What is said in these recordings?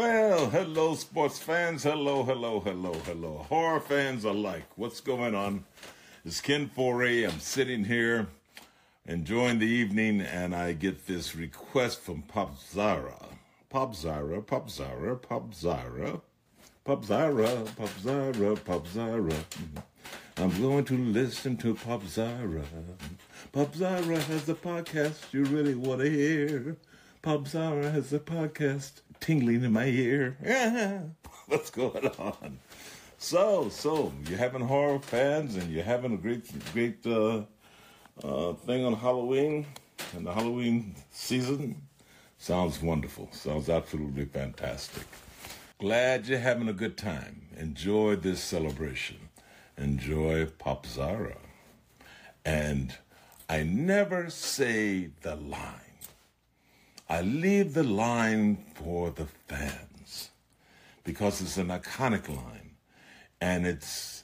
Well, hello, sports fans. Hello, hello, hello, hello. Horror fans alike. What's going on? It's Ken Foree. I'm sitting here enjoying the evening, and I get this request from Popzara. Pop Zara, Popzara, Pop Zara. Popzara, Pop Zara, Popzara. Mm-hmm. I'm going to listen to Popzara. Pop Zara has a podcast you really want to hear. Popzara has a podcast tingling in my ear. What's going on? So, so you're having horror fans and you're having a great, great uh, uh, thing on Halloween and the Halloween season. Sounds wonderful. Sounds absolutely fantastic. Glad you're having a good time. Enjoy this celebration. Enjoy Popzara. And I never say the line. I leave the line for the fans because it's an iconic line and it's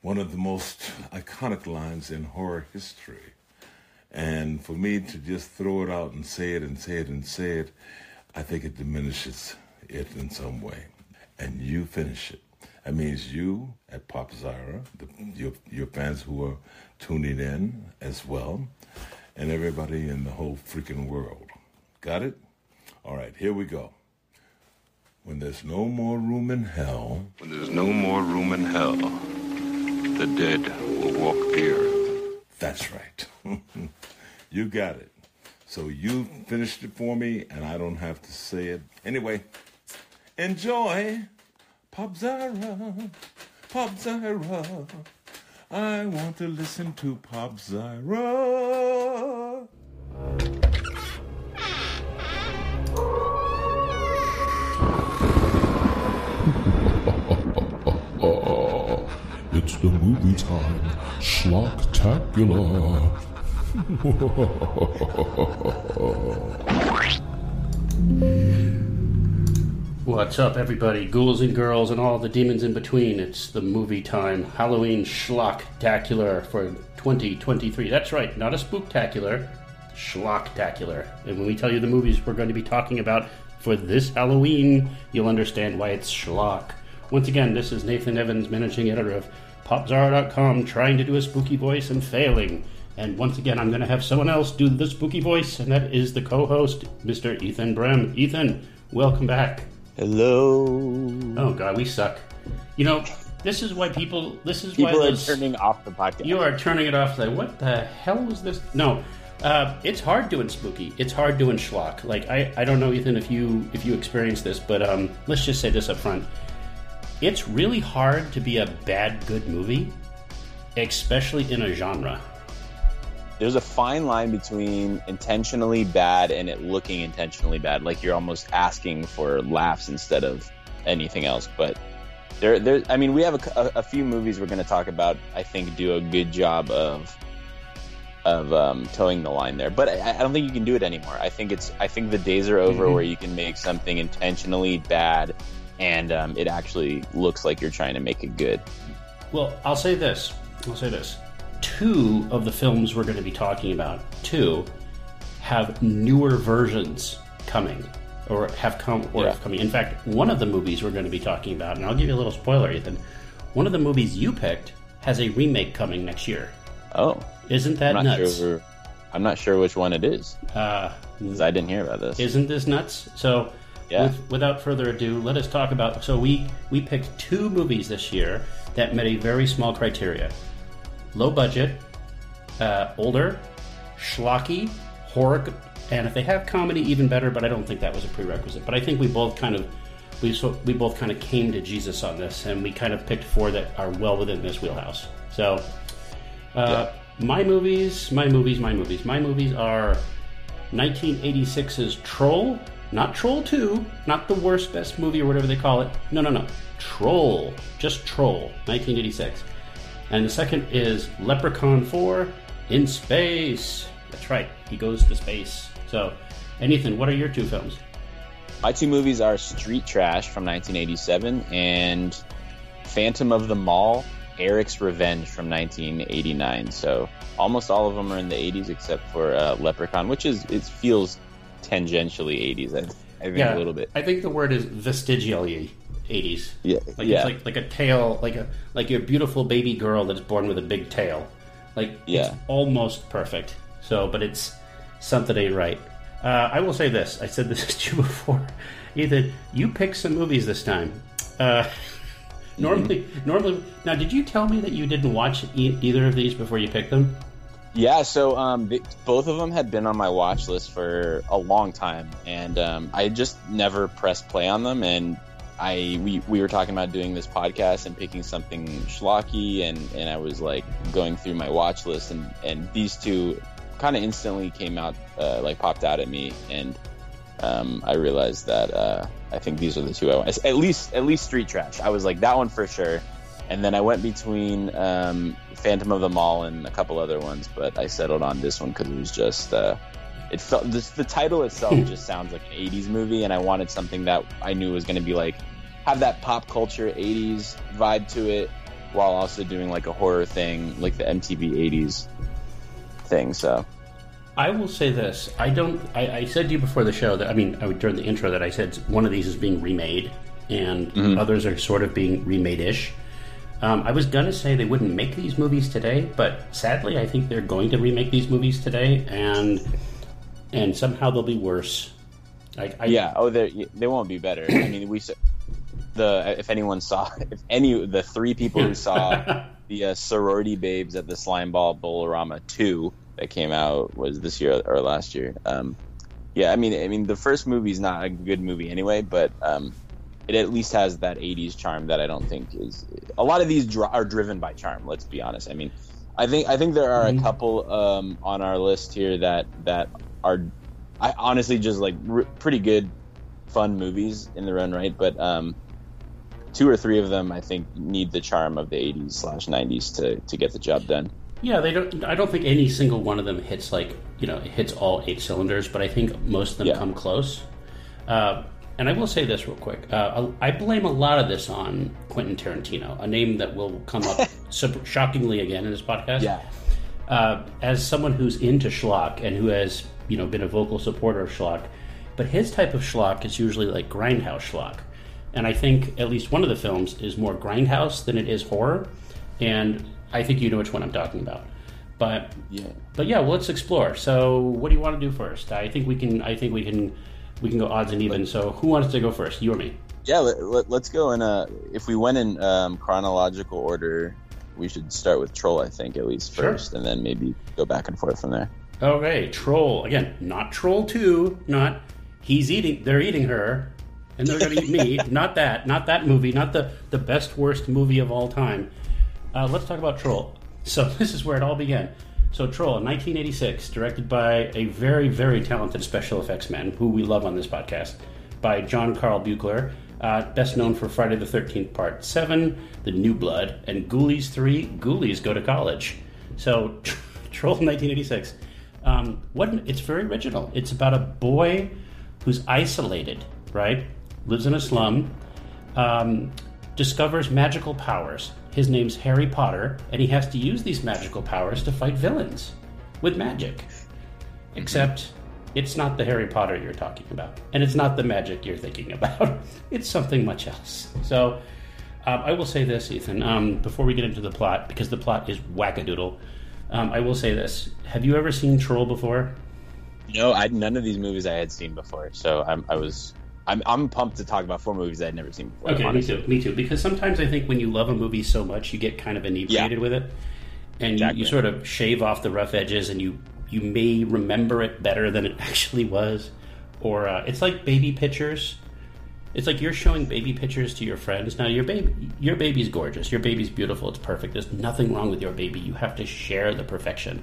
one of the most iconic lines in horror history. And for me to just throw it out and say it and say it and say it, I think it diminishes it in some way. And you finish it. That means you at Popzara, the, your, your fans who are tuning in as well, and everybody in the whole freaking world. Got it? All right, here we go. When there's no more room in hell. When there's no more room in hell, the dead will walk the earth. That's right. you got it. So you finished it for me, and I don't have to say it. Anyway, enjoy Popzara. Pop Zara. I want to listen to Pop The movie time. Schlocktacular. What's up, everybody? Ghouls and girls and all the demons in between. It's the movie time Halloween Schlocktacular for 2023. That's right, not a spooktacular, Schlocktacular. And when we tell you the movies we're going to be talking about for this Halloween, you'll understand why it's schlock. Once again, this is Nathan Evans, managing editor of PopZara.com, trying to do a spooky voice and failing. And once again, I'm going to have someone else do the spooky voice, and that is the co host, Mr. Ethan Brehm. Ethan, welcome back. Hello. Oh, God, we suck. You know, this is why people. This is People why are those- turning off the podcast. You are turning it off. Like, what the hell is this? No, uh, it's hard doing spooky. It's hard doing schlock. Like, I, I don't know, Ethan, if you if you experience this, but um, let's just say this up front. It's really hard to be a bad good movie, especially in a genre. There's a fine line between intentionally bad and it looking intentionally bad. Like you're almost asking for laughs instead of anything else. But there, there. I mean, we have a, a, a few movies we're going to talk about. I think do a good job of of um, toeing the line there. But I, I don't think you can do it anymore. I think it's. I think the days are over Mhm. where you can make something intentionally bad and um, it actually looks like you're trying to make it good. Well, I'll say this. I'll say this. Two of the films we're going to be talking about, two, have newer versions coming, or have come, or Yeah. have coming. In fact, one of the movies we're going to be talking about, and I'll give you a little spoiler, Ethan. One of the movies you picked has a remake coming next year. Oh, Isn't that I'm nuts? sure. I'm not sure which one it is Uh, 'cause I didn't hear about this. isn't this nuts? So, Yeah. with, without further ado, let us talk about. So we we picked two movies this year that met a very small criteria: low budget, uh, older, schlocky, horror, and if they have comedy, even better. But I don't think that was a prerequisite. But I think we both kind of we so we both kind of came to Jesus on this, and we kind of picked four that are well within this wheelhouse. So. Uh, My movies, my movies, my movies. My movies are 1986's Troll, not Troll 2, not the worst best movie or whatever they call it. No, no, no. Troll, just Troll, 1986. And the second is Leprechaun 4 in Space. That's right, he goes to space. So, and Ethan, what are your two films? My two movies are Street Trash from 1987 and Phantom of the Mall, Eric's Revenge from 1989. So almost all of them are in the 80s except for uh, Leprechaun, which is it feels tangentially 80s. I think a little bit. I think the word is vestigially 80s. Yeah, Like yeah. it's like like a tail, like a like your beautiful baby girl that's born with a big tail. Like Yeah. it's almost perfect. So, but it's something ain't right. Uh, I will say this. I said this to you before. Ethan, you picked some movies this time. Uh, normally, normally. Now, did you tell me that you didn't watch e- either of these before you picked them? Yeah, so um, th- both of them had been on my watch list for a long time, and um, I just never pressed play on them. And I we, we were talking about doing this podcast and picking something schlocky, and, and I was like going through my watch list, and, and these two kind of instantly came out, uh, like popped out at me, and um, I realized that uh, I think these are the two I want. At least at least Street Trash. I was like that one for sure. And then I went between um, Phantom of the Mall and a couple other ones, but I settled on this one because it was just uh, it felt this, the title itself just sounds like an 80s movie, and I wanted something that I knew was going to be like have that pop culture 80s vibe to it, while also doing like a horror thing, like the MTV 80s thing. So I will say this. I don't. I, I said to you before the show that I mean, I would during the intro that I said one of these is being remade, and others are sort of being remade-ish. Um, I was gonna say they wouldn't make these movies today, but sadly, I think they're going to remake these movies today, and and somehow they'll be worse. I, I, yeah, oh, they they won't be better. I mean, we the if anyone saw if any the three people who saw the uh, sorority babes at the slime ball Bowl-O-Rama 2 that came out was this year or last year um yeah i mean i mean the first movie's not a good movie anyway but um it at least has that 80s charm that i don't think is a lot of these dr- are driven by charm let's be honest i mean i think i think there are a couple um on our list here that that are i honestly just like r- pretty good fun movies in their own right but um two or three of them I think need the charm of the 80s slash 90s to, to get the job done. Yeah, they don't. I don't think any single one of them hits like you know hits all eight cylinders, but I think most of them Yeah. come close. Uh, and I will say this real quick: uh, I blame a lot of this on Quentin Tarantino, a name that will come up sub- shockingly again in this podcast. Uh, as someone who's into schlock and who has you know been a vocal supporter of schlock, but his type of schlock is usually like grindhouse schlock, and I think at least one of the films is more grindhouse than it is horror, and I think you know which one I'm talking about. But Yeah. but yeah, well, let's explore. So, what do you want to do first? I think we can. I think we can. We can go odds and even. So, who wants to go first? You or me? Yeah, let, let, let's go in uh if we went in um, chronological order, we should start with Troll I think at least Sure. first and then maybe go back and forth from there. Okay, Troll again. Not Troll Two. Not he's eating. They're eating her, and they're going to eat me. Not that. Not that movie. Not the the best worst movie of all time. Uh, let's talk about Troll. So this is where it all began. So Troll, 1986, directed by a very very talented special effects man who we love on this podcast, by John Carl Buechler. Uh, best known for Friday the 13th Part 7, The New Blood, and Ghoulies 3, Ghoulies Go to College. So, Troll 1986. Um, what it's very original. It's about a boy who's isolated, right? Lives in a slum, um, discovers magical powers. His name's Harry Potter, and he has to use these magical powers to fight villains with magic. Except it's not the Harry Potter you're talking about, and it's not the magic you're thinking about. it's something much else. So, um, I will say this, Ethan, um, before we get into the plot, because the plot is wackadoodle. Um, I will say this: Have you ever seen Troll before? No, I none of these movies I had seen before, so I'm I was I'm I'm pumped to talk about four movies I had never seen before. Okay, me too. Me too. Because sometimes I think when you love a movie so much, you get kind of inebriated with it, and you, Exactly. you sort of shave off the rough edges, and you you may remember it better than it actually was. Or uh, it's like baby pictures. It's like you're showing baby pictures to your friends. Now your baby, your baby's gorgeous. Your baby's beautiful. It's perfect. There's nothing wrong with your baby. You have to share the perfection.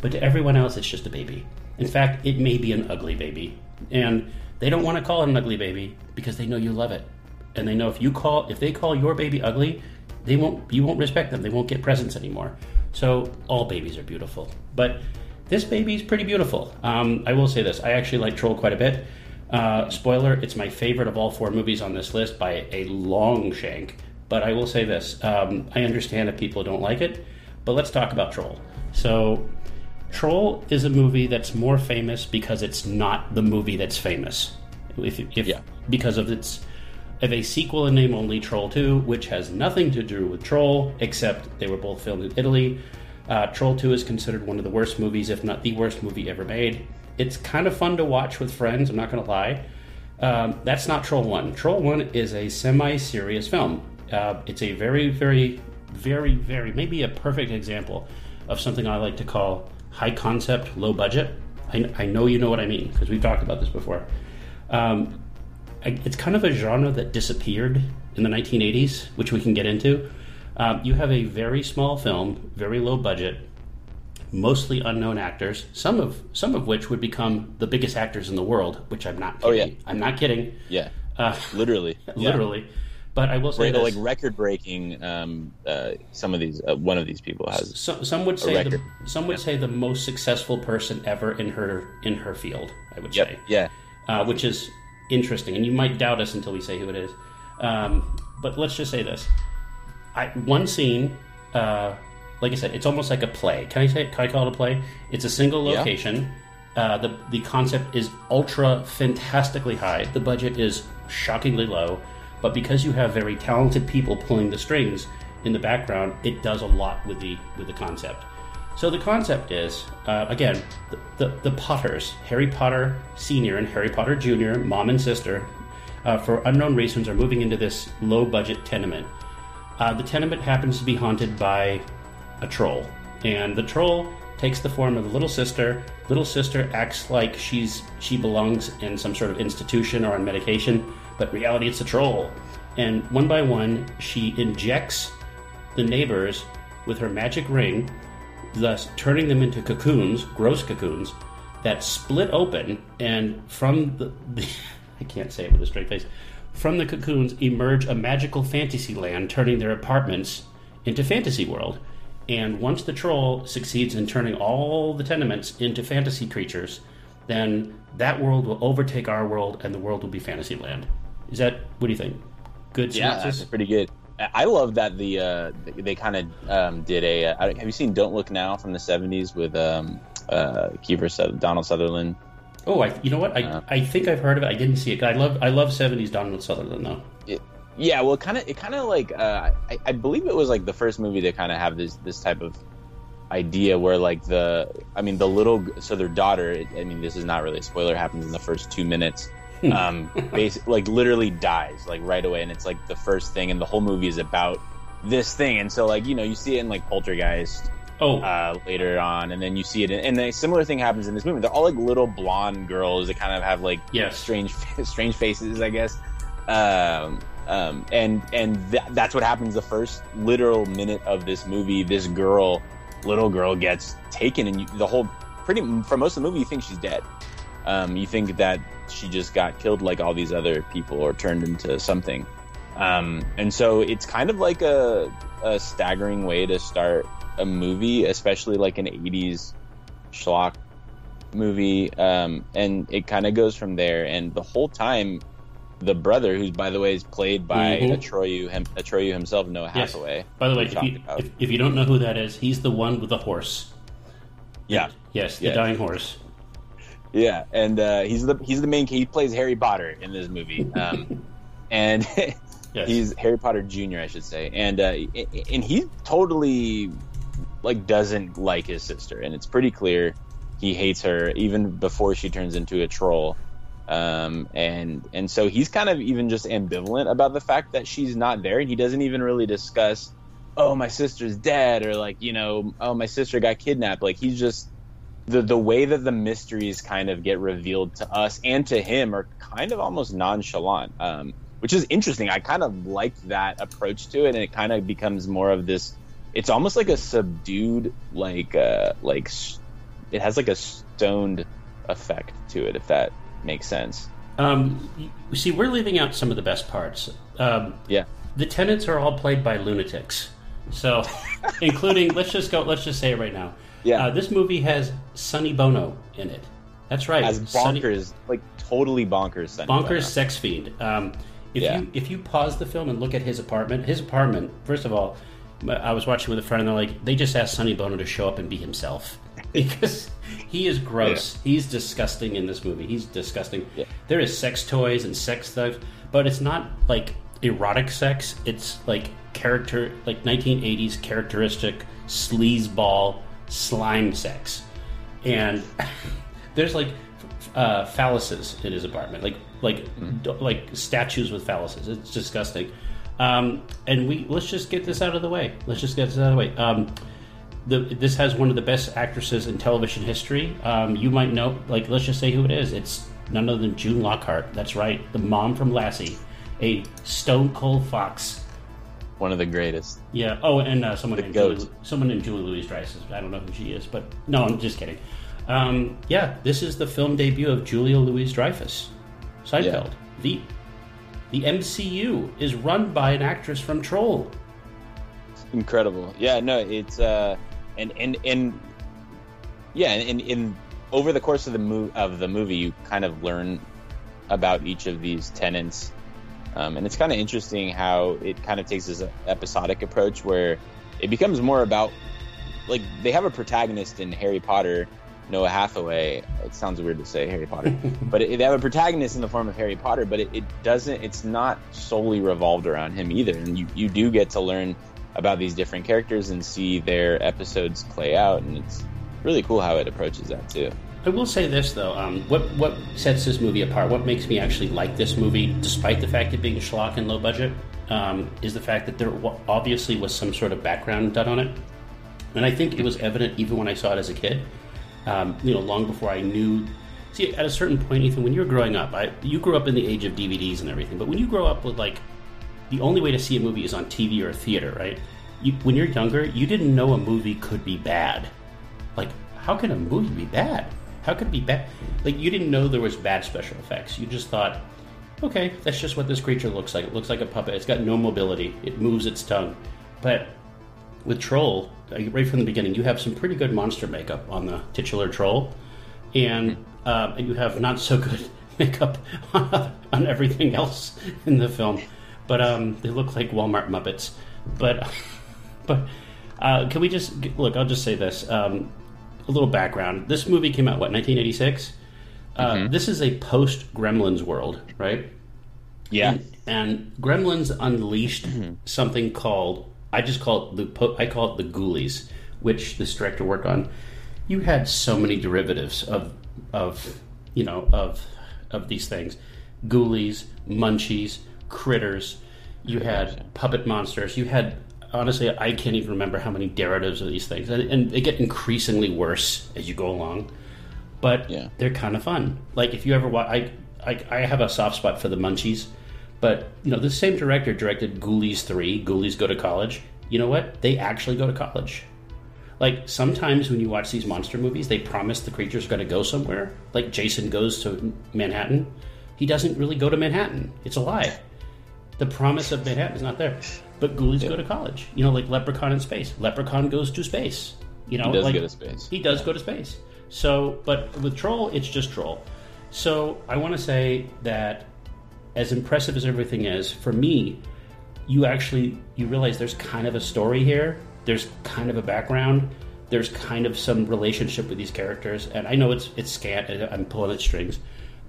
But to everyone else, it's just a baby. In fact, it may be an ugly baby, and they don't want to call it an ugly baby because they know you love it, and they know if you call if they call your baby ugly, they won't you won't respect them. They won't get presents anymore. So all babies are beautiful, but this baby's pretty beautiful. Um, I will say this: I actually like Troll quite a bit. Uh, spoiler: It's my favorite of all four movies on this list by a long shank. But I will say this: um, I understand if people don't like it, but let's talk about Troll. So, Troll is a movie that's more famous because it's not the movie that's famous. If, if Yeah. because of its of a sequel in name only, Troll Two, which has nothing to do with Troll, except they were both filmed in Italy. Uh, Troll Two is considered one of the worst movies, if not the worst movie ever made. It's kind of fun to watch with friends. I'm not going to lie. Um, that's not Troll One. Troll One is a semi-serious film. Uh, it's a very, very, very, very maybe a perfect example of something I like to call high concept, low budget. I, I know you know what I mean because we've talked about this before. Um, I- it's kind of a genre that disappeared in the 1980s, which we can get into. Um, you have a very small film, very low budget, mostly unknown actors, some of some of which would become the biggest actors in the world. Which I'm not. Kidding. Oh, yeah. I'm not kidding. Yeah, Uh, literally, Yeah. But I will say this. like record breaking. Um, uh, some of these, uh, one of these people has. So, some would say the, some would say the most successful person ever in her in her field. I would Yep. say, Yeah. uh, which is interesting, and you might doubt us until we say who it is. Um, but let's just say this: I, one scene, uh, like I said, it's almost like a play. Can I say? Can I call it a play? It's a single Yeah. location. Uh, the the concept is ultra fantastically high. The budget is shockingly low, but because you have very talented people pulling the strings in the background, it does a lot with the with the concept. So the concept is uh, again the, the the Potters, Harry Potter Senior and Harry Potter Junior, mom and sister, uh, for unknown reasons, are moving into this low budget tenement. Uh, the tenement happens to be haunted by a troll, and the troll takes the form of the little sister. Little sister acts like she's she belongs in some sort of institution or on medication, but reality it's a troll. And one by one, she injects the neighbors with her magic ring, thus turning them into cocoons, gross cocoons, that split open, and from the, the I can't say it with a straight face. From the cocoons emerge a magical fantasy land, turning their apartments into fantasy world. And once the troll succeeds in turning all the tenements into fantasy creatures, then that world will overtake our world, and the world will be fantasy land. Is that what do you think? Good Yeah, synopsis. that's pretty good. I love that the uh, they kind of um, did a. Uh, have you seen Don't Look Now from the '70s with um, uh, Kiefer Donald Sutherland? Oh, I, you know what? I, Uh, I think I've heard of it. I didn't see it. I love I love '70s Donald Sutherland though. It, yeah, well, kind of, it kind of like uh, I, I believe it was like the first movie to kind of have this this type of idea where like the I mean the little so their daughter I mean this is not really a spoiler happens in the first two minutes um basic like literally dies like right away and it's like the first thing and the whole movie is about this thing and so like you know you see it in like Poltergeist Oh, uh, later on, and then you see it, in, and a similar thing happens in this movie. They're all like little blonde girls that kind of have like Yes. strange, strange faces, I guess. Um, um, and and th- that's what happens the first literal minute of this movie. This girl, little girl, gets taken, and you, the whole pretty for most of the movie, you think she's dead. Um, you think that she just got killed like all these other people, or turned into something. Um, and so it's kind of like a, a staggering way to start a movie, especially like an 80s schlock movie. Um, and it kind of goes from there. And the whole time, the brother, who's by the way is played by Mhm. Atreyu, him, Atreyu himself, Noah Yes. Hathaway. by the way, if you, if, if you don't know who that is, he's the one with the horse. yeah, Yes, the Yeah. dying horse. Yeah, and uh, he's the he's the main. He plays Harry Potter in this movie, um, and Yes. he's Harry Potter Jr. I should say, and uh, and he totally like doesn't like his sister, and it's pretty clear he hates her even before she turns into a troll. Um, and and so he's kind of even just ambivalent about the fact that she's not there, and he doesn't even really discuss, oh my sister's dead, or like you know, oh my sister got kidnapped. Like he's just the the way that the mysteries kind of get revealed to us and to him are kind of almost nonchalant. Um, which is interesting. I kind of like that approach to it, and it kind of becomes more of this. It's almost like a subdued, like uh, like it has like a stoned effect to it, if that makes sense. Um, see, we're leaving out some of the best parts. Um, Yeah, the tenants are all played by lunatics, so including let's just go. Let's just say it right now. Yeah. uh, this movie has Sonny Bono in it. That's right, as Sonny- bonkers, like totally bonkers. Sonny bonkers Bono. sex fiend. Um, if Yeah. you if you pause the film and look at his apartment, his apartment. First of all, I was watching with a friend, and they're like, they just asked Sonny Bono to show up and be himself. because he is gross. He's disgusting in this movie. He's disgusting. Yeah. There is sex toys and sex stuff, but it's not like erotic sex. It's like character, like 1980s characteristic sleazeball slime sex, and there's like uh, phalluses in his apartment, like like d- like statues with phalluses. It's disgusting. Um, and we let's just get this out of the way. Let's just get this out of the way. Um, the, this has one of the best actresses in television history. Um, you might know, like, let's just say who it is. It's none other than June Lockhart. That's right, the mom from Lassie, a stone cold fox. One of the greatest. Yeah. Oh, and uh, someone The named goat. Julie, someone named Julie Louis-Dreyfus. I don't know who she is, but no, I'm just kidding. Um, yeah, this is the film debut of Julia Louis-Dreyfus. Seinfeld. The the MCU is run by an actress from Troll. incredible yeah no it's uh and and and yeah and in over the course of the move of the movie you kind of learn about each of these tenants um, and it's kind of interesting how it kind of takes this episodic approach where it becomes more about like they have a protagonist in harry potter noah hathaway. It sounds weird to say harry potter but it, they have a protagonist in the form of harry potter but it, it doesn't it's not solely revolved around him either. And you, you do get to learn about these different characters and see their episodes play out and it's really cool how it approaches that too I will say this though, um, what what sets this movie apart, what makes me actually like this movie, despite the fact it being schlock and low budget, um, is the fact that there obviously was some sort of background done on it, and I think it was evident even when I saw it as a kid. Um, you know, long before I knew. See, at a certain point, Ethan, when you're growing up, I, you grew up in the age of DVDs and everything, but when you grow up with like the only way to see a movie is on TV or a theater, right? You, when you're younger, you didn't know a movie could be bad. Like, how can a movie be bad? How could it be bad? Like, you didn't know there was bad special effects. You just thought, okay, that's just what this creature looks like. It looks like a puppet. It's got no mobility. It moves its tongue. But with Troll, uh, right from the beginning, you have some pretty good monster makeup on the titular Troll, and uh, and you have not so good makeup on, on everything else in the film. But um, they look like Walmart Muppets. But but uh, can we just look? I'll just say this. Um, a little background. This movie came out what 1986. Uh, This is a post Gremlins world, right? yeah And Gremlins unleashed something called I just call it the po- I call it the Ghoulies, which this director worked on. You had so many derivatives of of you know of of these things, Ghoulies, Munchies, Critters. You had puppet monsters. You had honestly I can't even remember how many derivatives of these things, and, and they get increasingly worse as you go along but Yeah. they're kind of fun. Like if you ever watch, I, I I have a soft spot for the Munchies, but you know the same director directed Ghoulies three. Ghoulies go to college. You know what? They actually go to college. Like sometimes when you watch these monster movies, they promise the creature's going to go somewhere. Like Jason goes to Manhattan. He doesn't really go to Manhattan. It's a lie. The promise of Manhattan is not there. But Ghoulies go to college. You know, like Leprechaun in space. Leprechaun goes to space. You know, He does like, go to space. He does go to space. So, but with Troll, it's just Troll. So I want to say that as impressive as everything is, for me, you actually you realize there's kind of a story here. There's kind of a background. There's kind of some relationship with these characters, and I know it's it's scant. and I'm pulling at strings,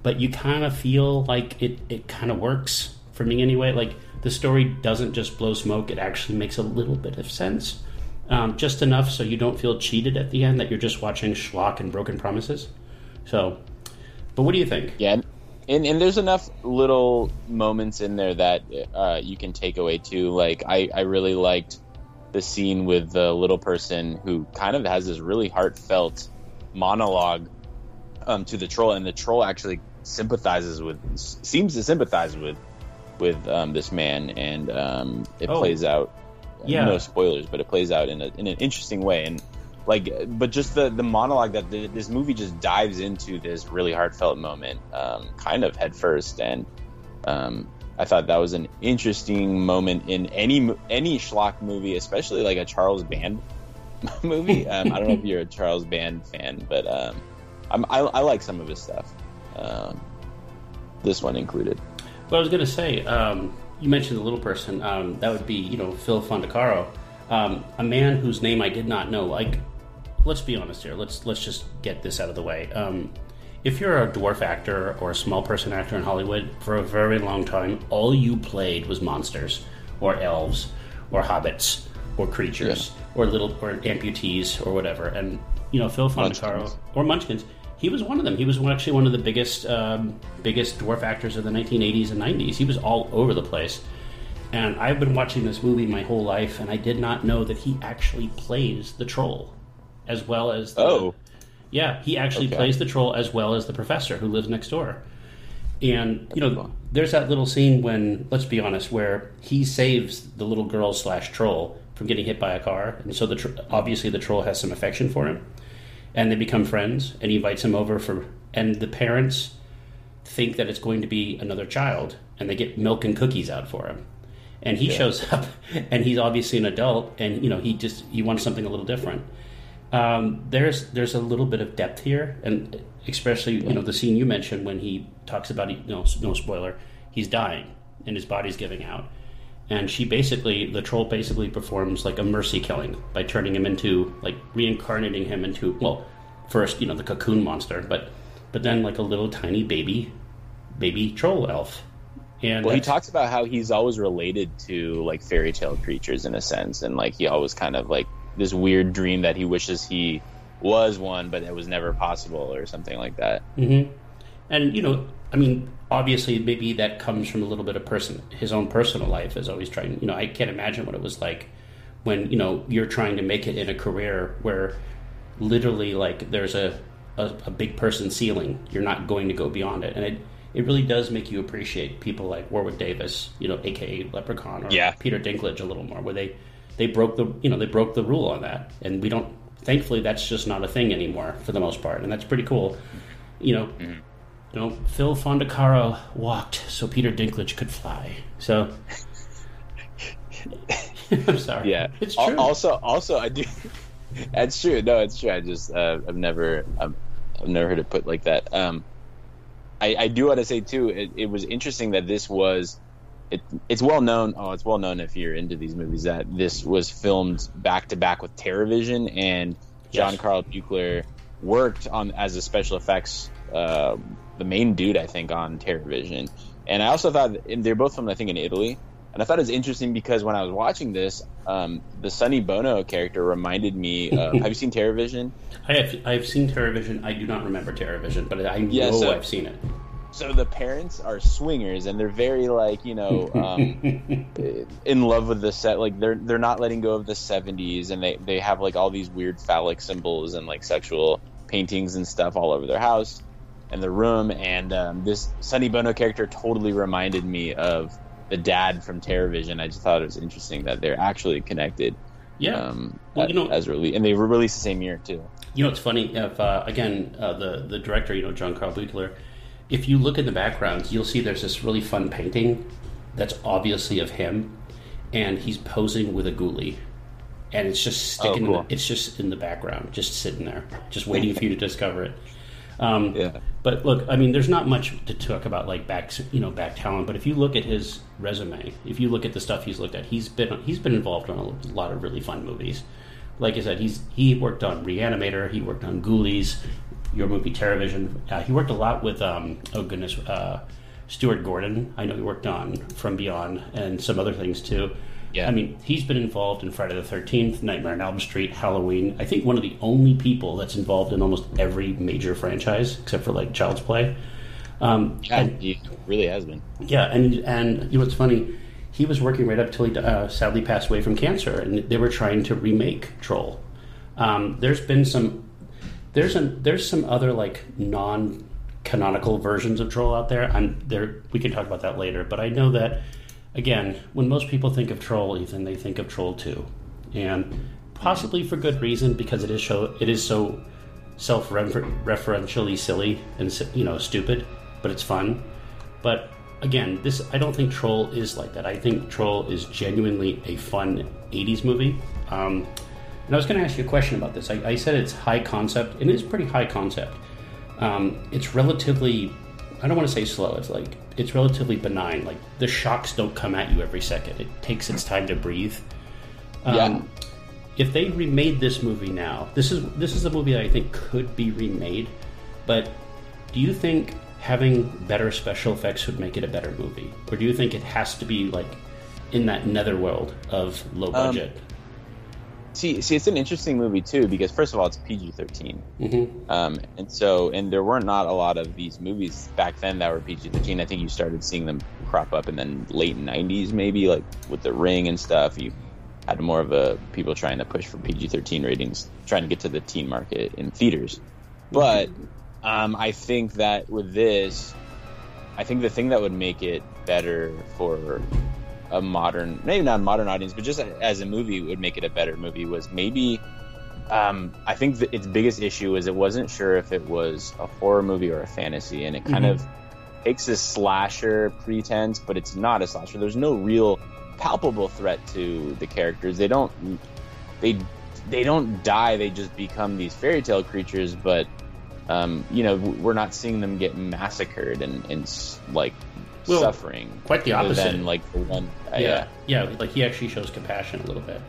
but you kind of feel like it it kind of works for me anyway. Like the story doesn't just blow smoke; it actually makes a little bit of sense, um, just enough so you don't feel cheated at the end that you're just watching schlock and broken promises. So, but what do you think? Yeah, and and there's enough little moments in there that uh, you can take away too. Like I I really liked the scene with the little person who kind of has this really heartfelt monologue um, to the troll, and the troll actually sympathizes with seems to sympathize with with um, this man, and um, it Oh. plays out. Yeah. no spoilers, but it plays out in a in an interesting way, and like but just the the monologue that the, this movie just dives into this really heartfelt moment um, kind of headfirst, and um, i thought that was an interesting moment in any any schlock movie especially like a charles band movie um, i don't know if you're a charles band fan but um, I'm, I, I like some of his stuff um, this one included Well, I was going to say, um, you mentioned the little person. Um, that would be, you know, Phil Fondacaro, um, a man whose name I did not know. Like, let's be honest here. Let's let's just get this out of the way. Um, if you're a dwarf actor or a small person actor in Hollywood for a very long time, all you played was monsters or elves or hobbits or creatures or little or amputees or whatever. And you know, Phil Fondacaro or Munchkins, he was one of them. He was actually one of the biggest um, biggest dwarf actors of the 1980s and 90s. He was all over the place. And I've been watching this movie my whole life, and I did not know that he actually plays the troll as well as the, Oh. yeah, he actually Okay. plays the troll as well as the professor who lives next door. And you know, there's that little scene when, let's be honest, where he saves the little girl slash troll from getting hit by a car, and so the tr- obviously the troll has some affection for him, and they become friends, and he invites him over for, and the parents think that it's going to be another child, and they get milk and cookies out for him. And he shows up, and he's obviously an adult, and you know he just he wants something a little different. Um, there's there's a little bit of depth here, and especially you know the scene you mentioned when he talks about you know no spoiler, he's dying and his body's giving out, and she basically the troll basically performs like a mercy killing by turning him into like reincarnating him into well first you know the cocoon monster, but but then like a little tiny baby baby troll elf. And Well, he talks about how he's always related to like fairy tale creatures in a sense, and like he always kind of like this weird dream that he wishes he was one, but it was never possible or something like that. hmm And you know, I mean, obviously, maybe that comes from a little bit of person, his own personal life is always trying. You know, I can't imagine what it was like when you know you're trying to make it in a career where literally like there's a a, a big person ceiling. You're not going to go beyond it, and it it really does make you appreciate people like Warwick Davis, you know, aka Leprechaun, or Yeah. Peter Dinklage a little more, where they they broke the you know they broke the rule on that, and we don't. Thankfully, that's just not a thing anymore for the most part, and that's pretty cool. You know, mm-hmm. You know, Phil Fondacaro walked so Peter Dinklage could fly. So, I'm sorry. Yeah, it's true. Also, also, I do. That's true. No, it's true. I just uh, I've never I've, I've never heard it put like that. Um, I, I do want to say too. It, it was interesting that this was. It, it's well known. Oh, it's well known if you're into these movies that this was filmed back to back with TerrorVision and John Yes. Carl Buechler worked on as a special effects uh, the main dude I think on TerrorVision. And I also thought and they're both from I think in Italy. And I thought it was interesting because when I was watching this, um, the Sonny Bono character reminded me. Of, have you seen TerrorVision? I have I've seen TerrorVision. I do not remember TerrorVision, but I Yeah, know so- I've seen it. So the parents are swingers, and they're very like you know um, in love with the set. Like they're they're not letting go of the '70s, and they they have like all these weird phallic symbols and like sexual paintings and stuff all over their house and the room. And um, this Sonny Bono character totally reminded me of the dad from TerrorVision. I just thought it was interesting that they're actually connected. Yeah. Um, Well, you know- as release, and they were released the same year too. You know, it's funny. If uh, again, uh, the the director, you know, John Carl Buechler, if you look in the backgrounds, you'll see there's this really fun painting that's obviously of him, and he's posing with a ghoulie, and it's just sticking. Oh, cool. in it's just in the background, just sitting there, just waiting for you to discover it. Um, Yeah. But look, I mean, there's not much to talk about like back, you know, back talent. But if you look at his resume, if you look at the stuff he's looked at, he's been he's been involved on a lot of really fun movies. Like I said, he's he worked on Reanimator, he worked on Ghoulies, your movie TerrorVision. Uh, he worked a lot with um, oh goodness, uh, Stuart Gordon. I know he worked on From Beyond and some other things too. Yeah. I mean, he's been involved in Friday the Thirteenth, Nightmare on Elm Street, Halloween. I think one of the only people that's involved in almost every major franchise except for like Child's Play. Um, Yeah, and- he really has been. yeah, and and you know what's funny? He was working right up till he uh, sadly passed away from cancer, and they were trying to remake Troll. Um, there's been some there's an, there's some other like non canonical versions of Troll out there. I'm there. We can talk about that later, but I know that again, when most people think of Troll, Ethan, they think of Troll Two, and possibly for good reason because it is so it is so self-referentially silly and you know stupid, but it's fun. But again, this I don't think Troll is like that. I think Troll is genuinely a fun '80s movie. Um, and I was going to ask you a question about this. I, I said it's high concept. And it is pretty high concept. Um, it's relatively, I don't want to say slow. It's like it's relatively benign. Like the shocks don't come at you every second. It takes its time to breathe. Um, Yeah. if they remade this movie now, this is this is a movie that I think could be remade. But do you think having better special effects would make it a better movie, or do you think it has to be like in that netherworld of low budget? See, see, it's an interesting movie too because first of all, it's PG 13 mm-hmm. um, and so and there were not a lot of these movies back then that were PG thirteen. I think you started seeing them crop up in the late nineties, maybe like with The Ring and stuff. You had more of a people trying to push for PG thirteen ratings, trying to get to the teen market in theaters. But um, I think that with this, I think the thing that would make it better for a modern, maybe not a modern audience, but just as a movie would make it a better movie was maybe. Um, I think that its biggest issue is it wasn't sure if it was a horror movie or a fantasy, and it kind Mhm. of takes this slasher pretense, but it's not a slasher. There's no real palpable threat to the characters. They don't they they don't die. They just become these fairy tale creatures, but um, you know we're not seeing them get massacred and, and like Well, suffering. quite the opposite. Than like the one, uh, yeah, yeah, like he actually shows compassion a little bit.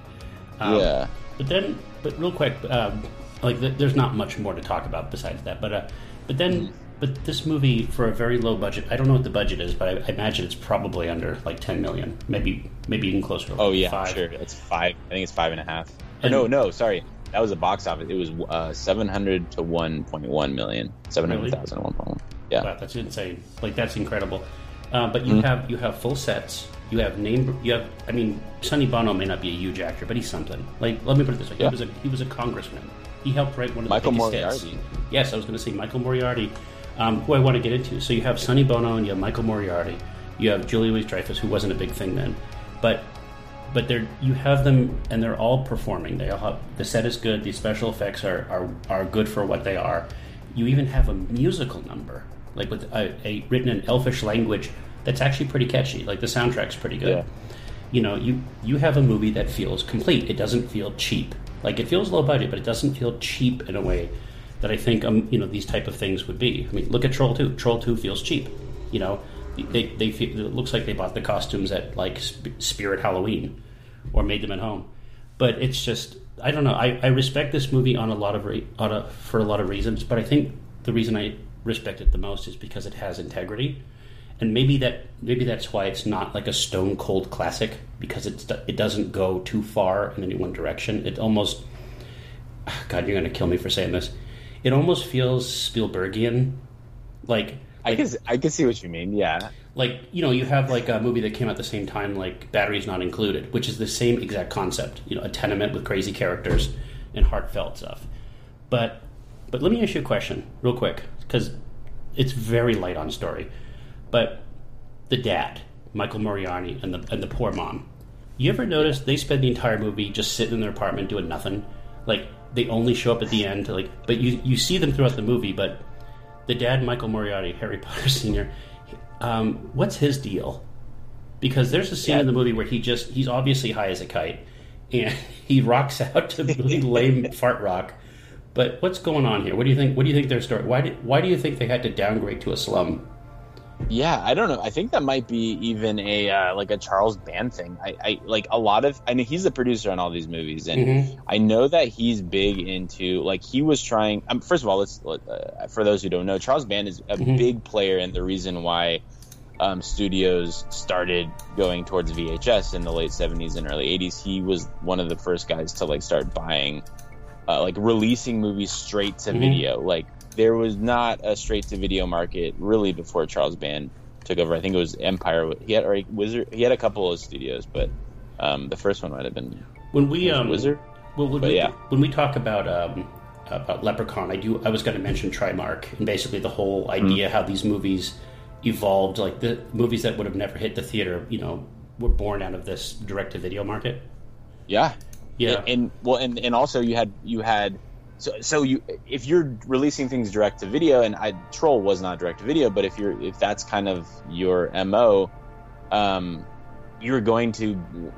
Um, yeah. But then, but real quick, um, like th- there's not much more to talk about besides that. But uh, but then, Mm-hmm. but this movie for a very low budget, I don't know what the budget is, but I, I imagine it's probably under like 10 million, maybe maybe even closer. to Oh yeah, five. sure. It's five. I think it's five and a half. Or And- no, no, sorry. That was a box office. It was uh, seven hundred to one point one million. Seven hundred thousand to one point one. Yeah. Wow, that's insane. Like that's incredible. Uh, but you Mm-hmm. have you have full sets. You have name. You have. I mean, Sonny Bono may not be a huge actor, but he's something. Like let me put it this way: Yeah. he was a he was a congressman. He helped write one of the biggest Moriarty. hits. Yes, I was going to say Michael Moriarty, um, who I want to get into. So you have Sonny Bono and you have Michael Moriarty. You have Julie Louis Dreyfus, who wasn't a big thing then, but but they're you have them and they're all performing. They all have the set is good. The special effects are are, are good for what they are. You even have a musical number, like with a, a written in Elfish language that's actually pretty catchy. Like the soundtrack's pretty good. Yeah. You know, you you have a movie that feels complete. It doesn't feel cheap. Like it feels low budget, but it doesn't feel cheap in a way that I think um you know these type of things would be. I mean, look at Troll Two. Troll Two feels cheap. You know, they they feel, it looks like they bought the costumes at like Spirit Halloween or made them at home. But it's just I don't know. I, I respect this movie on a lot of re, on a, for a lot of reasons, but I think the reason I respect it the most is because it has integrity, and maybe that maybe that's why it's not like a stone cold classic because it's it doesn't go too far in any one direction. It almost God, you're gonna kill me for saying this. It almost feels Spielbergian, like I can I can see what you mean. Yeah. like you know you have like a movie that came out at the same time like batteries not included which is the same exact concept you know a tenement with crazy characters and heartfelt stuff but but let me ask you a question real quick because it's very light on story but the dad michael moriarty and the and the poor mom you ever notice they spend the entire movie just sitting in their apartment doing nothing like they only show up at the end like but you you see them throughout the movie but the dad michael moriarty harry potter senior um, what's his deal? Because there's a scene Yeah. in the movie where he just he's obviously high as a kite and he rocks out to really lame fart rock. But what's going on here? What do you think? What do you think their story? Why did why do you think they had to downgrade to a slum? Yeah, I don't know. I think that might be even a uh, like a Charles Band thing. I, I like a lot of. I mean, he's the producer on all these movies, and Mhm. I know that he's big into like he was trying. Um, first of all, let's uh, for those who don't know, Charles Band is a Mhm. big player and the reason why um, studios started going towards VHS in the late '70s and early '80s. He was one of the first guys to like start buying, uh, like releasing movies straight to Mhm. video. Like there was not a straight to video market really before Charles Band took over. I think it was Empire. He had or Wizard. He had a couple of studios, but um, the first one might have been When we um, Wizard. Well, when, But we, yeah. when we talk about um, about Leprechaun, I do. I was going to mention Trimark and basically the whole Mm-hmm. idea how these movies evolved, like the movies that would have never hit the theater. You know, were born out of this direct to video market. Yeah, Yeah. and, and well, and, and also you had you had so so you if you're releasing things direct to video, and I Troll was not direct to video, but if you're if that's kind of your mo, um, you're going to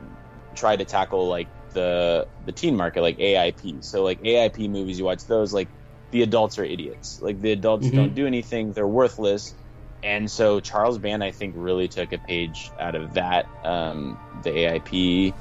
try to tackle like the the teen market, like AIP. So like AIP movies, you watch those, like the adults are idiots. Like the adults Mhm. don't do anything; they're worthless. And so Charles Band, I think, really took a page out of that. Um, the AIP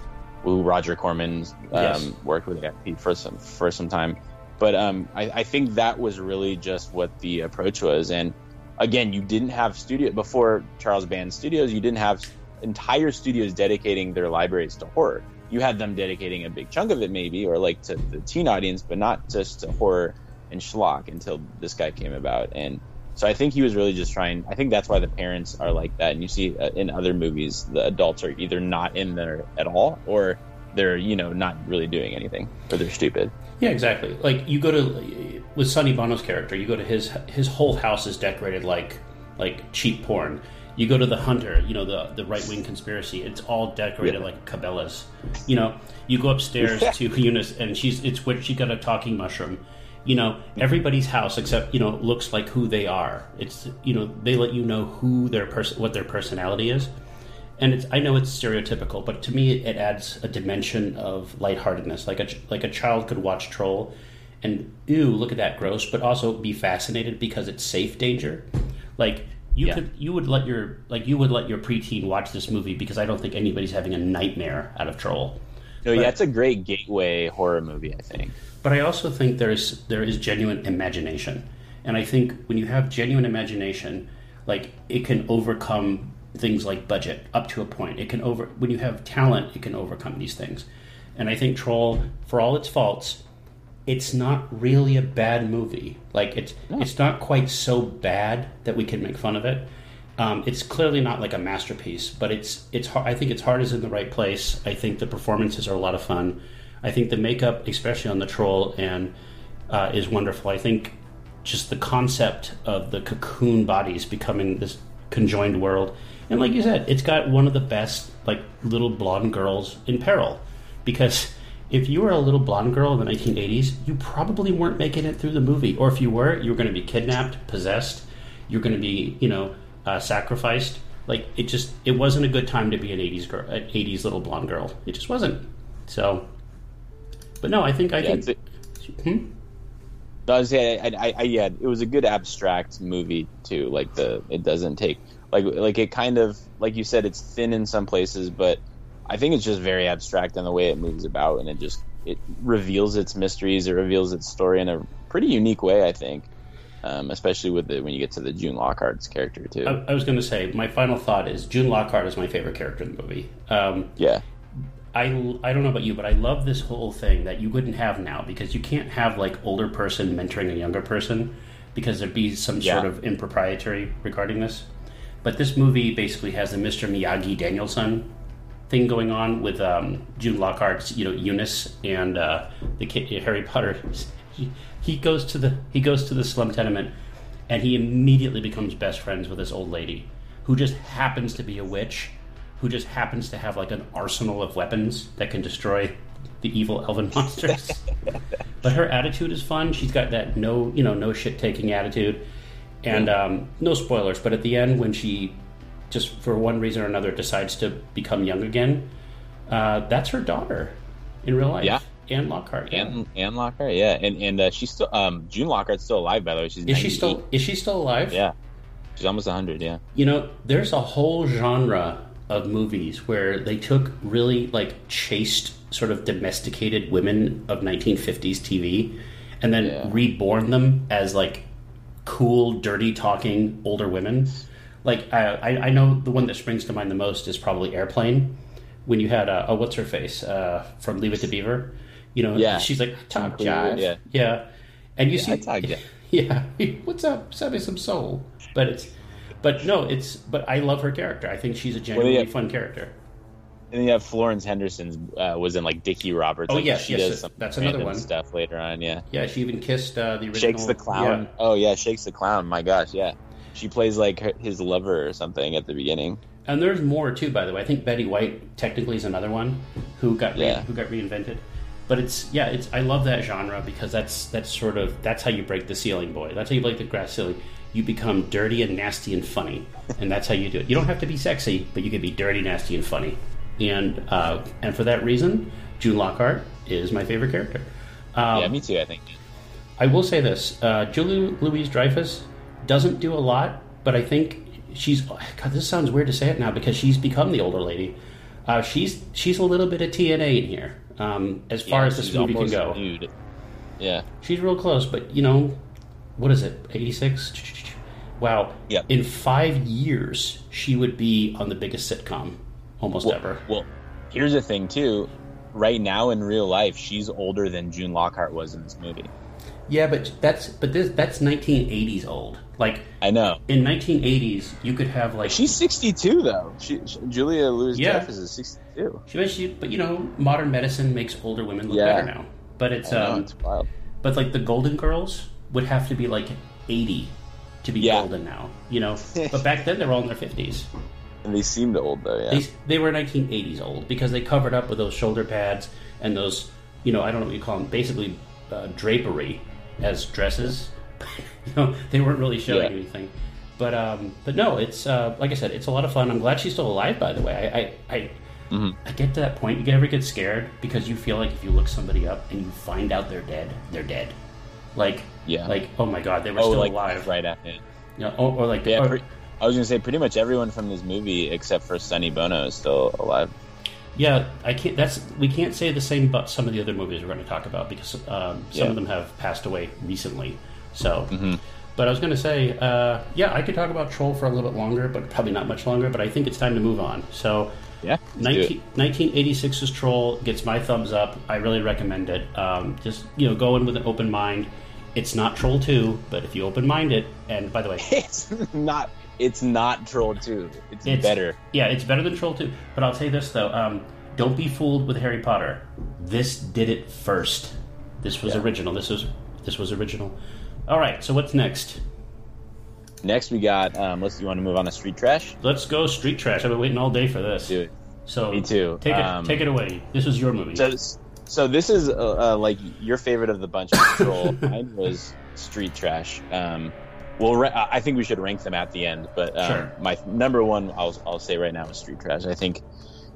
who Roger Corman um, Yes. worked with for some for some time. But um, I, I think that was really just what the approach was. And again, you didn't have studio before Charles Band Studios. You didn't have entire studios dedicating their libraries to horror. You had them dedicating a big chunk of it, maybe, or like to the teen audience, but not just to horror and schlock until this guy came about. And so I think he was really just trying. I think that's why the parents are like that. And you see uh, in other movies, the adults are either not in there at all, or they're you know not really doing anything, or they're stupid. Yeah, exactly. Like you go to with Sonny Bono's character, you go to his his whole house is decorated like like cheap porn. You go to the Hunter, you know the the right wing conspiracy. It's all decorated Yeah. like Cabela's. You know, you go upstairs to Eunice, and she's it's where she got a talking mushroom. You know, everybody's house except you know looks like who they are. It's you know they let you know who their person what their personality is and it's I know it's stereotypical, but to me it adds a dimension of lightheartedness. Like a like a child could watch Troll, and ew, look at that gross, but also be fascinated because it's safe danger. Like you Yeah. could you would let your like you would let your preteen watch this movie because I don't think anybody's having a nightmare out of Troll. No, But- yeah, it's a great gateway horror movie. I think. But I also think there's there is genuine imagination, and I think when you have genuine imagination, like it can overcome things like budget up to a point. It can over when you have talent, it can overcome these things. And I think Troll, for all its faults, it's not really a bad movie. Like it's it's not quite so bad that we can make fun of it. Um, it's clearly not like a masterpiece, but it's it's. I think its heart is in the right place. I think the performances are a lot of fun. I think the makeup, especially on the troll, and uh, is wonderful. I think just the concept of the cocoon bodies becoming this conjoined world, and like you said, it's got one of the best like little blonde girls in peril, because if you were a little blonde girl in the 1980s, you probably weren't making it through the movie, or if you were, you were going to be kidnapped, possessed, you're going to be, you know, uh, sacrificed. Like it just, it wasn't a good time to be an 80s girl, an 80s little blonde girl. It just wasn't. So, but no, I think I Yeah, think. Hmm? I was I, I, I, yeah, it was a good abstract movie too. Like the, it doesn't take like, like it kind of, like you said, it's thin in some places, but I think it's just very abstract in the way it moves about, and it just it reveals its mysteries, it reveals its story in a pretty unique way. I think, um, especially with the when you get to the June Lockhart's character too. I, I was going to say my final thought is June Lockhart is my favorite character in the movie. Um, yeah, I, I don't know about you, but I love this whole thing that you wouldn't have now because you can't have like older person mentoring a younger person because there'd be some Yeah. sort of impropriety regarding this. But this movie basically has the Mr. Miyagi Daniel-san thing going on with um, June Lockhart's, you know, Eunice and uh, the kid, Harry Potter. He, goes to the he goes to the slum tenement, and he immediately becomes best friends with this old lady, who just happens to be a witch, who just happens to have like an arsenal of weapons that can destroy the evil elven monsters. but her attitude is fun. She's got that no you know no shit taking attitude, and um, no spoilers. But at the end, when she just for one reason or another decides to become young again, uh, that's her daughter in real life. Yeah. Anne Lockhart. yeah. Anne, Anne Lockhart, yeah, and and uh, she's still um, June Lockhart's still alive by the way. She's Is she still is she still alive? Yeah, she's almost hundred. Yeah. You know, there's a whole genre of movies where they took really like chaste, sort of domesticated women of 1950s TV and then Yeah. reborn them as like cool, dirty talking older women. Like, I, I I know the one that springs to mind the most is probably Airplane. When you had, uh, oh, what's her face uh, from Leave It to Beaver? You know, Yeah. she's like, talk Clear, jive. yeah. yeah. And you see, talk jive. yeah, what's up? Send me some soul. But it's, but no, it's. But I love her character. I think she's a genuinely yeah. fun character. And then you have Florence Henderson uh, was in like Dickie Roberts. Oh, like, yes, she yes, does some that's another one. stuff later on. Yeah, Yeah, she even kissed uh, the original. shakes the clown. Yeah. Oh yeah, shakes the clown. My gosh, yeah. She plays like her, his lover or something at the beginning. And there's more too, by the way. I think Betty White technically is another one who got re- Yeah. who got reinvented. But it's yeah, it's I love that genre because that's that's sort of that's how you break the ceiling, boy. That's how you break the grass ceiling. You become dirty and nasty and funny, and that's how you do it. You don't have to be sexy, but you can be dirty, nasty, and funny. And uh, and for that reason, June Lockhart is my favorite character. Um, yeah, me too. I think. I will say this: uh, Julia Louis-Dreyfus doesn't do a lot, but I think she's. God, this sounds weird to say it now because she's become the older lady. Uh, she's she's a little bit of TNA in here, um, as far Yeah, as this movie can go. Yeah. She's real close, but you know, what is it? Eighty six. Wow. Yep. In five years, she would be on the biggest sitcom almost Well, ever. well, here's the thing too. Right now in real life, she's older than June Lockhart was in this movie. Yeah, but that's but this that's nineteen eighties old. Like I know. in nineteen eighties, you could have like She's 62 though. She, she- Julia Louis Yeah. Dreyfus is 62. She she, but you know, modern medicine makes older women look Yeah. better now. But it's know, um, it's wild. but like the Golden Girls would have to be like eighty to be Yeah. golden now. You know, but back then they were all in their fifties. And they seemed old though. Yeah. They they were nineteen eighties old because they covered up with those shoulder pads and those you know I don't know what you call them basically uh, drapery as dresses. you know, they weren't really showing Yeah. anything. But um, but no, it's uh, like I said, it's a lot of fun. I'm glad she's still alive. By the way, I I, I, Mm-hmm. I get to that point. You get ever get scared because you feel like if you look somebody up and you find out they're dead, they're dead. Like Yeah. like oh my god, they were oh, still like alive. right at it. You know, or, or like Yeah, or- pre- I was gonna say pretty much everyone from this movie except for Sonny Bono is still alive. Yeah, I can't. That's we can't say the same about some of the other movies we're going to talk about because um, some Yeah. of them have passed away recently. So, Mm-hmm. but I was going to say, uh, yeah, I could talk about Troll for a little bit longer, but probably not much longer. But I think it's time to move on. So, Yeah. let's 19, 1986's Troll gets my thumbs up. I really recommend it. Um, just you know, go in with an open mind. It's not Troll two, but if you open mind it, and by the way, It's not. It's not Troll 2. It's, It's better. Yeah, it's better than Troll 2. But I'll say this though, um, don't be fooled with Harry Potter. This did it first. This was Yeah. original. This was this was original. All right, so what's next? Next, we got. Um, let's. You want to move on to Street Trash? Let's go Street Trash. I've been waiting all day for this. So Me too. Take it Um, take it away. This was your movie. So, so this is uh, uh, like your favorite of the bunch. of Troll. Mine was Street Trash. Um, well, I think we should rank them at the end. But um, Sure. my number one, I'll, I'll say right now, is Street Trash. I think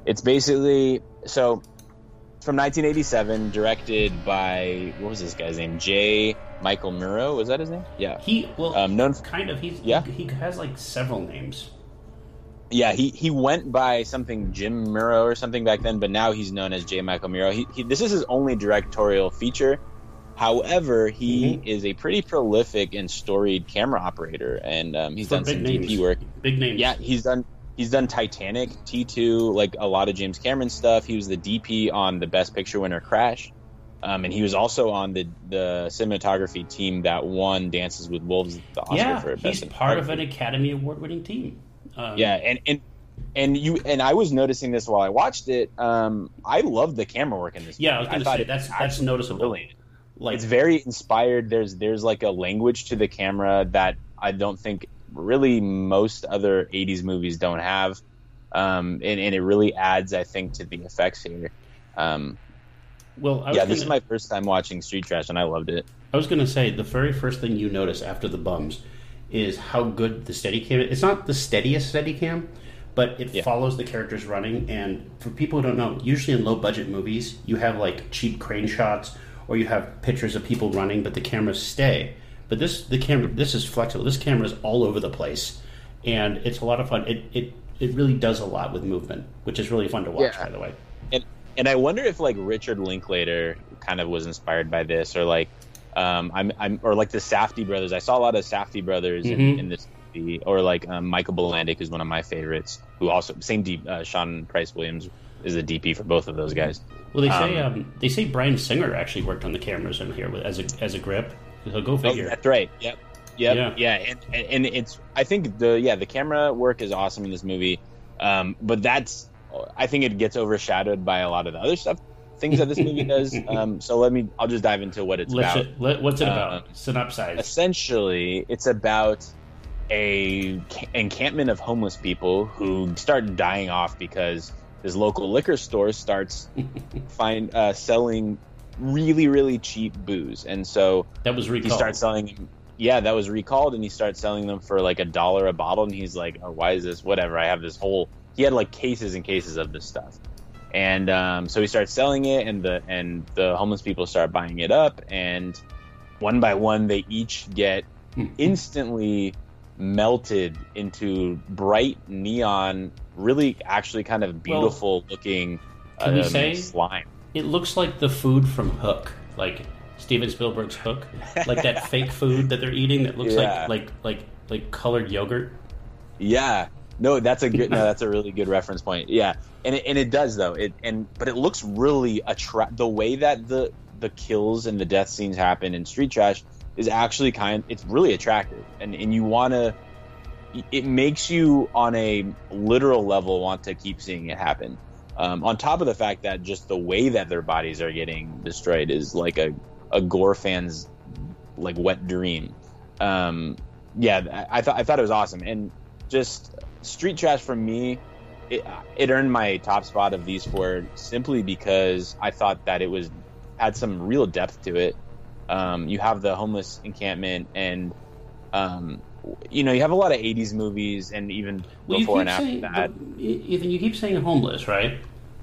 it's basically so from 1987, directed by what was this guy's name? J. Michael Muro. Was that his name? Yeah. he well Um, known for, kind of he's Yeah. he, he has like several names. yeah, he, he went by something Jim Muro or something back then, but now he's known as J. Michael Muro. He, he, this is his only directorial feature. However, he Mhm. is a pretty prolific and storied camera operator, and um, he's For done some big DP work. Big names. Yeah, he's done he's done Titanic, T two, like a lot of James Cameron stuff. He was the DP on the Best Picture winner Crash, um, and he was also on the the cinematography team that won Dances with Wolves, the Oscar yeah, for he's Best part of an Academy Award winning team. Um, Yeah, and and and you and I was noticing this while I watched it. Um, I love the camera work in this. Yeah, I was movie. going to thought say it that's that's noticeable. brilliant. Like it's very inspired. There's there's like a language to the camera that I don't think really most other '80s movies don't have, um, and, and it really adds, I think, to the effects here. Um, well, I was yeah, gonna, this is my first time watching Street Trash, and I loved it. I was going to say the very first thing you notice after the bums is how good the Steadicam. It's not the steadiest Steadicam, but it Yeah. follows the characters running. And for people who don't know, usually in low budget movies, you have like cheap crane shots or you have pictures of people running, but the cameras stay. But this the camera this is flexible. This camera is all over the place, and it's a lot of fun. It it it really does a lot with movement, which is really fun to watch. Yeah. By the way, and and I wonder if like Richard Linklater kind of was inspired by this, or like um, I'm I'm or like the Safdie brothers. I saw a lot of Safdie brothers Mhm. in, in this movie, or like um, Michael Bilandic is one of my favorites. Who also same deep uh, Sean Price Williams is a DP for both of those guys. well they say Um, um, they say Bryan Singer actually worked on the cameras in here with, as a as a grip. So go Oh, figure. that's right. Yep. Yep. Yeah. Yeah. And, and and it's I think the yeah the camera work is awesome in this movie, um, but that's I think it gets overshadowed by a lot of the other stuff things that this movie does. Um, so let me I'll just dive into what it's Let's about. it, let, what's it about? Uh, Synopsize. essentially it's about a ca- encampment of homeless people who start dying off because this local liquor store starts find uh, selling really really cheap booze. And so That was recalled. he starts selling yeah that was recalled and he starts selling them for like a dollar a bottle and he's like oh why is this? Whatever i have this whole he had like cases and cases of this stuff. And um, so he starts selling it and the and the homeless people start buying it up and one by one they each get instantly melted into bright neon, really actually kind of beautiful looking Can we um, say- slime. It looks like the food from Hook, like Steven Spielberg's Hook, like that fake food that they're eating that looks Yeah. like like like like colored yogurt. Yeah. No, that's a good. No, that's a really good reference point. Yeah, and it, and it does though. It and but it looks really attract. The way that the the kills and the death scenes happen in Street Trash is actually kind. It's really attractive, and and you want to. It makes you on a literal level want to keep seeing it happen. Um, on top of the fact that just the way that their bodies are getting destroyed is like a a gore fan's like wet dream. Um, yeah, I, thought I thought it was awesome, and just Street Trash for me, it, it earned my top spot of these four simply because I thought that it was had some real depth to it. Um, you have the homeless encampment, and um, you know you have a lot of '80s movies, and even Well, before and after saying, that. Ethan, you keep saying homeless, right?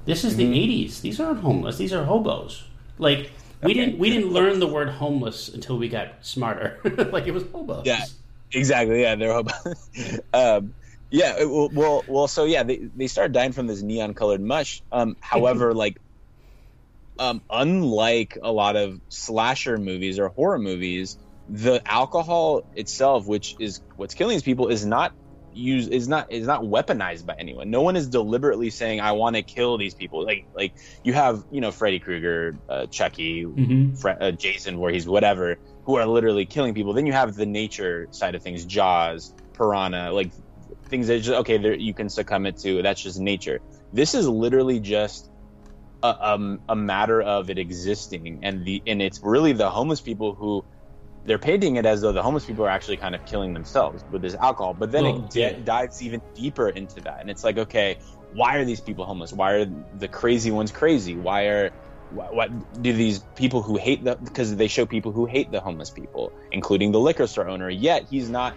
This is Mm-hmm. the '80s. These aren't homeless. These are hobos. Like we didn't we didn't learn the word homeless until we got smarter. like it was hobos. Yeah, exactly. Yeah, they're hobos. um, yeah. it- Well, well, well, so yeah, they they start dying from this neon colored mush. Um, however, like, um, unlike a lot of slasher movies or horror movies, the alcohol itself, which is what's killing these people, is not used is not is not weaponized by anyone. No one is deliberately saying I want to kill these people. Like like you have you know Freddy Krueger, uh, Chucky, hmm Fre- uh, Jason, where he's whatever, who are literally killing people. Then you have the nature side of things, Jaws, Piranha, like things that just okay, you can succumb it to. That's just nature. This is literally just a, um, a matter of it existing, and the and it's really the homeless people who they're painting it as though the homeless people are actually kind of killing themselves with this alcohol. But then it yeah. dives even deeper into that, and it's like, okay, why are these people homeless? Why are the crazy ones crazy? Why are what, what do these people who hate the because they show people who hate the homeless people, including the liquor store owner. Yet he's not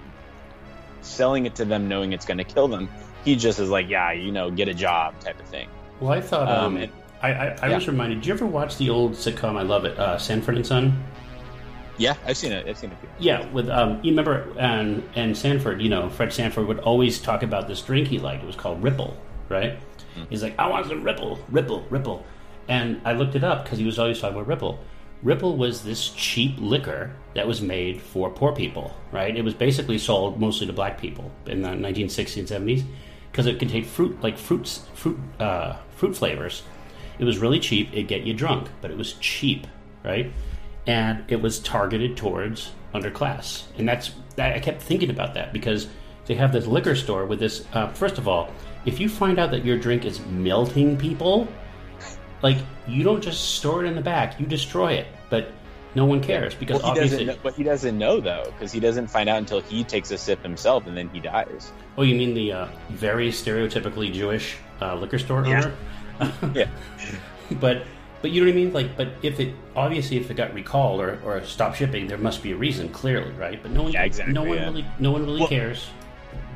selling it to them knowing it's going to kill them. He just is like, yeah, you know, get a job type of thing. Well, I thought Um, um, it- I I, I yeah. was reminded. Did you ever watch the old sitcom? I love it. Uh, Sanford and Son. Yeah, I've seen it. I've seen it. Yeah, with um, you remember and and Sanford, you know, Fred Sanford would always talk about this drink he liked. It was called Ripple, right? He's like, I want some Ripple, Ripple, Ripple, and I looked it up because he was always talking about Ripple. Ripple was this cheap liquor that was made for poor people, right? It was basically sold mostly to black people in the 1960s and 70s because it contained fruit, like fruits, fruit, uh, fruit flavors. It was really cheap. It'd get you drunk, but it was cheap, right? And it was targeted towards underclass. And that's that, I kept thinking about that because they have this liquor store with this. Uh, first of all, if you find out that your drink is melting people, like you don't just store it in the back, you destroy it. But no one cares because Well, he obviously. doesn't. Know, but he doesn't know though, because he doesn't find out until he takes a sip himself, and then he dies. Oh, you mean the uh, very stereotypically Jewish uh, liquor store Yeah. owner? Yeah. but but you know what I mean? Like, but if it obviously if it got recalled or, or stopped shipping, there must be a reason, clearly, right? But no one, Yeah, exactly, no one yeah. really, no one really Well- cares.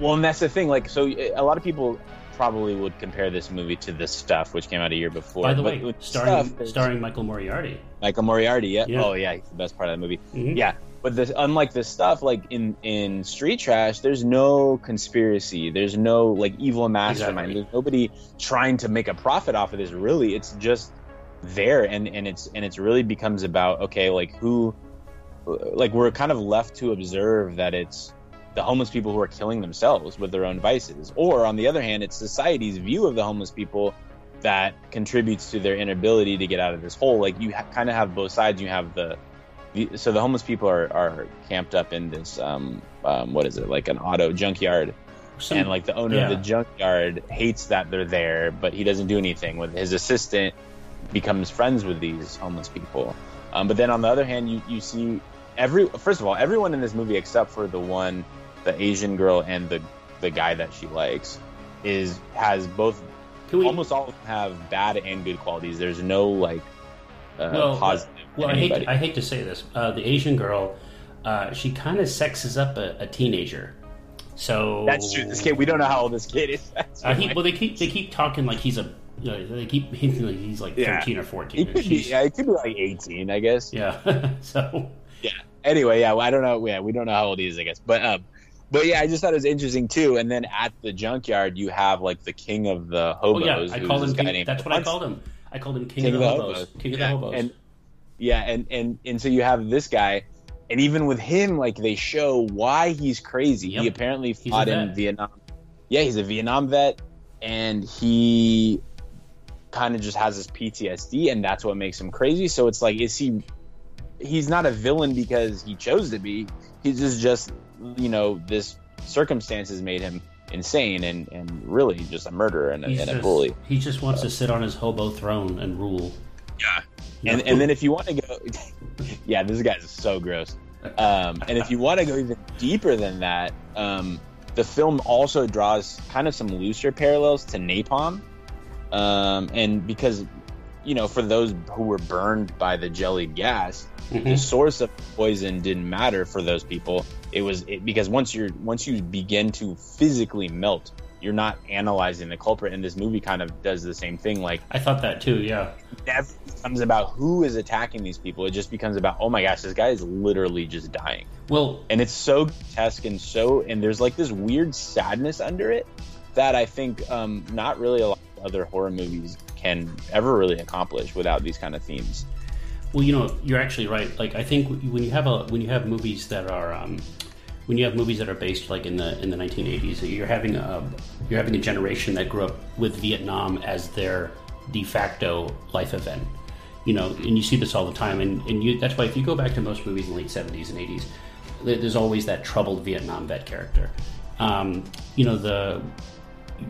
Well, and that's the thing. Like, so a lot of people probably would compare this movie to The Stuff, which came out a year before. By the But way, starring Stuff, starring Michael Moriarty. Michael Moriarty. Yeah. Yeah. Oh, yeah. He's the best part of that movie. Mhm. Yeah. But this, unlike this stuff, like in in Street Trash, there's no conspiracy. There's no like evil mastermind. Exactly. There's nobody trying to make a profit off of this. Really, it's just there, and and it's and it's really becomes about okay, like who, like we're kind of left to observe that it's the homeless people who are killing themselves with their own vices, or on the other hand, it's society's view of the homeless people that contributes to their inability to get out of this hole. Like you ha- kind of have both sides. You have the, the so the homeless people are, are camped up in this um, um what is it like an auto junkyard, Some- and like the owner of the junkyard hates that they're there, but he doesn't do anything. With his assistant becomes friends with these homeless people. Um, but then on the other hand, you you see every first of all everyone in this movie except for the one the Asian girl and the the guy that she likes is has both we, almost all have bad and good qualities. There's no like uh, well, positive. Well, I hate to, I hate to say this. Uh, the Asian girl, uh, she kind of sexes up a, a teenager. So That's true. This kid, we don't know how old this kid is. Uh, he, well, they keep they keep talking like he's a. You know, they keep hinting like he's like Yeah. thirteen or he fourteen. could be, yeah, he could be like 18, I guess. yeah. so Yeah. Anyway, yeah, well, I don't know. Yeah, we don't know how old he is, I guess. But um, but yeah, I just thought it was interesting too. And then at the junkyard, you have like the king of the hobos. Oh hobos. yeah, I called him. King, that's what I called him. I called him King, of the Hobos. King of the Hobos. And yeah, and and and so you have this guy, and even with him, like they show why he's crazy. He apparently fought in. Vietnam. Yeah, he's a Vietnam vet, and he kind of just has this PTSD, and that's what makes him crazy. So it's like, is he? He's not a villain because he chose to be. He's just just you know this circumstances made him insane and and really just a murderer and a, and a bully. He just wants to sit on his hobo throne and rule. Yeah. And and then if you want to go, yeah, this guy's so gross. Um, and if you want to go even deeper than that, um, the film also draws kind of some looser parallels to Napalm, um, and because you know, for those who were burned by the jelly gas, the Mhm. source of poison didn't matter for those people. It was it, because once you're once you begin to physically melt, you're not analyzing the culprit. And this movie kind of does the same thing. Like I thought that too. Yeah. never becomes about who is attacking these people. It just becomes about, oh my gosh, this guy is literally just dying. Well, And it's so grotesque and so, and there's like this weird sadness under it that I think um, not really a lot of other horror movies can ever really accomplish without these kind of themes. Well, you know, you're actually right. Like, I think when you have a when you have movies that are um, when you have movies that are based like in the in the 1980s, you're having a you're having a generation that grew up with Vietnam as their de facto life event. You know, and you see this all the time, and, and you, that's why if you go back to most movies in the late 70s and 80s, there's always that troubled Vietnam vet character. Um, you know, the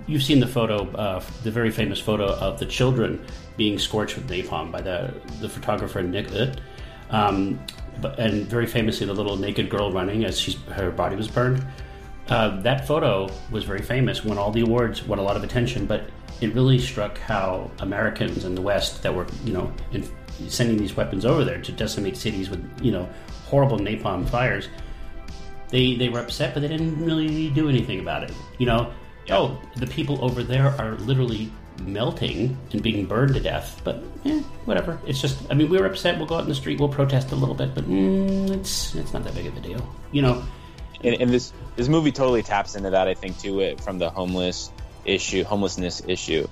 you've seen the photo, uh, the very famous photo of the children being scorched with napalm by the the photographer Nick Ut. Um, and very famously, the little naked girl running as she's her body was burned. Uh, that photo was very famous, won all the awards, won a lot of attention, but it really struck how Americans in the West that were, you know, in, sending these weapons over there to decimate cities with, you know, horrible napalm fires they they were upset, but they didn't really do anything about it. You know, oh, the people over there are literally melting and being burned to death. But eh, whatever. It's just, I mean, we were upset. We'll go out in the street. We'll protest a little bit, but mm, it's it's not that big of a deal. You know, And, and this this movie totally taps into that, I think, too, it, from the homeless issue, homelessness issue.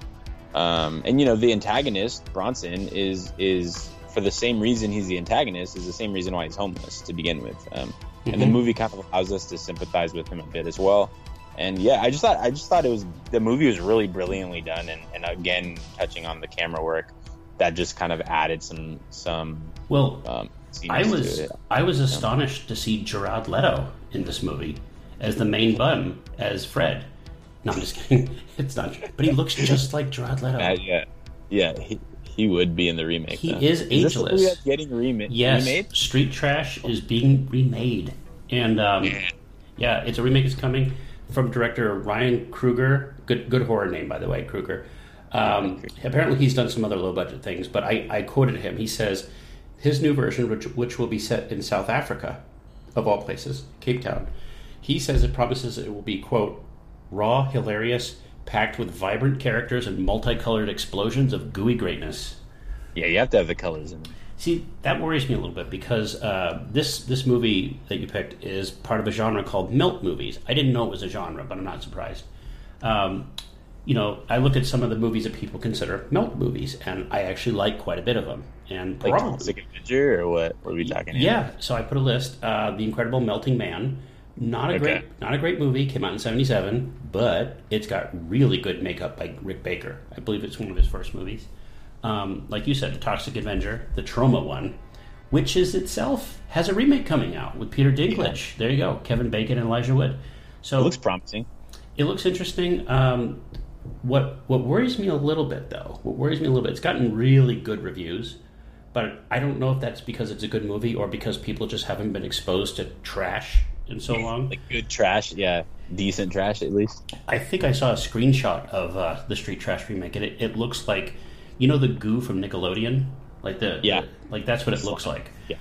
Um, and you know, the antagonist Bronson is is for the same reason he's the antagonist is the same reason why he's homeless to begin with. Um, And the Mhm. movie kind of allows us to sympathize with him a bit as well. And yeah, I just thought I just thought it was the movie was really brilliantly done, and, and again touching on the camera work that just kind of added some some well, um, I was. I was astonished to see Jared Leto in this movie as the main bum as Fred. No, I'm just kidding. It's not, but he looks just like Jared Leto. Uh, yeah, yeah, he, he would be in the remake. He though. is this the ageless. movie getting rema- Yes, remade. Street Trash is being remade, and um, yeah, it's a remake is coming from director Ryan Kruger. Good, good horror name by the way, Kruger. Um, apparently, he's done some other low budget things, but I, I quoted him. He says his new version, which which will be set in South Africa, of all places, Cape Town. He says it promises it will be quote raw, hilarious, packed with vibrant characters and multicolored explosions of gooey greatness. Yeah, you have to have the colors in. them. See, that worries me a little bit because uh, this this movie that you picked is part of a genre called melt movies. I didn't know it was a genre, but I'm not surprised. Um, you know, I looked at some of the movies that people consider melt movies, and I actually like quite a bit of them. And Like probably, Toxic Avenger or what? What are we talking? yeah. So I put a list: uh, The Incredible Melting Man. Not a Okay. great, not a great movie. Came out in '77, but it's got really good makeup by Rick Baker. I believe it's one of his first movies. Um, like you said, the Toxic Avenger, the Troma one, which is itself has a remake coming out with Peter Dinklage. There you go, Kevin Bacon and Elijah Wood. So it looks promising. it looks interesting. Um, what what worries me a little bit, though, what worries me a little bit, it's gotten really good reviews, but I don't know if that's because it's a good movie or because people just haven't been exposed to trash in so long. Like good trash, yeah, decent trash at least. I think I saw a screenshot of uh, the Street Trash remake, and it, it looks like you know the goo from Nickelodeon, like the Yeah. like that's what it looks like. Yeah,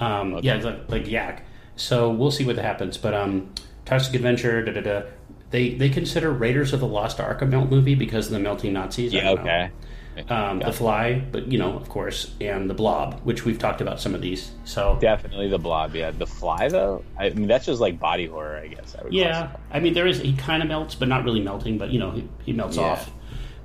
Um, Yeah, like, like yak. So we'll see what happens. But um, Toxic Adventure, da da da. They they consider Raiders of the Lost Ark a melt movie because of the melting Nazis. Yeah, okay. Um. The Fly, but you know, of course, and The Blob, which we've talked about some of these. So Definitely the blob. Yeah, the fly though. I mean, that's just like body horror, I guess. I would yeah. I mean, there is he kind of melts, but not really melting. But you know, he, he melts Yeah. off.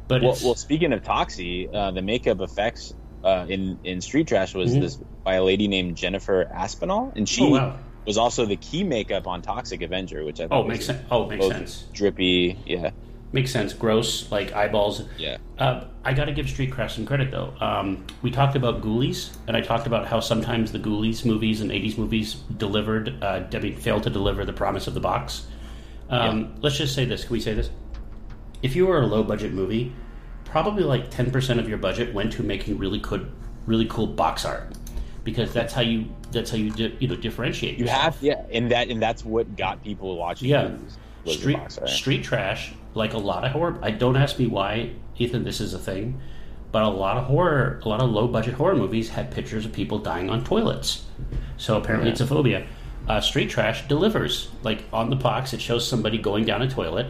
But Well, it's, well, speaking of Toxie, uh, the makeup effects uh, in in Street Trash was Mhm. this by a lady named Jennifer Aspinall, and she Oh, wow. was also the key makeup on Toxic Avenger, which I oh, thought makes was sense. Oh, makes sense. drippy. Yeah, Makes sense. Gross, like eyeballs. yeah, Uh, I got to give Street Trash some credit though. Um, we talked about Ghoulies, and I talked about how sometimes the Ghoulies movies and '80s movies delivered, uh, I mean, failed to deliver the promise of the box. Um, Let's just say this. Can we say this? If you were a low budget movie, probably like 10% of your budget went to making really good, really cool box art, because that's how you that's how you di- you know differentiate. you yourself. have yeah, and that and that's what got people watching. Yeah. movies, Street street trash, like a lot of horror. I don't ask me why, Ethan. This is a thing, but a lot of horror, a lot of low budget horror movies had pictures of people dying on toilets. So apparently, it's a phobia. Uh, street trash delivers. Like on the box, it shows somebody going down a toilet,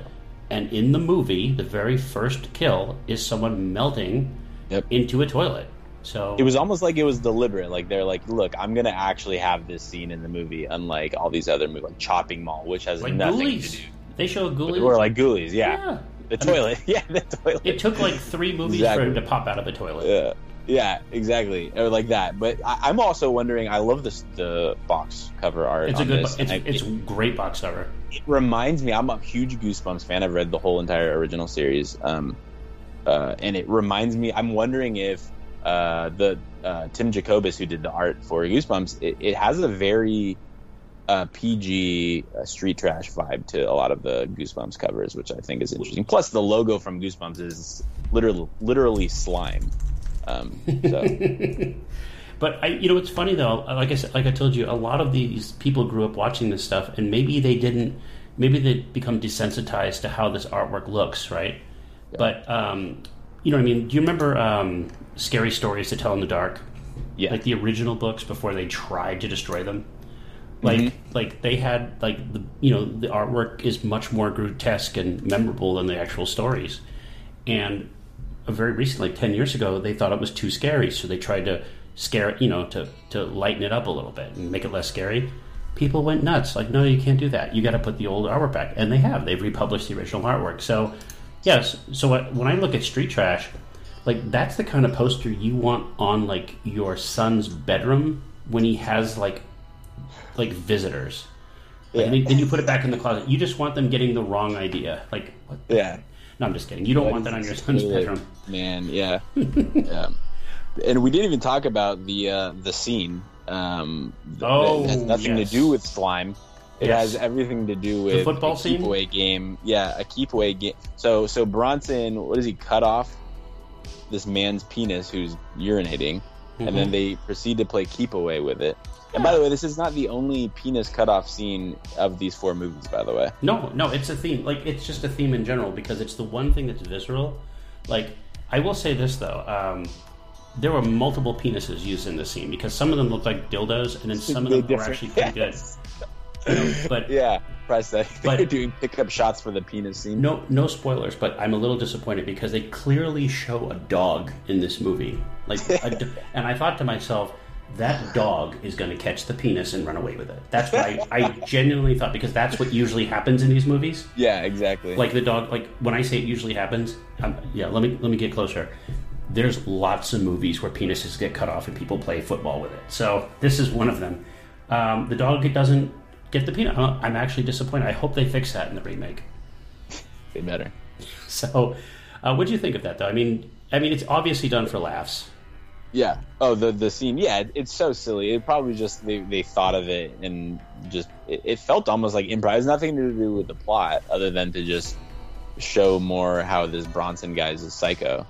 and in the movie, the very first kill is someone melting Yep. into a toilet. So It was almost like it was deliberate. Like they're like, look, I'm gonna actually have this scene in the movie, unlike all these other movies, like Chopping Mall, which has like nothing Ghoulies. to do. They show Ghoulies. Or like Ghoulies, yeah. yeah. The I mean, toilet, yeah, the toilet. It took like three movies Exactly. for him to pop out of a toilet. Yeah, yeah, exactly, or like that. But I, I'm also wondering. I love this the box cover art. It's a good. This. It's, I- it's a great box cover. it reminds me. I'm a huge Goosebumps fan. I've read the whole entire original series, um, uh, and it reminds me. I'm wondering if uh, the uh, Tim Jacobus who did the art for Goosebumps, it, it has a very uh, PG uh, street trash vibe to a lot of the Goosebumps covers, which I think is interesting. Plus, the logo from Goosebumps is literally literally slime. Um, so But I, you know, it's funny though. Like I said, like I told you, a lot of these people grew up watching this stuff, and maybe they didn't. Maybe they become desensitized to how this artwork looks, right? But um, you know, what I mean, do you remember um, scary stories to tell in the dark? yeah, like the original books before they tried to destroy them. Like, like they had like the you know the artwork is much more grotesque and memorable than the actual stories, and very recently, ten years ago, they thought it was too scary, so they tried to scare it, you know, to to lighten it up a little bit and make it less scary. People went nuts. Like, no, you can't do that. You got to put the old artwork back, and they have. They've republished the original artwork. So, yes. So when I look at Street Trash, like that's the kind of poster you want on like your son's bedroom when he has like like visitors. Like, and then- then you put it back in the closet. You just want them getting the wrong idea. Like, what? yeah. No, I'm just kidding. You don't want that on your son's Really, bedroom. Man, yeah, yeah. And we didn't even talk about the uh, the scene. Um, Oh, it has nothing yes. to do with slime. It Yes. has everything to do with football a scene? keep away game. Yeah, a keep away game. So so Bronson, what does he cut off? This man's penis who's urinating, and then they proceed to play keep away with it. And by the way, this is not the only penis cut off scene of these four movies. By the way, No, no, it's a theme. Like it's just a theme in general because it's the one thing that's visceral. Like I will say this though, um, there were multiple penises used in this scene because some of them look like dildos, and then some of them were actually pretty good. You know, but yeah, press that. But- They're doing pickup shots for the penis scene. no, no spoilers. But I'm a little disappointed because they clearly show a dog in this movie. Like, a and I thought to myself. That dog is going to catch the penis and run away with it. That's what I, I genuinely thought because that's what usually happens in these movies. Yeah, exactly. like the dog like when i say it usually happens um, yeah let me let me get closer there's lots of movies where penises get cut off and people play football with it so this is one of them um, the dog doesn't get the penis Uh, i'm actually disappointed i hope they fix that in the remake they better. so uh, what do you think of that though i mean i mean it's obviously done for laughs Yeah. Oh, the the scene. Yeah, it's so silly. It probably just they, they thought of it and just it, it felt almost like improv. It has nothing to do with the plot other than to just show more how this Bronson guy is a psycho.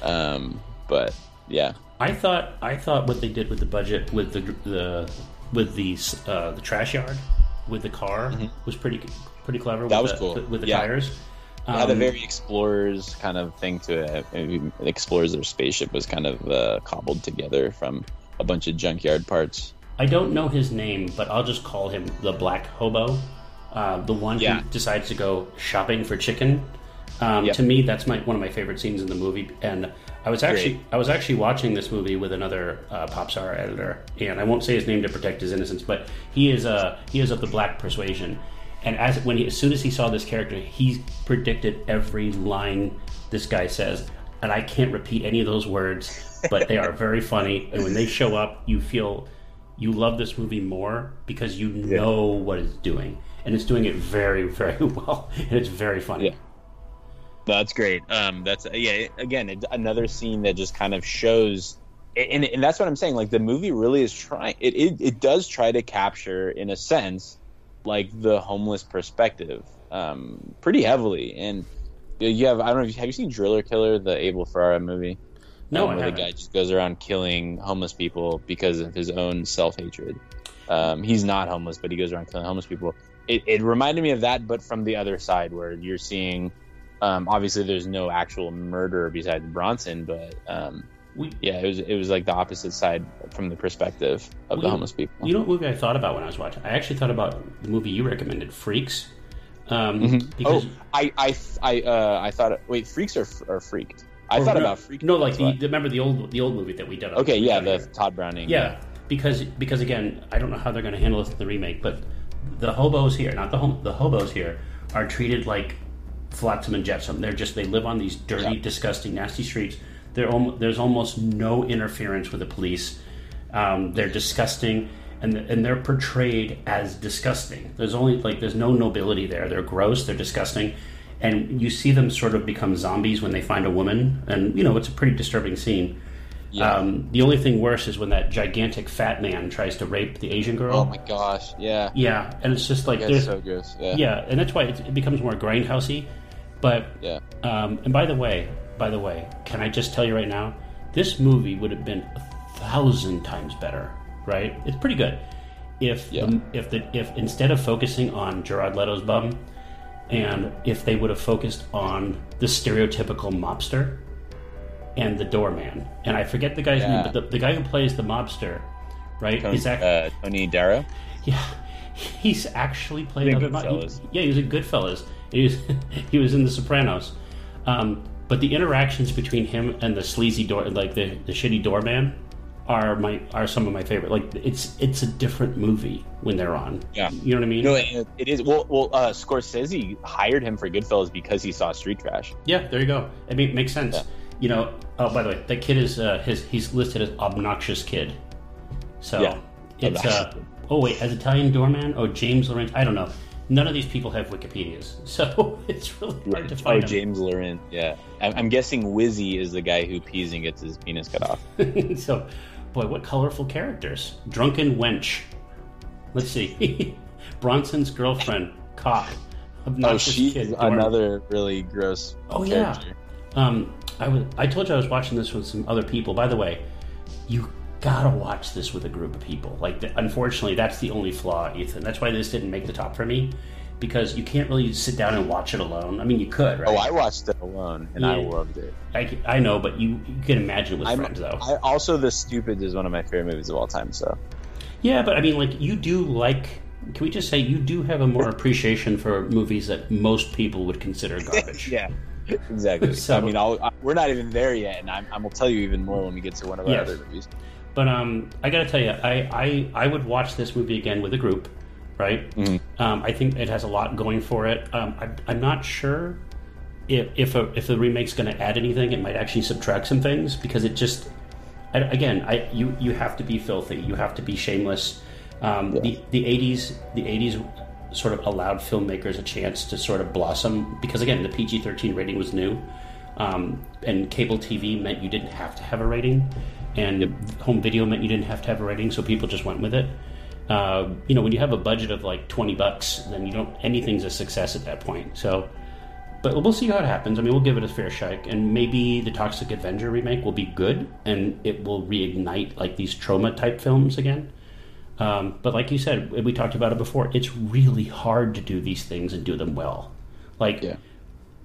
Um, but yeah, I thought I thought what they did with the budget with the the with the uh, the trash yard with the car was pretty pretty clever. Mm-hmm. That with was the, cool. with the Yeah. tires. It had a Um, very explorers kind of thing to it. Explorers their spaceship was kind of uh, cobbled together from a bunch of junkyard parts. I don't know his name, but I'll just call him the Black Hobo, uh, the one Yeah. who decides to go shopping for chicken. Um, Yep. To me, that's my one of my favorite scenes in the movie, and I was actually I was actually watching this movie with another uh, Popzara editor, and I won't say his name to protect his innocence, but he is uh, he is of the black persuasion, and as when he as soon as he saw this character, he predicted every line this guy says, and I can't repeat any of those words, but they are very funny, and when they show up, you feel you love this movie more because you know what it's doing, and it's doing it very very well, and it's very funny. Yeah. That's great. Um, that's yeah. Again, it, another scene that just kind of shows, and, and that's what I'm saying. Like the movie really is trying. It, it it does try to capture, in a sense, like the homeless perspective, um, pretty heavily. And you have I don't know. Have you seen Driller Killer, the Abel Ferrara movie? No, um, where the guy just goes around killing homeless people because of his own self hatred. Um, he's not homeless, but he goes around killing homeless people. It, it reminded me of that, but from the other side, where you're seeing. Um, obviously, there's no actual murder besides Bronson, but um, We, yeah, it was it was like the opposite side from the perspective of the homeless people. You know what movie I thought about when I was watching? I actually thought about the movie you recommended, Freaks. Um, Because oh, I I I uh, I thought wait, freaks are or freaked? I thought no, about freaks. No, like the, the remember the old the old movie that we did. Okay, yeah, the here. Tod Browning. yeah because because again I don't know how they're going to handle this in the remake, but the hobos here, not the hom- the hobos here, are treated like flotsam and jetsam. They're just they live on these dirty, Yeah. disgusting, nasty streets. There's almost no interference with the police. Um, they're disgusting, and and they're portrayed as disgusting. There's only like there's no nobility there. They're gross. They're disgusting, and you see them sort of become zombies when they find a woman, and you know it's a pretty disturbing scene. Yeah. Um, the only thing worse is when that gigantic fat man tries to rape the Asian girl. Oh my gosh, yeah, Yeah, and it's just like yeah, so gross. Yeah, yeah, and that's why it, it becomes more grindhousey. But yeah. um, and by the way, by the way, can I just tell you right now, this movie would have been a thousand times better. Right? It's pretty good. If Yeah. the, if the if instead of focusing on Jared Leto's bum, and if they would have focused on the stereotypical mobster and the doorman, and I forget the guy's Yeah. name, but the, the guy who plays the mobster, right? Tony, is act- uh, Tony Darrow. yeah, he's actually played In other he- yeah, he was in Goodfellas. He was he was in The Sopranos. Um, but the interactions between him and the sleazy door, like the, the shitty doorman, are my are some of my favorite. Like it's it's a different movie when they're on. Yeah. you know what I mean. No, it, it is. Well, well, uh, Scorsese hired him for Goodfellas because he saw Street Trash. Yeah, there you go. I mean, it makes sense. Yeah. You know. Oh, by the way, that kid is uh, his. He's listed as obnoxious kid. So Yeah. it's. Uh, oh wait, as Italian doorman. Oh, James Lorinz. I don't know. None of these people have Wikipedia's, so it's really hard to Oh, find. them. James Laurent. Yeah, I'm, guessing Wizzy is the guy who pees and gets his penis cut off. so, boy, what colorful characters! Drunken wench. Let's see. Bronson's girlfriend, cop. Oh, she's kid. another really gross. Oh yeah. character. Um, I was. I told you I was watching this with some other people. By the way, you gotta watch this with a group of people. Like, the, unfortunately, that's the only flaw, Ethan. That's why this didn't make the top for me because you can't really sit down and watch it alone. I mean, you could, right? Oh, I watched it alone and I loved it. I, I know, but you, you can imagine it with I'm, friends, though. I also The Stupid is one of my favorite movies of all time. So Yeah, but I mean, like, you do like. Can we just say you do have a more appreciation for movies that most people would consider garbage? yeah, exactly. So- I mean, I'll, I, we're not even there yet, and I'm, I'm gonna tell you even more when we get to one of our Yes. other movies. But um, I got to tell you, I, I I would watch this movie again with a group, right? Um, I think it has a lot going for it. Um, I, I'm not sure if if a, if the remake's going to add anything. It might actually subtract some things because it just I, again, I you you have to be filthy. You have to be shameless. Um, The the '80s the '80s sort of allowed filmmakers a chance to sort of blossom because again, the PG-13 rating was new, um, and cable TV meant you didn't have to have a rating, and home video meant you didn't have to have a rating, so people just went with it. Uh, you know, when you have a budget of like twenty bucks, then you don't anything's a success at that point. So. But we'll see how it happens. I mean, we'll give it a fair shake, and maybe the Toxic Avenger remake will be good, and it will reignite like these Troma type films again. Um, but like you said, we talked about it before. It's really hard to do these things and do them well. Like Yeah.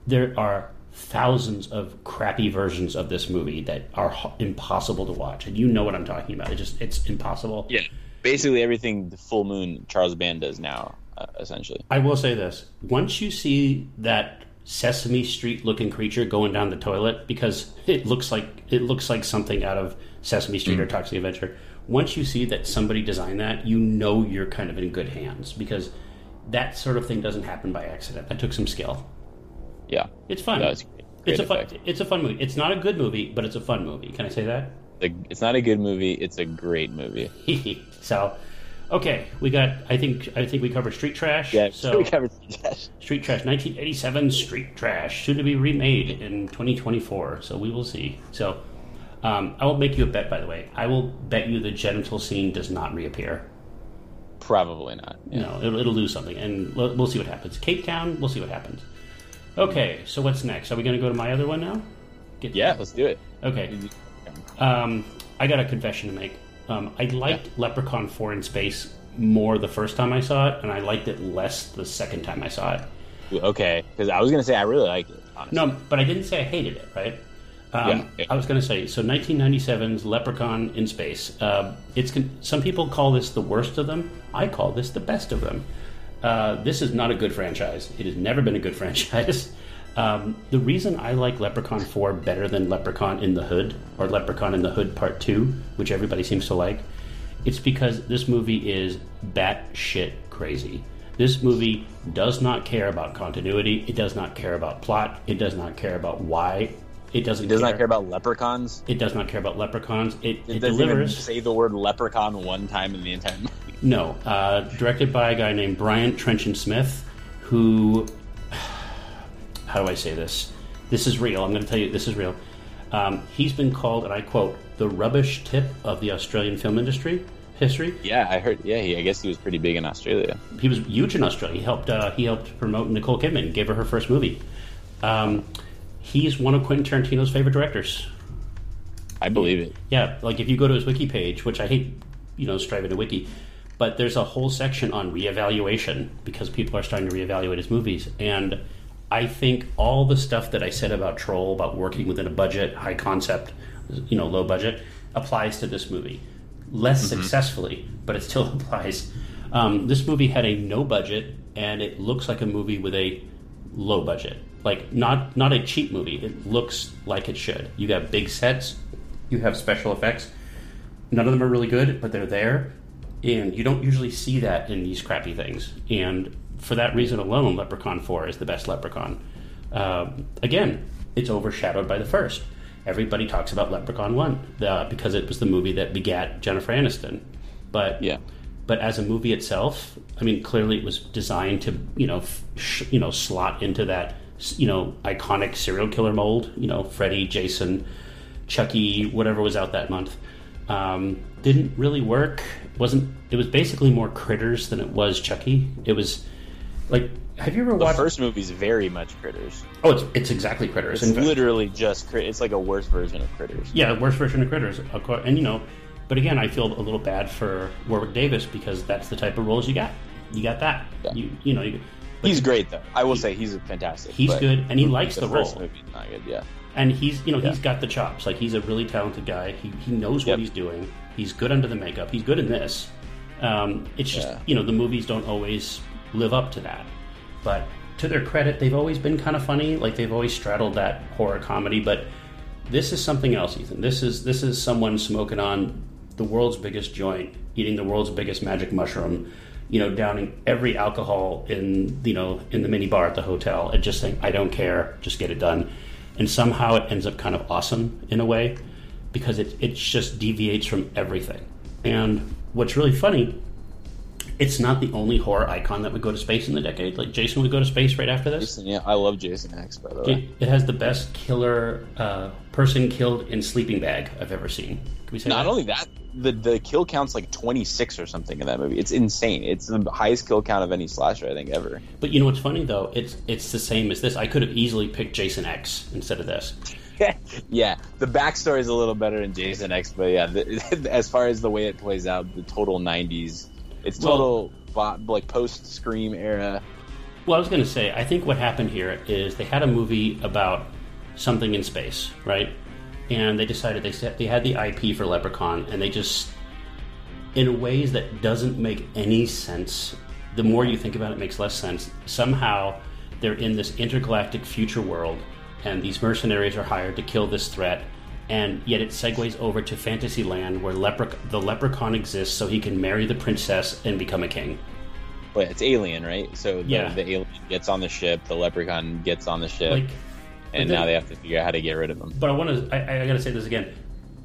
there are thousands of crappy versions of this movie that are h- impossible to watch, and you know what I'm talking about. It just it's impossible. Yeah, basically everything the Full Moon Charles Band does now, uh, essentially. I will say this: once you see that Sesame Street looking creature going down the toilet because it looks like it looks like something out of Sesame Street or Toxic Adventure. Once you see that somebody designed that, you know you're kind of in good hands because that sort of thing doesn't happen by accident. That took some skill. Yeah, It's fun. No, it's it's a fun. effect. It's a fun movie. It's not a good movie, but it's a fun movie. Can I say that? It's not a good movie. It's a great movie. so, okay, we got. I think. I think we covered Street Trash. Yeah, So we covered that. Street Trash, 1987 Street Trash, soon to be remade in 2024. So we will see. So, um, I will make you a bet. By the way, I will bet you the genital scene does not reappear. Probably not. You know, it'll, it'll lose something, and we'll, we'll see what happens. Cape Town, we'll see what happens. Okay, so what's next? Are we going to go to my other one now? Get, Yeah, let's do it. Okay. Um, I got a confession to make. Um, I liked Leprechaun 4 in Space more the first time I saw it, and I liked it less the second time I saw it. Okay, because I was gonna say I really liked it. Honestly. No, but I didn't say I hated it, right? Um, Yeah, yeah. I was going to say so. 1997's Leprechaun in Space. Uh, it's some people call this the worst of them. I call this the best of them. Uh, this is not a good franchise. It has never been a good franchise. Um, the reason I like Leprechaun 4 better than Leprechaun in the Hood or Leprechaun in the Hood Part 2, which everybody seems to like, it's because this movie is batshit crazy. This movie does not care about continuity. It does not care about plot. It does not care about why. It doesn't. It does not care about leprechauns. It does not care about leprechauns. It, It, it delivers. say the word leprechaun one time in the entire movie. No, uh, directed by a guy named Brian Trenchard Smith, who, how do I say this? This is real. I'm going to tell you this is real. Um, he's been called, and I quote, the rubbish tip of the Australian film industry history. Yeah, I heard. Yeah, he, I guess he was pretty big in Australia. He was huge in Australia. He helped. Uh, he helped promote Nicole Kidman. Gave her her first movie. Um, he's one of Quentin Tarantino's favorite directors. I believe it. Yeah, like if you go to his wiki page, which I hate, you know, striving to wiki, but there's a whole section on reevaluation because people are starting to reevaluate his movies. And I think all the stuff that I said about Troll, about working within a budget, high concept, you know, low budget, applies to this movie. Less successfully, but it still applies. Um, this movie had a no budget, and it looks like a movie with a low budget. Like not not a cheap movie. It looks like it should. You got big sets, you have special effects. None of them are really good, but they're there, and you don't usually see that in these crappy things. And for that reason alone, Leprechaun Four is the best Leprechaun. Um, again, it's overshadowed by the first. Everybody talks about Leprechaun One uh, because it was the movie that begat Jennifer Aniston. But Yeah. but as a movie itself, I mean, clearly it was designed to, you know, f- sh- you know, slot into that, you know, iconic serial killer mold. You know, Freddy, Jason, Chucky, whatever was out that month. Um, didn't really work. It wasn't. It was basically more critters than it was Chucky. It was like, have you ever The watched? first movie's very much critters. oh, it's it's exactly critters. It's literally just crit. It's like a worse version of critters. Yeah, worse version of Critters, of course. And you know, but again, I feel a little bad for Warwick Davis because that's the type of roles you got. You got that. Yeah. You you know, you, He's great though. I will say he's fantastic. He's good, and he likes the, first role. movie's not good. Yeah. And he's you know he's Yeah. got the chops. Like he's a really talented guy. He he knows what Yep. he's doing. He's good under the makeup. He's good in this. Um, it's just Yeah. you know the movies don't always live up to that. But to their credit, they've always been kind of funny. Like they've always straddled that horror comedy. But this is something else, Ethan. This is this is someone smoking on the world's biggest joint, eating the world's biggest magic mushroom, you know, downing every alcohol in you know in the mini bar at the hotel, and just saying, "I don't care, just get it done." And somehow it ends up kind of awesome in a way because it it just deviates from everything. And what's really funny it's not the only horror icon that would go to space in the decade. Like Jason would go to space right after this. Jason, yeah, I love Jason X by the way. It, it has the best killer uh, person killed in sleeping bag I've ever seen. Can we say Not that? only that, the the kill count's like 26 or something in that movie. It's insane. It's the highest kill count of any slasher I think ever. But you know what's funny though? It's it's the same as this. I could have easily picked Jason X instead of this. yeah, the backstory is a little better in Jason X, but yeah, the, as far as the way it plays out, the total 90s, it's Well- total bo- like post Scream era. Well, I was going to say, I think what happened here is they had a movie about something in space, right? And they decided they set, they had the IP for Leprechaun, and they just, in ways that doesn't make any sense. The more you think about it, it makes less sense. Somehow, they're in this intergalactic future world, and these mercenaries are hired to kill this threat. And yet it segues over to fantasy land where the leprechaun exists so he can marry the princess and become a king. But it's alien, right? So the, Yeah. the alien gets on the ship, the leprechaun gets on the ship, Like, and but now they have to figure out how to get rid of him. But I want to. I, I got to say this again.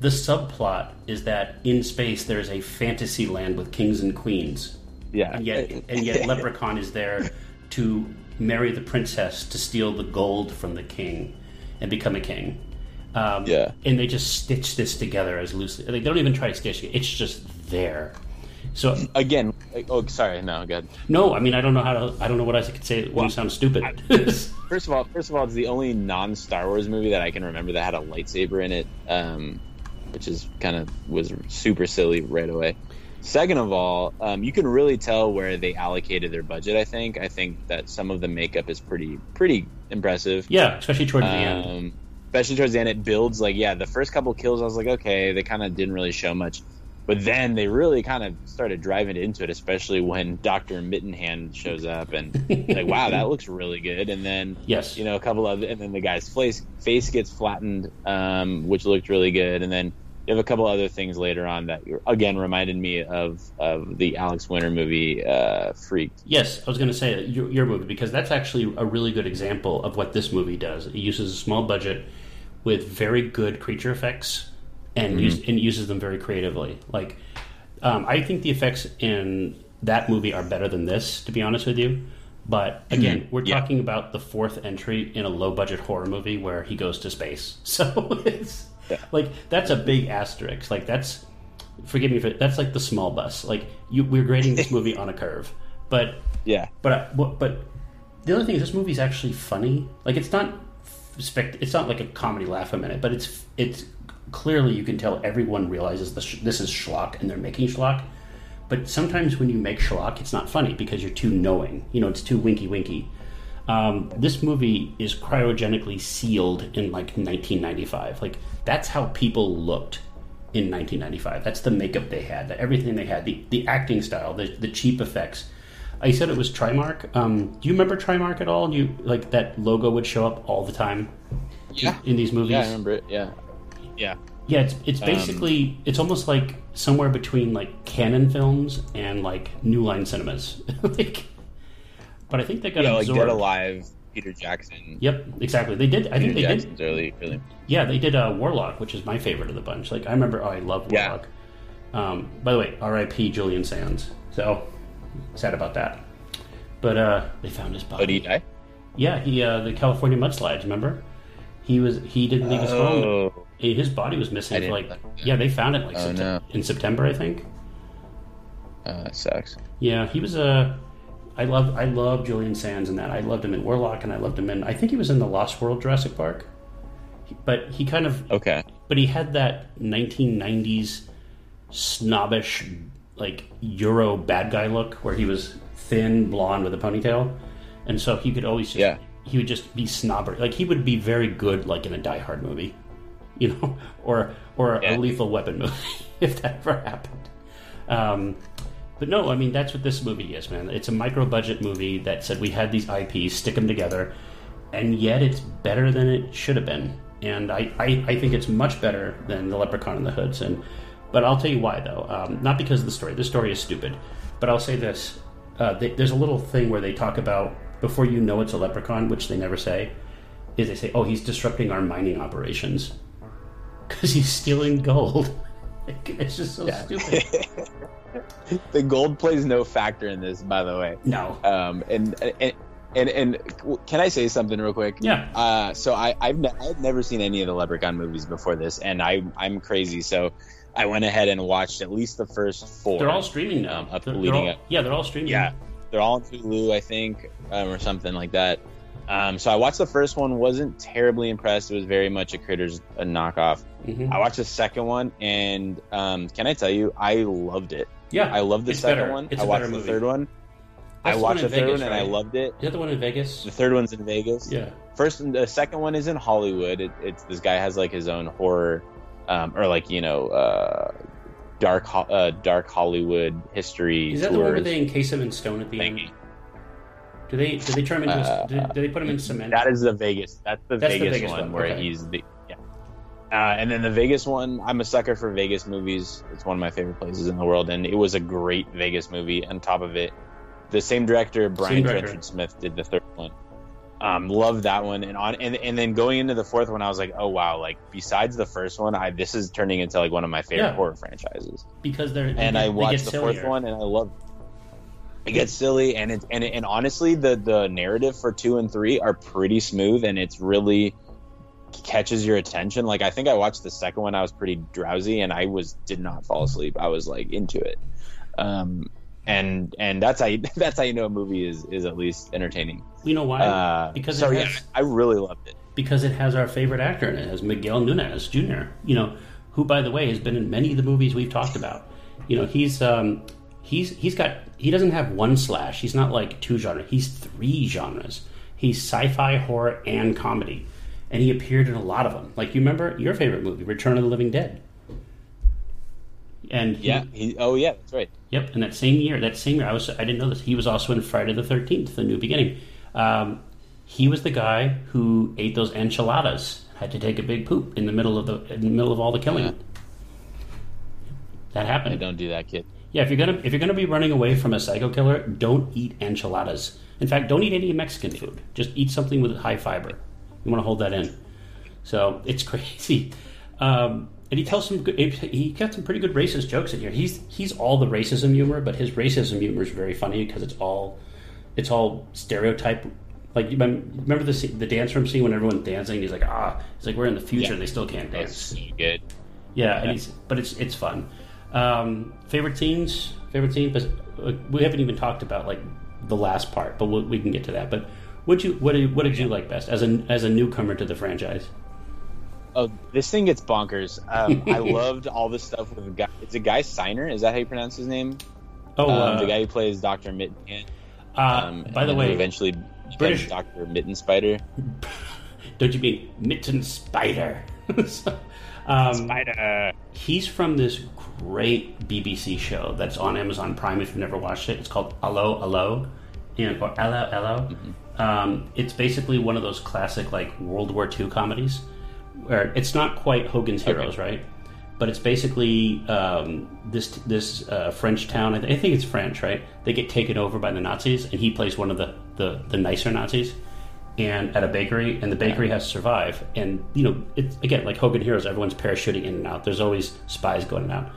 The subplot is that in space there is a fantasy land with kings and queens, Yeah, and yet and yet Leprechaun is there to marry the princess to steal the gold from the king and become a king. Um, Yeah. and they just stitch this together as loosely. Like, they don't even try to stitch it; it's just there. So again. Oh, sorry, no, good. no, I mean I don't know how to. I don't know what I could say. It won't sound stupid. First of all, first of all, it's the only non-Star Wars movie that I can remember that had a lightsaber in it, um, which is kind of was super silly right away. Second of all, um, you can really tell where they allocated their budget. I think. I think that some of the makeup is pretty pretty impressive. yeah, especially towards the end. Um, especially towards the end, it builds like yeah. The first couple kills, I was like, okay, they kind of didn't really show much, but then they really kind of started driving into it, especially when Doctor Mittenhand shows up and like, wow, that looks really good. And then Yes. you know, a couple of, and then the guy's face face gets flattened, um, which looked really good, and then. You have a couple other things later on that again reminded me of of the Alex Winter movie, uh, Freaked. Yes, I was going to say your, your movie because that's actually a really good example of what this movie does. It uses a small budget with very good creature effects and, mm-hmm. use, and uses them very creatively. Like, um, I think the effects in that movie are better than this, to be honest with you. But hmm. again, we're Yeah. talking about the fourth entry in a low budget horror movie where he goes to space. So it's like that's a big asterisk. Like that's forgive me for that's like the small bus. Like you, we're grading this movie on a curve, but Yeah, but uh, I, what- but the other thing is this movie's actually funny. Like it's not spect- it's not like a comedy laugh a minute, but it's it's clearly you can tell everyone realizes this, this is schlock and they're making schlock. But sometimes when you make schlock, it's not funny because you're too knowing. You know, it's too winky winky. Um, this movie is cryogenically sealed in like 1995. Like that's how people looked in 1995. That's the makeup they had, the, everything they had, the, the acting style, the, the cheap effects. I said it was Trimark. Um, do you remember Trimark at all? You like that logo would show up all the time yeah, in these movies? yeah. I remember it. Yeah, yeah. Yeah, it's it's basically it's almost like somewhere between like Cannon films and like New Line Cinemas. like, but I think they got yeah, like absorbed. Dead Alive, Peter Jackson. Yep, exactly. They did. I think Peter they did. Early, early. Yeah, they did uh, Warlock, which is my favorite of the bunch. Like I remember, oh, I love Yeah. Warlock. Um, by the way, R.I.P. Julian Sands. So sad about that. But uh, they found his body. Oh, did he die? Yeah, he uh, the California mudslides. Remember, he was he didn't leave his. Oh, He- His body was missing for like yeah, they found it like Oh, Septe- no. in September, I think. uh, that sucks. Yeah, he was a. I love I love Julian Sands in that. I loved him in Warlock, and I loved him in. I think he was in the Lost World Jurassic Park. But he kind of Okay. but he had that 1990s snobbish like euro bad guy look where he was thin blonde with a ponytail and so he could always just, Yeah. he would just be snobber like he would be very good like in a die hard movie you know or or Yeah. a lethal weapon movie if that ever happened um but no i mean that's what this movie is man it's a micro budget movie that said we had these ips stick them together and yet it's better than it should have been. And I, I, I think it's much better than the Leprechaun in the Hoods. And but I'll tell you why though. Um, not because of the story. The story is stupid. But I'll say this: uh, they, there's a little thing where they talk about before you know it's a leprechaun, which they never say. Is they say, "Oh, he's disrupting our mining operations because he's stealing gold." it's just so stupid. The gold plays no factor in this, by the way. No. Um, and and and, and can I say something real quick? Yeah. Uh, so I I've, ne- I've never seen any of the Leprechaun movies before this, and I I'm crazy, so I went ahead and watched at least the first four. They're all streaming now. Um, up They're- they're leading all- up. Yeah, they're all streaming. Yeah, they're all on Hulu, I think, um, or something like that. Um, so I watched the first one, wasn't terribly impressed. It was very much a Critters a knockoff. Mhm. I watched the second one, and um, can I tell you, I loved it. Yeah. I loved the second better. one. It's I watched the third one. That's I the watched one the third Vegas, one and I loved it. Is that the one in Vegas? The third one's in Vegas. Yeah. First, and the second one is in Hollywood. It, it's this guy has like his own horror, um, or like you know, uh, dark, uh, dark Hollywood history. Is that the one where they encase him in stone at the thingy. end? Do they do they turn him into? do, do they put him in cement? That is the Vegas. That's the That's the Vegas, Vegas one, one, where okay. he's the yeah. Uh, and then the Vegas one, I'm a sucker for Vegas movies. It's one of my favorite places in the world, and it was a great Vegas movie. On top of it, the same director, Brian director. Trenchard Smith, did the third one. Um, loved that one, and on and, and then going into the fourth one, I was like, oh wow! Like besides the first one, I this is turning into like one of my favorite Yeah. horror franchises. because they're and get- I they watched the fourth one, and I love. It gets silly, and it and and honestly, the the narrative for two and three are pretty smooth, and it's really catches your attention. Like I think I watched the second one, I was pretty drowsy, and I was did not fall asleep. I was like into it, um, and and that's how you, that's how you know a movie is is at least entertaining. You know why? Uh, because so yeah, has, I really loved it. because it has our favorite actor in it, it has Miguel Nunez Jr. You know, who by the way has been in many of the movies we've talked about. You know, he's um, he's he's got he doesn't have one slash. He's not like two genres. He's three genres. He's sci-fi, horror, and comedy, and he appeared in a lot of them. Like you remember your favorite movie, Return of the Living Dead. And he- Yeah. He, oh yeah, that's right. Yep, and that same year, that same year, I was I didn't know this. He was also in Friday the Thirteenth, The New Beginning. Um, he was the guy who ate those enchiladas. Had to take a big poop in the middle of the in the middle of all the killing. Yeah. That I happened. don't do that, kid. Yeah, if you're gonna if you're gonna be running away from a psycho killer, don't eat enchiladas. In fact, don't eat any Mexican food. Just eat something with high fiber. You want to hold that in. So it's crazy. Um, and he tells some good. He got some pretty good racist jokes in here. He's he's all the racism humor, but his racism humor is very funny because it's all it's all stereotype. Like you remember the the dance room scene when everyone's dancing. He's like, ah, he's like, we're in the future. Yeah. and They still can't That's dance. so good. Yeah, and he's, but it's it's fun. Um, favorite scenes, favorite scene, but we haven't even talked about like the last part, but we'll, we can get to that. But what you what did, what did you like best as a as a newcomer to the franchise? Oh, this thing gets bonkers. Um, I loved all the stuff with the guy. It's a guy Siner. Is that how you pronounce his name? Oh, um, uh, the guy who plays Doctor Mitten. uh, Um, by the way, eventually British- Doctor Mitten Spider. don't you mean Mitten Spider? So, um, Spider. He's from this great BBC show that's on Amazon Prime. If you've never watched it, it's called Allo Allo, and or Allo Allo. Um, it's basically one of those classic like World War II comedies, where it's not quite Hogan's Heroes, right? But it's basically um, this this uh, French town. I, th- I think it's French, right? They get taken over by the Nazis, and he plays one of the the, the nicer Nazis and at a bakery, and the bakery has to survive. And you know, it's again like Hogan Heroes. Everyone's parachuting in and out. There's always spies going in and out,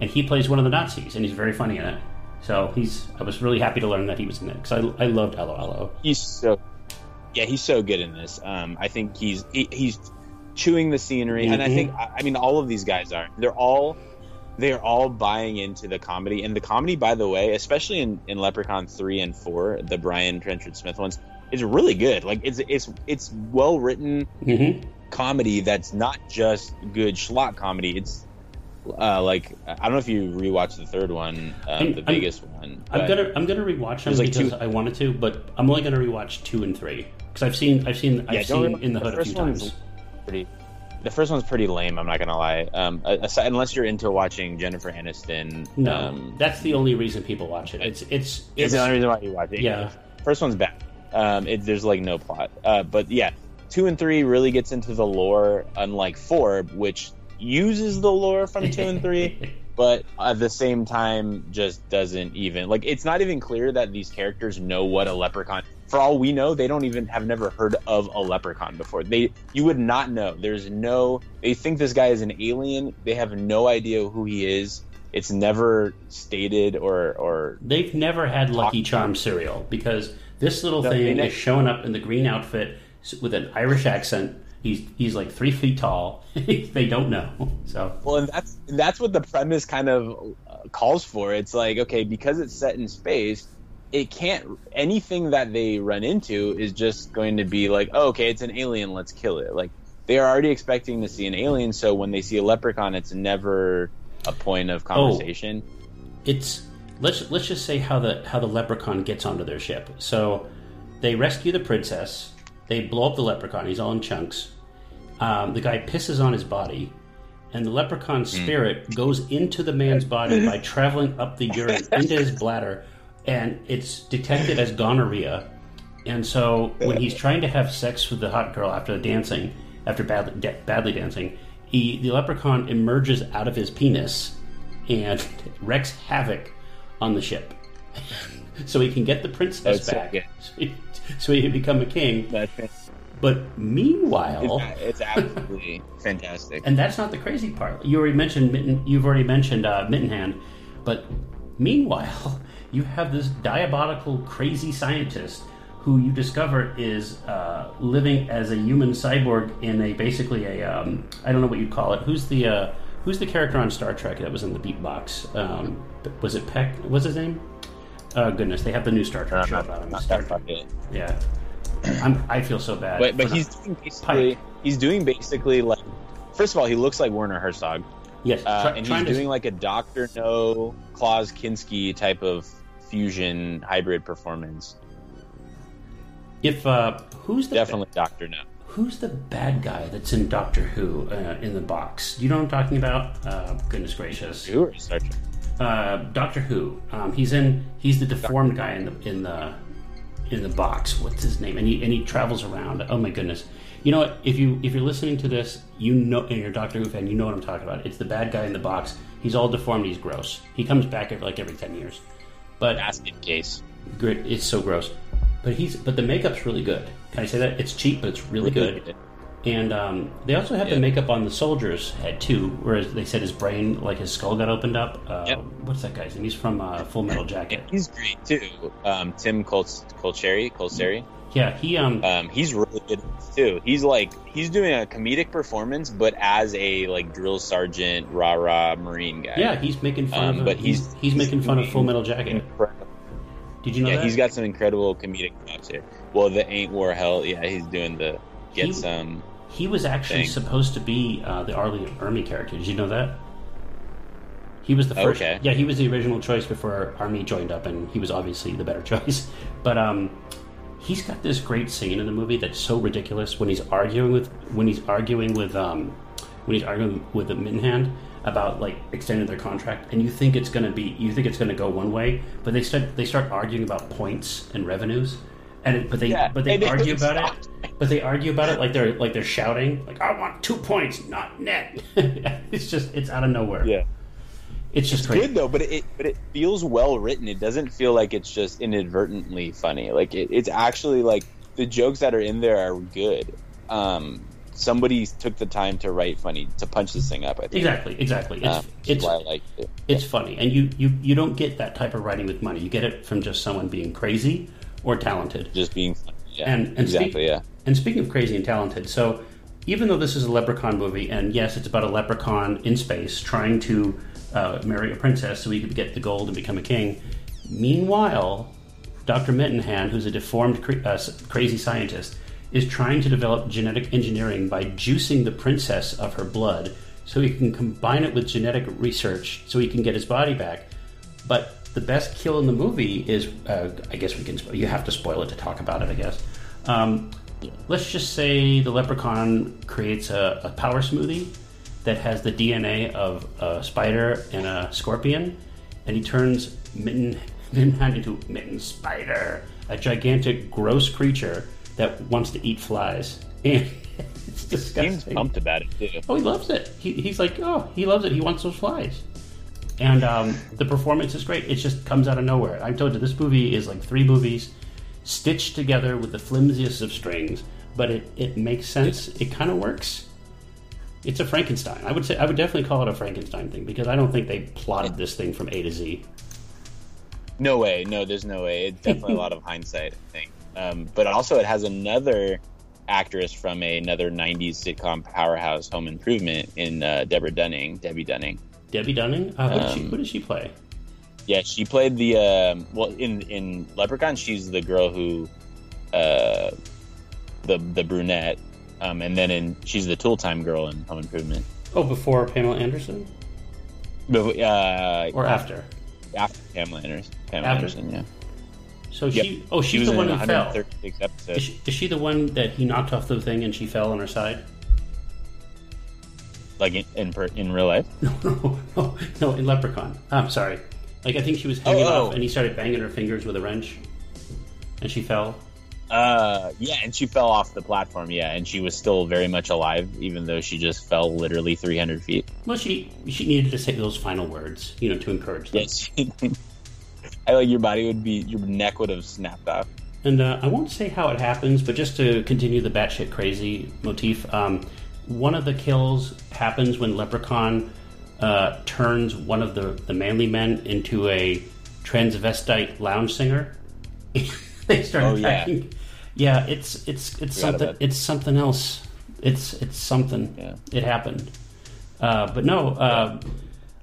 and he plays one of the Nazis, and he's very funny in it. So he's. I was really happy to learn that he was in it because I, I loved Allo Allo. He's so. Yeah, he's so good in this. Um, I think he's he, he's chewing the scenery, and I think I I mean all of these guys are. They're all they're all buying into the comedy, and the comedy, by the way, especially in, in Leprechaun three and four, the Brian Trenchard Smith ones, is really good. Like it's it's it's well written Mm-hmm. comedy that's not just good schlock comedy. It's uh, like I don't know if you rewatched the third one, I'm- the I'm- biggest one. I'm gonna I'm gonna rewatch them like because two- I wanted to, but I'm only gonna rewatch two and three because I've seen I've seen I've Yeah, seen in the the hood a few times. pretty. The first one's pretty lame. I'm not gonna lie. Um, aside, unless you're into watching Jennifer Aniston. No, um, that's the only reason people watch it. It's it's it's it's the only reason why you watch it. Yeah. First one's bad. Um, it, there's like no plot. Uh, but yeah, two and three really gets into the lore, unlike four, which uses the lore from two and three, but at the same time just doesn't even like. It's not even clear that these characters know what a leprechaun. For all we know, they don't even have never heard of a leprechaun before. They you would not know. There's no. They think this guy is an alien. They have no idea who he is. It's never stated or or They've never had Lucky Charm cereal because this little No, they thing is showing up in the green outfit with an Irish accent. He's he's like three feet tall. they don't know. So Well, and that's and that's what the premise kind of uh, calls for. It's like okay, because it's set in space, it can't anything that they run into is just going to be like, oh, okay, it's an alien, let's kill it. Like they are already expecting to see an alien, so when they see a leprechaun, it's never a point of conversation. it's let's let's just say how the how the leprechaun gets onto their ship. So they rescue the princess. They blow up the leprechaun. He's all in chunks. Um, the guy pisses on his body, and the leprechaun spirit goes into the man's body by traveling up the urine into his bladder, and it's detected as gonorrhea. And so when he's trying to have sex with the hot girl after the dancing, after badly, da- badly dancing, he, the leprechaun emerges out of his penis and wreaks havoc on the ship. so he can get the princess That's back. So he, so he can become a king. That's But meanwhile, it's, it's absolutely fantastic. and that's not the crazy part. You already mentioned Mitten, you've already mentioned uh, Mittenhand, but meanwhile, you have this diabolical, crazy scientist who you discover is uh, living as a human cyborg in a basically a um, I don't know what you'd call it. Who's the uh, who's the character on Star Trek that was in the beatbox? Um, was it Peck? What's his name? Oh goodness, they have the new Star Trek Uh, show not, about him. not Star Trek. Yeah, I'm, I feel so bad. But but he's doing basically Pike. he's doing basically like first of all he looks like Werner Herzog, yes, uh, try- and he's to- doing like a Doctor No Klaus Kinski type of fusion hybrid performance. if uh, who's the Definitely Doctor No. Who's the bad guy that's in Doctor Who uh, in the box? Do you know what I'm talking about? Uh, goodness gracious, Who or Star Trek? Uh, Doctor Who. Um, he's in. He's the deformed guy in the in the in the box. What's his name? And he and he travels around. Oh my goodness. You know what? If you if you're listening to this, you know, and you're a Doctor Who fan, you know what I'm talking about. It's the bad guy in the box. He's all deformed. He's gross. He comes back every, like every ten years. But Basket case. grit, it's so gross. But he's but the makeup's really good. Can I say that? It's cheap, but it's really good. And um, they also have Yeah. the makeup on the soldier's head too, whereas they said his brain, like his skull, got opened up. Uh, Yep. What's that guy's name? He's from uh, Full Metal Jacket. And he's great too. Um, Tim Col- Colcheri, Colceri. Yeah, he um, Um, he's really good too. He's like he's doing a comedic performance, but as a like drill sergeant, rah rah Marine guy. yeah, he's making fun Um, of. but he's he's- he's, he's making fun of Full Metal Jacket. Incredible. Did you know yeah, that? he's got some incredible comedic chops here. Well, the Ain't War Hell, yeah, he's doing the get He- some. He was actually thing. supposed to be uh, the R. Lee Ermey character. Did you know that? He was the first. Okay. Yeah, he was the original choice before Ermey joined up, and he was obviously the better choice. But um, he's got this great scene in the movie that's so ridiculous when he's arguing with when he's arguing with um, when he's arguing with the Mittenhand about like extending their contract, and you think it's gonna be you think it's gonna go one way, but they start they start arguing about points and revenues, and it, but they Yeah, but they and argue was about it. But they argue about it like they're like they're shouting, like I want two points, not net. it's just it's out of nowhere. Yeah, it's just crazy. good though, but it but it feels well written. It doesn't feel like it's just inadvertently funny. Like it, it's actually like the jokes that are in there are good. Um, somebody took the time to write funny to punch this thing up. I think Exactly, exactly. It's Um, which it's why I like it. it's funny, and you, you you don't get that type of writing with money. You get it from just someone being crazy or talented. Just being funny. Yeah, And, and exactly. speak- yeah. And speaking of crazy and talented, so even though this is a leprechaun movie, and yes, it's about a leprechaun in space trying to uh, marry a princess so he could get the gold and become a king. Meanwhile, Dr. Mittenhand, who's a deformed, cra- uh, crazy scientist, is trying to develop genetic engineering by juicing the princess of her blood so he can combine it with genetic research so he can get his body back. But the best kill in the movie is, uh, I guess we can you have to spoil it to talk about it, I guess. Um, let's just say the leprechaun creates a, a power smoothie that has the DNA of a spider and a scorpion, and he turns Mitten Mittenhand into Mitten Spider, a gigantic, gross creature that wants to eat flies. And it's disgusting. pumped about it too. Oh, he loves it. He, he's like, oh, he loves it. He wants those flies. And um, the performance is great. It just comes out of nowhere. I told you this movie is like three movies stitched together with the flimsiest of strings, but it, it makes sense. It kind of works. It's a Frankenstein. I would say I would definitely call it a Frankenstein thing because I don't think they plotted this thing from A to Z. No way. No, there's no way. It's definitely a lot of hindsight, I think. Um, but also, it has another actress from another '90s sitcom powerhouse, Home Improvement, in uh, Deborah Dunning, Debbie Dunning. Debbie Dunning. Uh, who, did she, Um, who does she play? Yeah, she played the um, well in in Leprechaun. She's the girl who, uh, the the brunette, um, and then in she's the Tool Time girl in Home Improvement. Oh, before Pamela Anderson But uh, or after? after Pamela Anderson, Pamela After. Anderson, yeah. So Yep. she. Oh, She she's was the one who fell. Is she, is she the one that he knocked off the thing and she fell on her side? Like in in, per, in real life. No, no, no, in Leprechaun. I'm sorry. Like I think she was hanging Oh, oh. off and he started banging her fingers with a wrench, and she fell. Uh, yeah, and she fell off the platform. Yeah, and she was still very much alive, even though she just fell literally 300 feet. Well, she she needed to say those final words, you know, to encourage them. Yes, I like your body would be, your neck would have snapped off. And uh, I won't say how it happens, but just to continue the batshit crazy motif, um, one of the kills happens when Leprechaun uh, turns one of the, the manly men into a transvestite lounge singer. they start Oh, yeah. attacking. Yeah, it's it's it's Forgot something. It's something else. It's it's something. Yeah. It happened. Uh, but no, uh,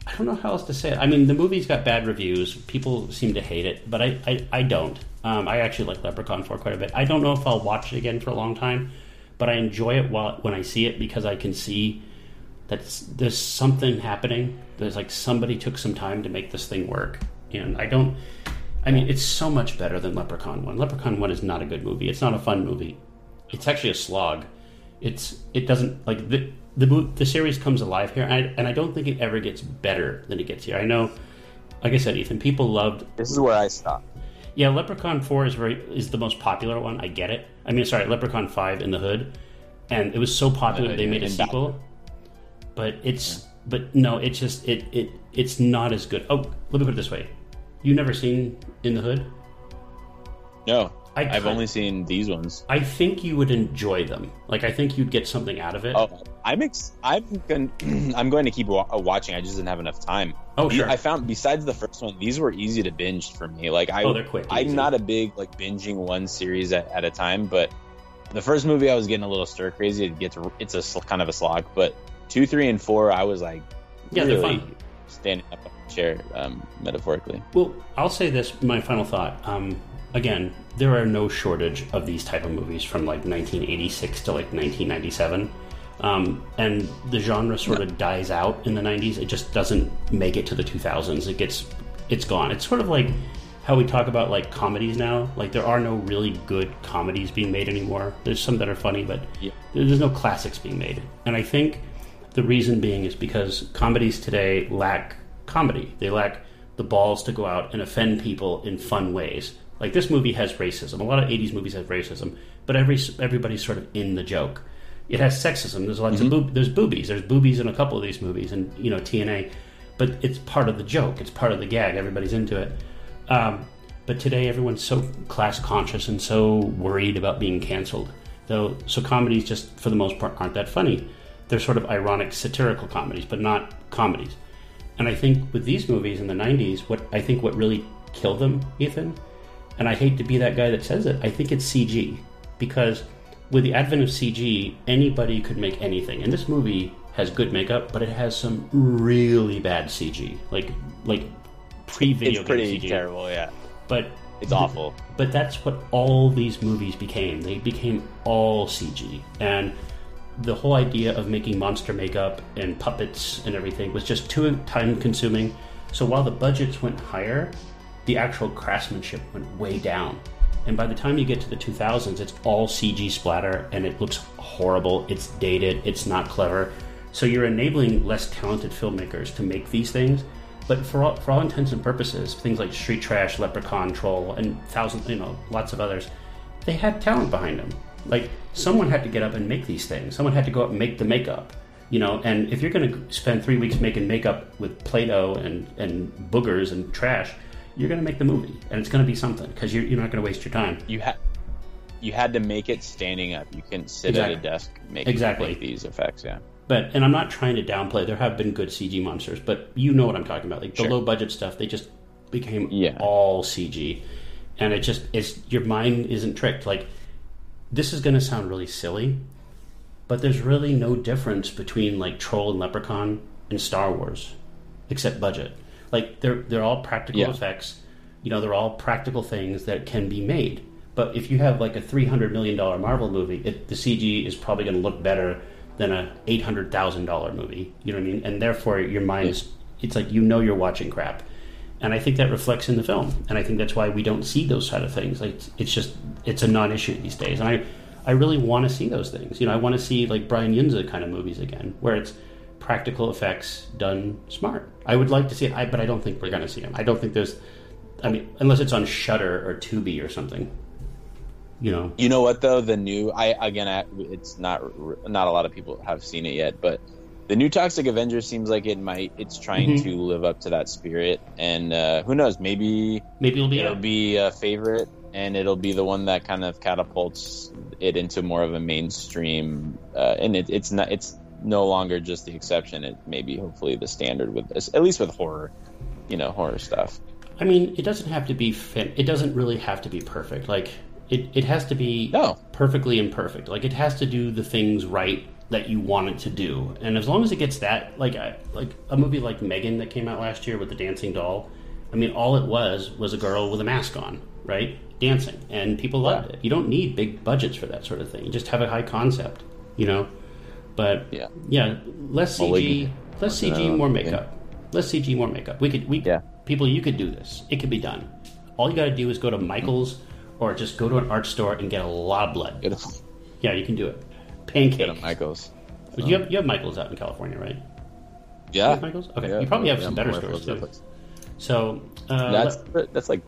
I don't know how else to say it. I mean, the movie's got bad reviews. People seem to hate it, but I, I, I don't. Um, I actually like Leprechaun 4 quite a bit. I don't know if I'll watch it again for a long time, but I enjoy it while when I see it because I can see that there's something happening. There's like somebody took some time to make this thing work, and I don't. I mean, it's so much better than Leprechaun 1. Leprechaun 1 is not a good movie. It's not a fun movie. It's actually a slog. It's it doesn't like the the the series comes alive here, and I, and I don't think it ever gets better than it gets here. I know, like I said, Ethan, people loved This is where I stop. yeah, Leprechaun Four is very is the most popular one. I get it. I mean, sorry, Leprechaun Five in the Hood, and it was so popular they made a sequel. But it's but no, it's just it it it's not as good. Oh, let me put it this way: you never seen In the Hood? No, I I've only seen these ones. I think you would enjoy them. Like I think you'd get something out of it. Oh, I'm ex- I'm going I'm going to keep wa- uh, watching. I just didn't have enough time. Oh, sure. I found besides the first one, these were easy to binge for me. Like I, Oh, they're quick, I'm not a big like binging one series at, at a time, but the first movie I was getting a little stir crazy. It gets it's a sl- kind of a slog, but two, three, and four, I was like Yeah, they're fun. standing up on the chair, um, metaphorically. Well, I'll say this. My final thought. Um, again, there are no shortage of these type of movies from like 1986 to like 1997, um, and the genre sort of dies out in the 90s. It just doesn't make it to the 2000s. It gets, it's gone. It's sort of like how we talk about like comedies now. Like there are no really good comedies being made anymore. There's some that are funny, but Yeah. there's no classics being made. And I think the reason being is because comedies today lack comedy. They lack the balls to go out and offend people in fun ways. Like this movie has racism. A lot of '80s movies have racism, but every everybody's sort of in the joke. It has sexism. There's lots of boob, there's boobies. There's boobies in a couple of these movies, and you know TNA. But it's part of the joke. It's part of the gag. Everybody's into it. Um, but today, everyone's so class conscious and so worried about being canceled. Though, so comedies just for the most part aren't that funny. They're sort of ironic, satirical comedies, but not comedies. And I think with these movies in the '90s, what I think what really killed them, Ethan, and I hate to be that guy that says it, I think it's CG because with the advent of CG, anybody could make anything. And this movie has good makeup, but it has some really bad CG, like like pre-video game. It's pretty CG. terrible. Yeah, But it's awful. but that's what all these movies became. They became all CG. And the whole idea of making monster makeup and puppets and everything was just too time consuming. So while the budgets went higher, the actual craftsmanship went way down. And by the time you get to the 2000s, it's all CG splatter and it looks horrible. It's dated, it's not clever. So you're enabling less talented filmmakers to make these things. But for all, for all intents and purposes, things like Street Trash, Leprechaun, Troll, and thousands, you know, lots of others, they had talent behind them. Like someone had to get up and make these things. Someone had to go up and make the makeup. You know, and if you're going to spend three weeks making makeup with Play-Doh and and boogers and trash, you're going to make the movie, and it's going to be something because you're, you're not going to waste your time. You had you had to make it standing up. You couldn't sit at a desk make Exactly. make these effects. Yeah. But and I'm not trying to downplay. There have been good CG monsters, but you know what I'm talking about. Like the low budget stuff, they just became Yeah. all CG, and it just it's your mind isn't tricked. Like this is going to sound really silly, but there's really no difference between like Troll and Leprechaun and Star Wars, except budget. Like they're they're all practical Yeah. effects. You know, they're all practical things that can be made. But if you have like a three hundred million dollar Marvel movie, it, the CG is probably going to look better than a eight hundred thousand dollar movie. You know what I mean? And therefore, your mind is it's like you know you're watching crap. And I think that reflects in the film, and I think that's why we don't see those side of things. Like it's just it's a non-issue these days, and I I really want to see those things. You know, I want to see like Brian Yuzna kind of movies again, where it's practical effects done smart. I would like to see it, I, but I don't think we're going to see them. I don't think there's, I mean, unless it's on Shudder or Tubi or something. You know, You know what though? The new I again, I, it's not not a lot of people have seen it yet, but the new Toxic Avenger seems like it might. It's trying Mhm. to live up to that spirit, and uh, who knows? Maybe maybe it'll be it'll out. be a favorite, and it'll be the one that kind of catapults it into more of a mainstream. Uh, and it, it's not. It's no longer just the exception. It may be hopefully the standard with this, at least with horror. You know, horror stuff. I mean, it doesn't have to be fin- it doesn't really have to be perfect. Like it, it has to be No. perfectly imperfect. Like it has to do the things right that you want it to do. And as long as it gets that like I, like a movie like Megan that came out last year with the dancing doll, I mean all it was was a girl with a mask on, right? Dancing. And people loved it. You don't need big budgets for that sort of thing. You just have a high concept, you know? But Yeah. yeah, less CG, Malignant. less Uh, CG, more yeah. makeup. Less CG, more makeup. We could, we Yeah. people, you could do this. It could be done. All you got to do is go to Michael's or just go to an art store and get a lot of blood. Get a, Yeah, you can do it. get Pancake. a Michaels. you have you have Michael's out in California, right? Yeah. have Michael's. Okay, Yeah, you probably have yeah, some better stores too. Netflix. So uh, That's let- that's like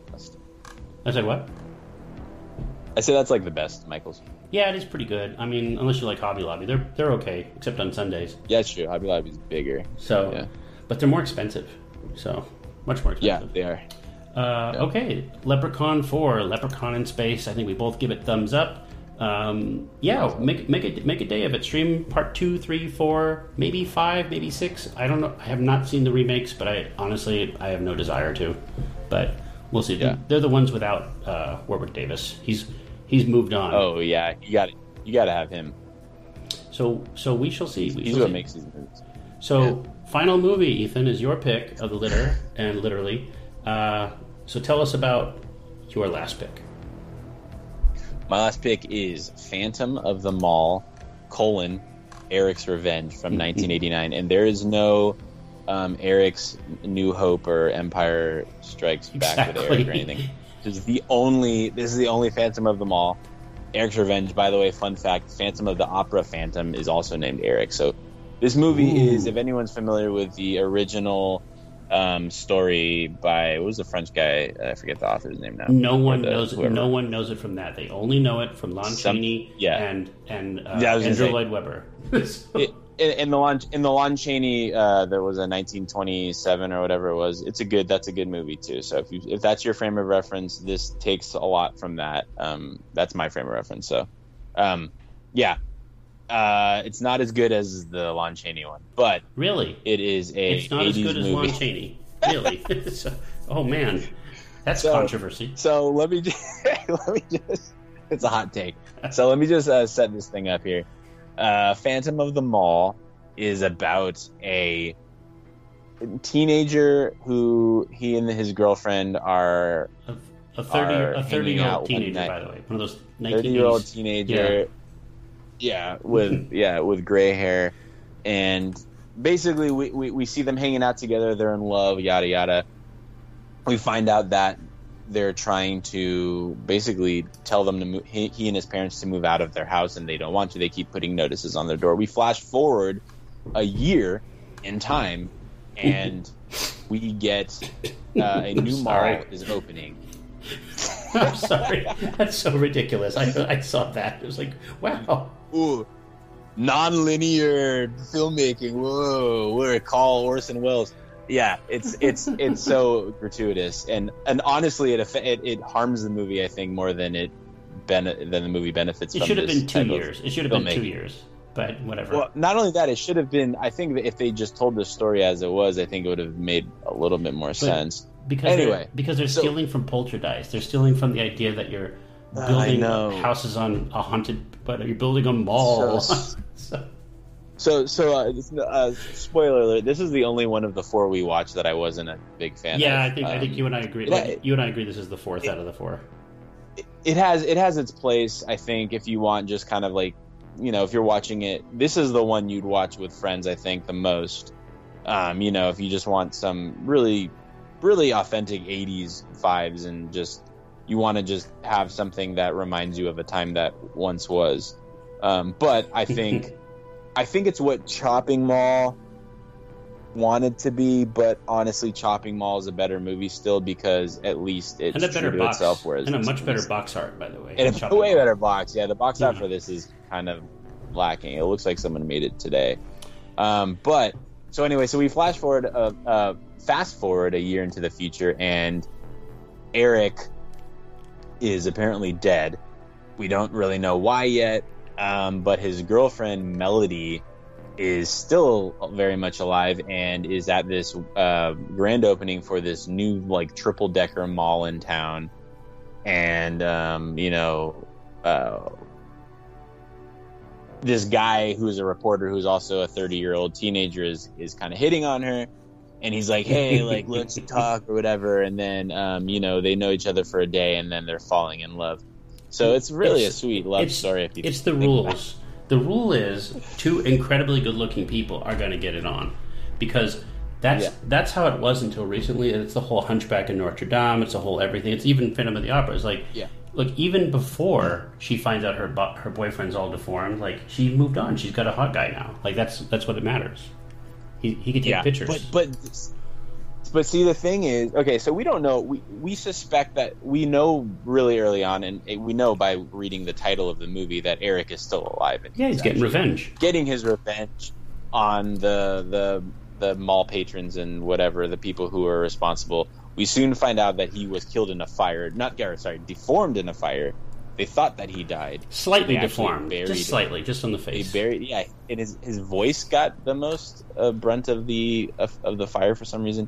I said what? I say that's like the best Michaels. Yeah, it is pretty good. I mean, unless you like Hobby Lobby, they're they're okay, except on Sundays. Yeah, it's true. Hobby Lobby's bigger. So, Yeah. but they're more expensive. So much more expensive. Yeah, they are. Uh, Okay, Leprechaun Four, Leprechaun in Space. I think we both give it thumbs up. Um, yeah, make make a make a day of it. Stream part two, three, four, maybe five, maybe six. I don't know. I have not seen the remakes, but I honestly I have no desire to. But we'll see. Yeah. They're the ones without uh, Warwick Davis. He's he's moved on. Oh yeah, you got you got to have him. So so we shall see. We He's shall what see. makes these movies. So, final movie, Ethan, is your pick of the litter, and literally. Uh, so, tell us about your last pick. My last pick is Phantom of the Mall: colon Eric's Revenge from 1989, and there is no um, Eric's New Hope or Empire Strikes Back with Exactly. Eric or anything. This is the only. This is the only Phantom of them all. Eric's Revenge, by the way, fun fact: Phantom of the Opera Phantom is also named Eric. So, this movie is, if anyone's familiar with the original um, story by what was the French guy? I forget the author's name now. No one the- knows it. whoever. No one knows it from that. They only know it from Lon Some- Chaney yeah. and and uh, Yeah, I was gonna Andrew say- Lloyd Webber. it, in, in the Lon in the Lon Chaney, uh, there was a 1927 or whatever it was. It's a good. That's a good movie too. So if you if that's your frame of reference, this takes a lot from that. Um, that's my frame of reference. So, um, yeah, uh, it's not as good as the Lon Chaney one, but really, it is a it's not 80s as good as movie. Lon Chaney. Really? So- oh man, that's So- controversy. So let me just, let me just. It's a hot take. So let me just uh, set this thing up here. Uh, Phantom of the Mall is about a teenager who he and his girlfriend are A, a thirty are a thirty year old teenager, by the way, one of those 30 nineteen year old teenager. Yeah, with yeah with gray hair, and basically we, we we see them hanging out together. They're in love, yada yada. We find out that they're trying to basically tell them to move, he, he and his parents to move out of their house, and they don't want to. They keep putting notices on their door. We flash forward a year in time, and we get uh, a new mall is opening. I'm sorry, that's so ridiculous. I I saw that. It was like, wow. ooh, non-linear filmmaking. Whoa, we're a call Orson Welles. Yeah, it's it's it's so gratuitous, and and honestly, it, it it harms the movie. I think more than it bene- than the movie benefits. It from should have been two years. It should have been two years. But whatever. Well, not only that, it should have been. I think that if they just told the story as it was, I think it would have made a little bit more sense. because anyway, they're, because they're so- stealing from poltergeist. They're stealing from the idea that you're building know. houses on a haunted, but you're building a mall. So- So- So, so uh, uh, spoiler alert: this is the only one of the four we watched that I wasn't a big fan. yeah, of. I think I think Um, you and I agree. like, it- you and I agree. This is the fourth out of the four. it has it has its place i think if you want just kind of like you know if you're watching it this is the one you'd watch with friends i think the most um you know if you just want some really really authentic 80s vibes and just you want to just have something that reminds you of a time that once was um but i think i think it's what chopping mall wanted to be, but honestly, Chopping Mall is a better movie still because at least it's and a better box, itself. Whereas and a much better box art, by the way. and a way better box. Yeah, the box art Yeah. for this is kind of lacking. It looks like someone made it today. Um, but so anyway, so we flash forward, uh, uh, fast forward a year into the future, and Eric is apparently dead. We don't really know why yet, um, but his girlfriend Melody is still very much alive and is at this uh, grand opening for this new like triple decker mall in town, and um, you know. Uh, this guy who's a reporter who's also a 30 year old teenager is is kind of hitting on her. And he's like hey like let's talk or whatever. And then um, you know they know each other for a day and then they're falling in love so it's really It's- a sweet love story if you It's the think about it. rules. The rule is two incredibly good-looking people are going to get it on, because that's Yeah. that's how it was until recently. It's the whole Hunchback of Notre Dame. It's the whole everything. It's even Phantom of the Opera. It's like, Yeah. look, even before she finds out her bo- her boyfriend's all deformed, like she moved on. She's got a hot guy now. Like that's that's what it matters. He he could take pictures. But but but see the thing is okay, so we don't know we we suspect that we know really early on and we know by reading the title of the movie that Eric is still alive and yeah, he's getting revenge. getting his revenge on the the the mall patrons and whatever the people who are responsible. We soon find out that he was killed in a fire, not Garrett, sorry, deformed in a fire. They thought that he died. Slightly They deformed, buried just him. slightly, just on the They face. buried, yeah, and his his voice got the most uh, brunt of the of, of the fire for some reason.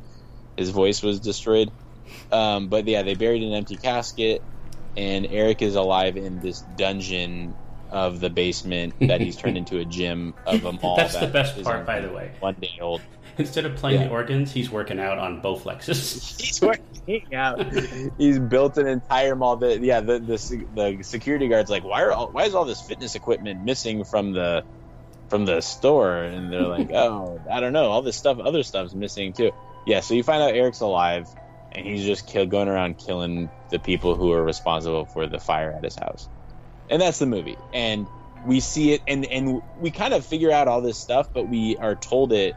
His voice was destroyed. Um, but yeah, they buried an empty casket, and Eric is alive in this dungeon of the basement that he's turned into a gym of a mall. That's the best part, by the way. One day old. Instead of playing Yeah. the organs, he's working out on Bowflexes. He's working out. He's built an entire mall. The, yeah, the, the the security guard's like, why are all, why is all this fitness equipment missing from the from the store? And they're like, oh, I don't know. All this stuff, other stuff's missing too. Yeah, so you find out Eric's alive, and he's just kill, going around killing the people who are responsible for the fire at his house. And that's the movie. And we see it, and and we kind of figure out all this stuff, but we are told it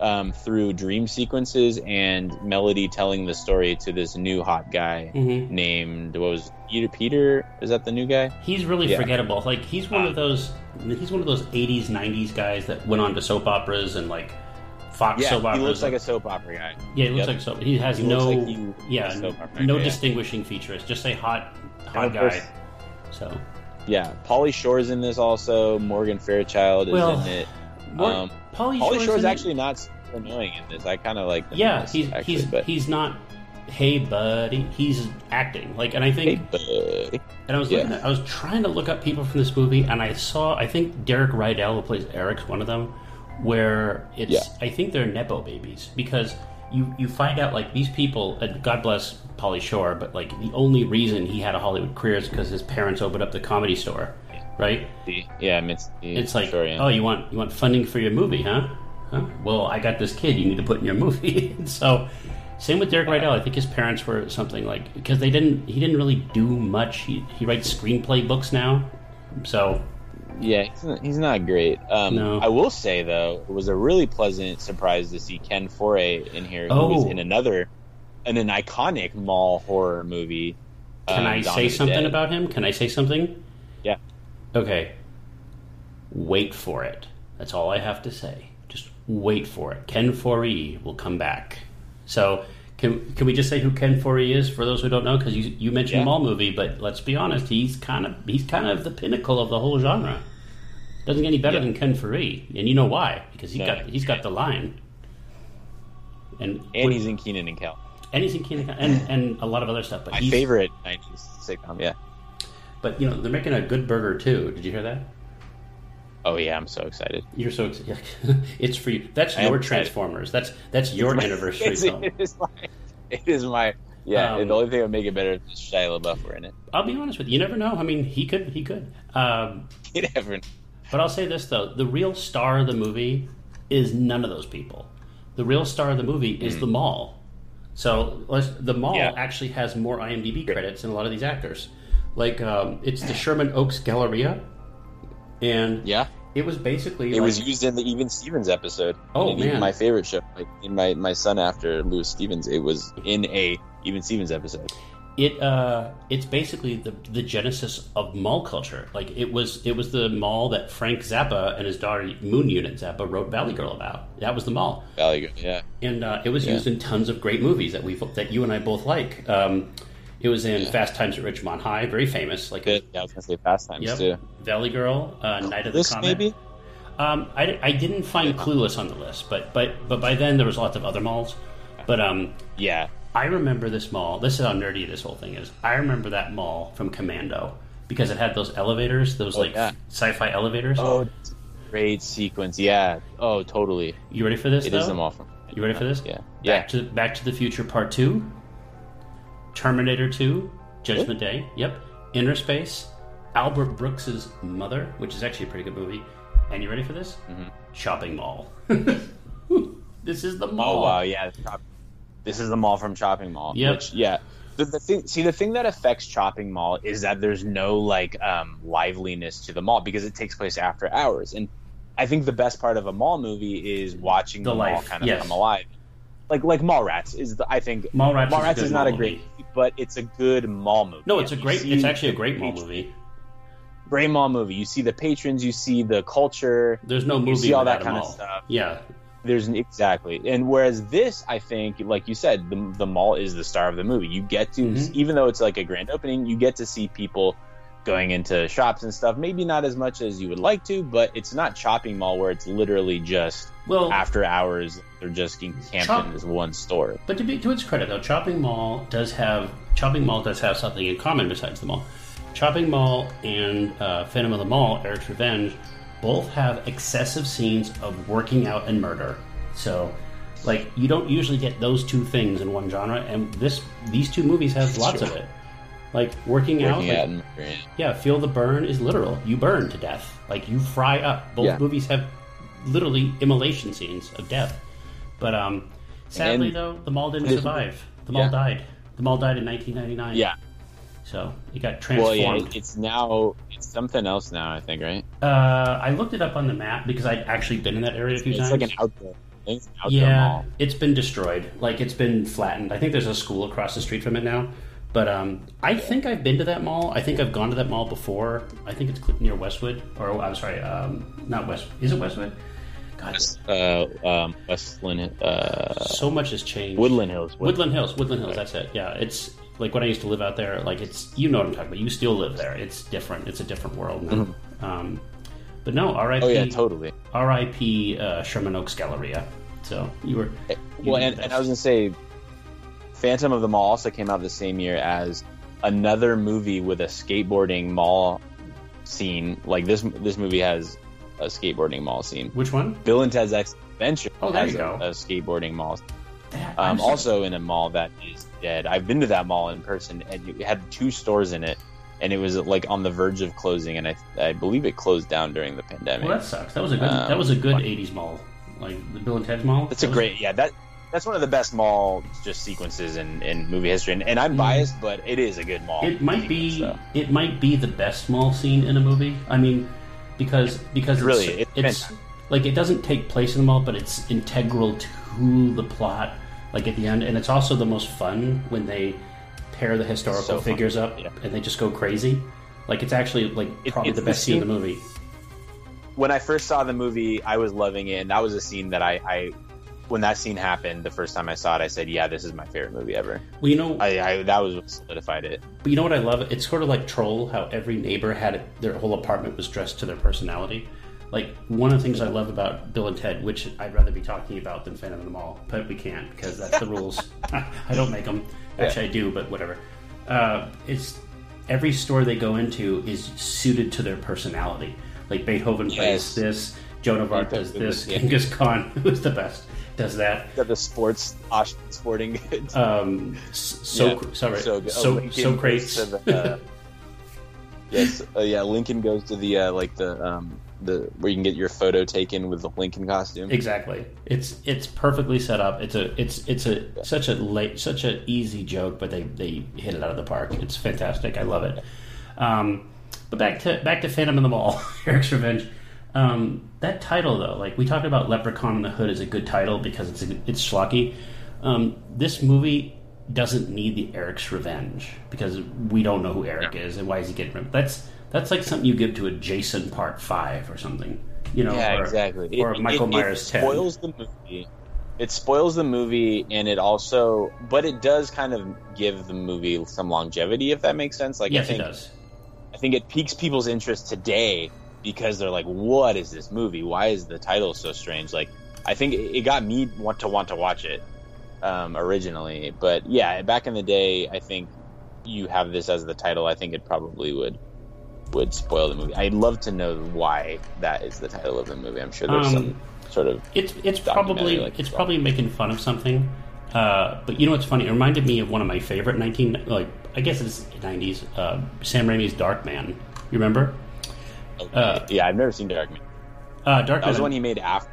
um, through dream sequences and Melody telling the story to this new hot guy hmm named what was Peter? Peter is that the new guy? He's really Yeah. forgettable. Like he's one of those. He's one of those '80s, '90s guys that went on to soap operas and like Fox Yeah, soap he looks like a soap opera guy. yeah, he looks Yep. like soap. He has He no, like he- yeah, a soap opera no guy, yeah. distinguishing features. Just say hot, hot guy. course- So Yeah, Pauly Shore's in this also. Morgan Fairchild is Well, in it. Um, Pauly Polly Shore's Shore's in it. actually not annoying in this. I kind of like. Yeah, this, he's actually, he's but he's not. Hey, buddy. He's acting like, and I think hey, buddy. And I was Yeah. looking at, I was trying to look up people from this movie, and I saw I think Derek Rydell, who plays Eric's one of them, where it's Yeah. I think they're nepo babies because you you find out like these people, and God bless Pauly Shore, but like the only reason he had a Hollywood career is because his parents opened up the comedy store, right? Yeah, I mean, it's, It's like, sure, yeah. oh, you want you want funding for your movie, huh? Huh? Well, I got this kid you need to put in your movie. so, same with Derek Rydell. I think his parents were something like because they didn't he didn't really do much. He he writes screenplay books now, so Yeah, he's not, he's not great. Um, No. I will say though, it was a really pleasant surprise to see Ken Foree in here, who was Oh. in another, in an iconic mall horror movie. can um, I Dawn say something Dead. about him? Can I say something? Yeah, Okay. Wait for it. That's all I have to say. Just wait for it. Ken Foree will come back. So, can can we just say who Ken Foree is for those who don't know? Because you you mentioned Yeah. Mall movie, but let's be honest, he's kind of he's kind of the pinnacle of the whole genre. Doesn't get any better Yeah. than Ken Foree, and you know why? Because he No. got he's got the line. And and he's in Keenan and Kel. and he's in Ken and and a lot of other stuff. But My favorite '90s sitcom. Yeah. But you know they're making a good burger too. Did you hear that? Oh yeah, I'm so excited. You're so excited. it's for you. That's I your. Transformers. That's that's your anniversary It's- film. It is my. It is my. Yeah, Um, the only thing that would make it better is Shia LaBeouf were in it. I'll be honest with you. You never know. I mean, he could. He could. Um, You never. but I'll say this though: the real star of the movie is none of those people. The real star of the movie is the mall. So let's, the mall Hmm. Yeah. actually has more IMDb credits than a lot of these actors. Like um, it's the Sherman Oaks Galleria, and Yeah. It was basically It like, was used in the Even Stevens episode. Oh, man. my favorite show, like in my my son after Louis Stevens. It was in a Even Stevens episode. it uh it's basically the the genesis of mall culture like it was it was the mall that frank zappa and his daughter moon unit zappa wrote valley girl about that was the mall Valley Girl, yeah. and uh, it was Yeah. used in tons of great movies that we that you and i both like um it was in Fast Times at Ridgemont High, very famous. Like, Good. Yeah, I was gonna say Fast Times yep, too. Valley Girl, uh, Night of the Comet. maybe. Um, I, I didn't find Clueless on the list, but but but by then there was lots of other malls. But um, Yeah. I remember this mall. This is how nerdy this whole thing is. I remember that mall from Commando because it had those elevators, those like yeah. sci-fi elevators. Oh, great sequence. Yeah. Oh, totally. you ready for this? It though? is them all from. You ready for this? Yeah. Back Yeah. to Back to the Future Part Two, Terminator Two, Judgment Day. Yep. Innerspace, Albert Brooks's Mother, which is actually a pretty good movie. And you ready for this? Mm-hmm. Chopping Mall. this is the mall. Oh wow, yeah. This is the mall from Chopping Mall. Yep. Which, yeah. The, the thing, see, the thing that affects Chopping Mall is that there's no like um, liveliness to the mall because it takes place after hours, and I think the best part of a mall movie is watching The the, mall kind of yes. come alive. Like like Mallrats is the I think Mallrats is Mallrats good is not mall a great, movie. movie, but it's a good mall movie. No, it's a great. It's actually a great mall movie. Great mall movie. You see the patrons, you see the culture. There's no You movie see all that kind of stuff. Yeah, There's an, exactly, and whereas this, I think, like you said, the, the mall is the star of the movie. You get to, Mhm. even though it's like a grand opening, you get to see people going into shops and stuff. Maybe not as much as you would like to, but it's not shopping mall where it's literally just well, after hours. They're just getting camped Shop- in this one store. But to be to its credit, though, Chopping Mall does have Chopping Mall does have something in common besides the mall. Chopping Mall and uh, Phantom of the Mall, Eric's Revenge, both have excessive scenes of working out and murder. So, like, you don't usually get those two things in one genre, and this these two movies have lots of it. Like working, out, Working like, out and yeah, feel the burn is literal. You burn to death. Like you fry up. Both Yeah. movies have literally immolation scenes of death. But um sadly And- though, the mall didn't Yeah. survive. The mall Yeah. died. The mall died in 1999. yeah. So it got Well, transformed. yeah, it's now it's something else now. I think, right? uh, I looked it up on the map because I'd actually been in that area a few It's times. like an outdoor. I it's an outdoor yeah, mall. it's been destroyed. Like it's been flattened. I think there's a school across the street from it now. But um, I think I've been to that mall. I think I've gone to that mall before. I think it's near Westwood, or I'm sorry, um, not West. Is it Westwood? God, Uh, um, Westland, uh, so much has changed. Woodland Hills. Woodland Hills, Woodland Hills. That's it. Yeah, it's like when I used to live out there. Like it's you know what I'm talking about. You still live there. It's different. It's a different world now. Um, but no, R.I.P. Oh yeah, totally. R.I.P. Uh, Sherman Oaks Galleria. So you were you Well, and, and. I was gonna say, Phantom of the Mall also came out the same year as another movie with a skateboarding mall scene. Like this, this movie has a skateboarding mall scene. which one? Bill and Ted's Excellent Adventure Oh, there has you a, go. a skateboarding mall. That- Um, sorry. also in a mall that is dead. I've been to that mall in person, and it had two stores in it, and it was like on the verge of closing, and I I believe it closed down during the pandemic. Well, that sucks. That was a good. Um, that was a good '80s mall, like the Bill and Ted's Mall. It's That a was- great, yeah. That that's one of the best mall just sequences in, in movie history, and, and I'm Mm. biased, but it is a good mall. It might be. so. It might be the best mall scene in a movie. I mean, because because it's, Really, it's it's fantastic. like it doesn't take place in the mall, but it's integral to the plot. Like at the end, and it's also the most fun when they pair the historical So figures up yeah. and they just go crazy. Like it's actually like It- probably it's the the best scene in the movie. When I first saw the movie, I was loving it, and that was a scene that I, I when that scene happened the first time I saw it, I said, "Yeah, this is my favorite movie ever." Well, you know, I, I that was what solidified it. But you know what I love? It's sort of like Troll, how every neighbor had it, their whole apartment was dressed to their personality. Like one of the things I love about Bill and Ted, which I'd rather be talking about than Phantom of the Mall, but we can't because that's the rules. I don't make them. Actually, I do, but whatever. Uh, it's every store they go into is suited to their personality. Like Beethoven plays Yes. this, Joan of Arc does this, yeah. Genghis Khan, who's the best, does that. Got the sports Osh sporting goods. Um, so Yeah. sorry, So, so uh, so, crates. the, uh, yes, uh, yeah. Lincoln goes to the uh, like the um the where you can get your photo taken with the Lincoln costume. Exactly. It's it's perfectly set up. It's a it's it's a such a late such an easy joke, but they they hit it out of the park. It's fantastic. I love it. Um, but back to back to Phantom in the Mall, Eric's Revenge. Um, that title, though, like we talked about, Leprechaun in the Hood is a good title because it's a, it's schlocky. Um, this movie doesn't need the Eric's revenge because we don't know who Eric is and why is he getting revenge. That's that's like something you give to a Jason Part Five or something, you know? Yeah, or, exactly. Or It- Michael it, Myers it spoils the movie. It spoils the movie, and it also, but it does kind of give the movie some longevity, if that makes sense. Like I yes, think it does. I think it piques people's interest today because they're like, "What is this movie? Why is the title so strange?" Like, I think it got me want to want to watch it um, originally, but yeah, back in the day, I think you have this as the title. I think it probably would would spoil the movie. I'd love to know why that is the title of the movie. I'm sure there's Um, some sort of It's it's probably like it's probably making fun of something. Uh, but you know what's funny? It reminded me of one of my favorite nineteen like I guess it's nineties uh, Sam Raimi's Darkman. You remember? Uh, yeah. I've never seen Darkman. Uh, Dark That was one he made after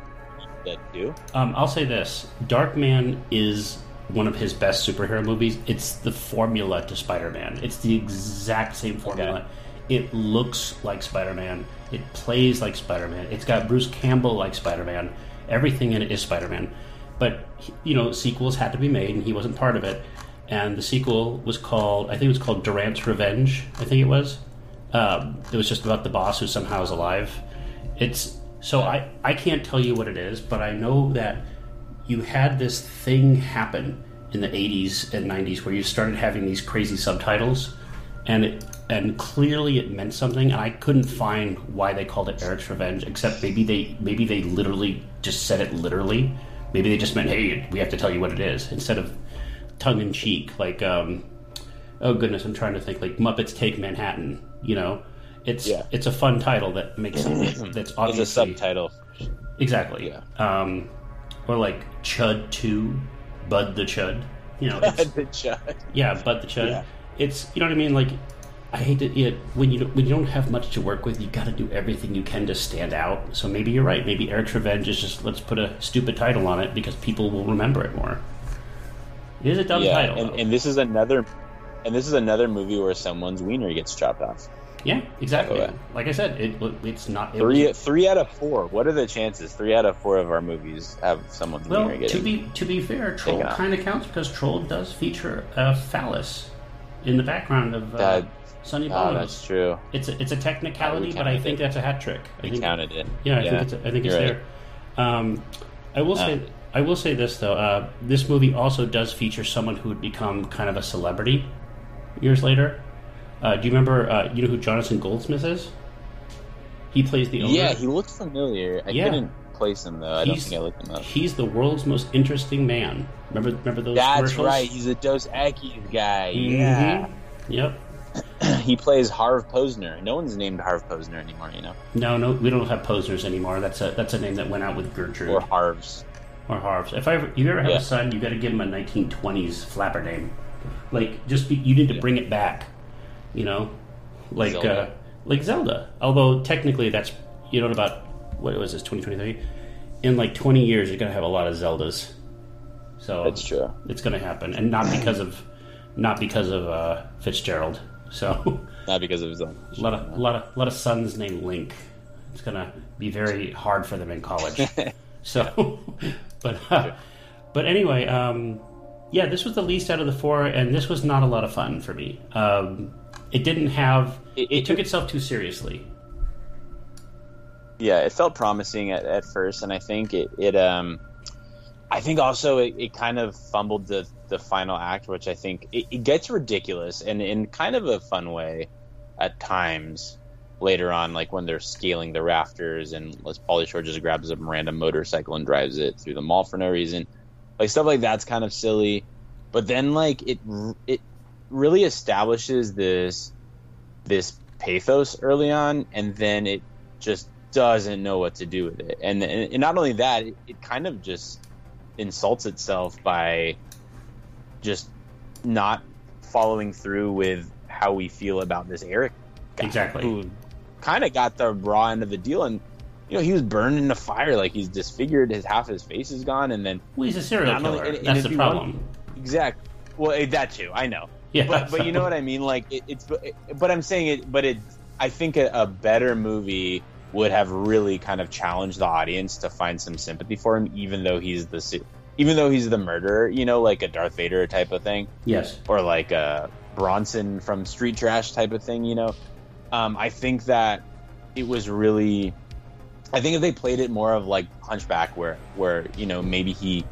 that too. Um, I'll say this: Darkman is one of his best superhero movies. It's the formula to Spider-Man. It's the exact same formula. It looks like Spider-Man. It plays like Spider-Man. It's got Bruce Campbell like Spider-Man. Everything in it is Spider-Man. But you know, sequels had to be made, and he wasn't part of it. And the sequel was called, I think it was called Durant's Revenge. I think it was. Um, it was just about the boss who somehow is alive. It's so I I can't tell you what it is, but I know that you had this thing happen in the 80s and 90s where you started having these crazy subtitles and it and clearly it meant something and I couldn't find why they called it Eric's Revenge except maybe they maybe they literally just said it literally maybe they just meant hey we have to tell you what it is instead of tongue in cheek like um oh goodness I'm trying to think like Muppets Take Manhattan you know it's Yeah. it's a fun title that makes it that's obviously a subtitle. Exactly. Yeah. Um, or like Chud Two, Bud the Chud. You know, it's, the Chud. yeah, Bud the Chud. Yeah. It's you know what I mean. Like, I hate to it when you when you don't have much to work with, you got to do everything you can to stand out. So maybe you're right. Maybe Eric's Revenge is just let's put a stupid title on it because people will remember it more. It is a dumb yeah, title. and, and this is another, and this is another movie where someone's wiener gets chopped off. yeah, exactly. Like I said, it it's not it Three, was- three out of four. What are the chances? Three out of four of our movies have someone's Well, wiener to getting. be to be fair, Troll kind of counts because Troll does feature a phallus in the background of uh, That- Sunny oh, that's true. It's a, it's a technicality, but I think it. that's a hat trick. I We think, counted it. Yeah, I think it's I think it's right. there. Um, I will say I will say this though. Uh, this movie also does feature someone who would become kind of a celebrity years later. Uh, do you remember? Uh, you know who Jonathan Goldsmith is? He plays the owner. Yeah, he looked familiar. I Yeah. couldn't place him though. I don't He's- think I looked him up. He's the world's most interesting man. Remember? Remember those That's commercials? right. He's a Dos Equis guy. Mhm. Yeah. Yep. he plays Harv Posner. No one's named Harv Posner anymore, you know, No, no, we don't have Posners anymore. That's a that's a name that went out with Gertrude or Harvs. or, Harvs. Harv's. If I ever, you ever have Yeah. a son, you got to give him a 1920s flapper name. Like, just be, you need to bring it back. You know, like Zelda. uh, like Zelda. Although technically, that's you know about what was this 2023. In like 20 years, you're gonna have a lot of Zeldas. So That's true. It's gonna happen, and not because of not because of uh, Fitzgerald. So. Not because of own. A lot of, lot of, lot of sons named Link. It's gonna be very hard for them in college. so, but, uh, but anyway, um, yeah, this was the least out of the four, and this was not a lot of fun for me. Um, it didn't have. It, It- it- took itself too seriously. yeah, it felt promising at, at first, and I think it, it um, I think also it, it kind of fumbled the the final act, which I think it, it gets ridiculous and in kind of a fun way at times later on, like when they're scaling the rafters and Pauly Shore just grabs a random motorcycle and drives it through the mall for no reason, like stuff like that's kind of silly, but then like it it really establishes this this pathos early on, and then it just doesn't know what to do with it. And and, and not only that, it, it kind of just insults itself by just not following through with how we feel about this Eric guy, Exactly. who kind of got the raw end of the deal and. You know, he was burned in the fire, like he's disfigured. His half his face is gone, and then Well, he's a serial Not only- killer. and- and That's the problem. exact. Well, eh, that too, I know. Yeah, but but you know what I mean. Like it, it's but I'm saying it. But it. I think a, a better movie would have really kind of challenged the audience to find some sympathy for him, even though he's the even though he's the murderer, you know, like a Darth Vader type of thing, Yes. or like a Bronson from Street Trash type of thing, you know. Um, I think that it was really, I think if they played it more of like Hunchback, where where you know maybe he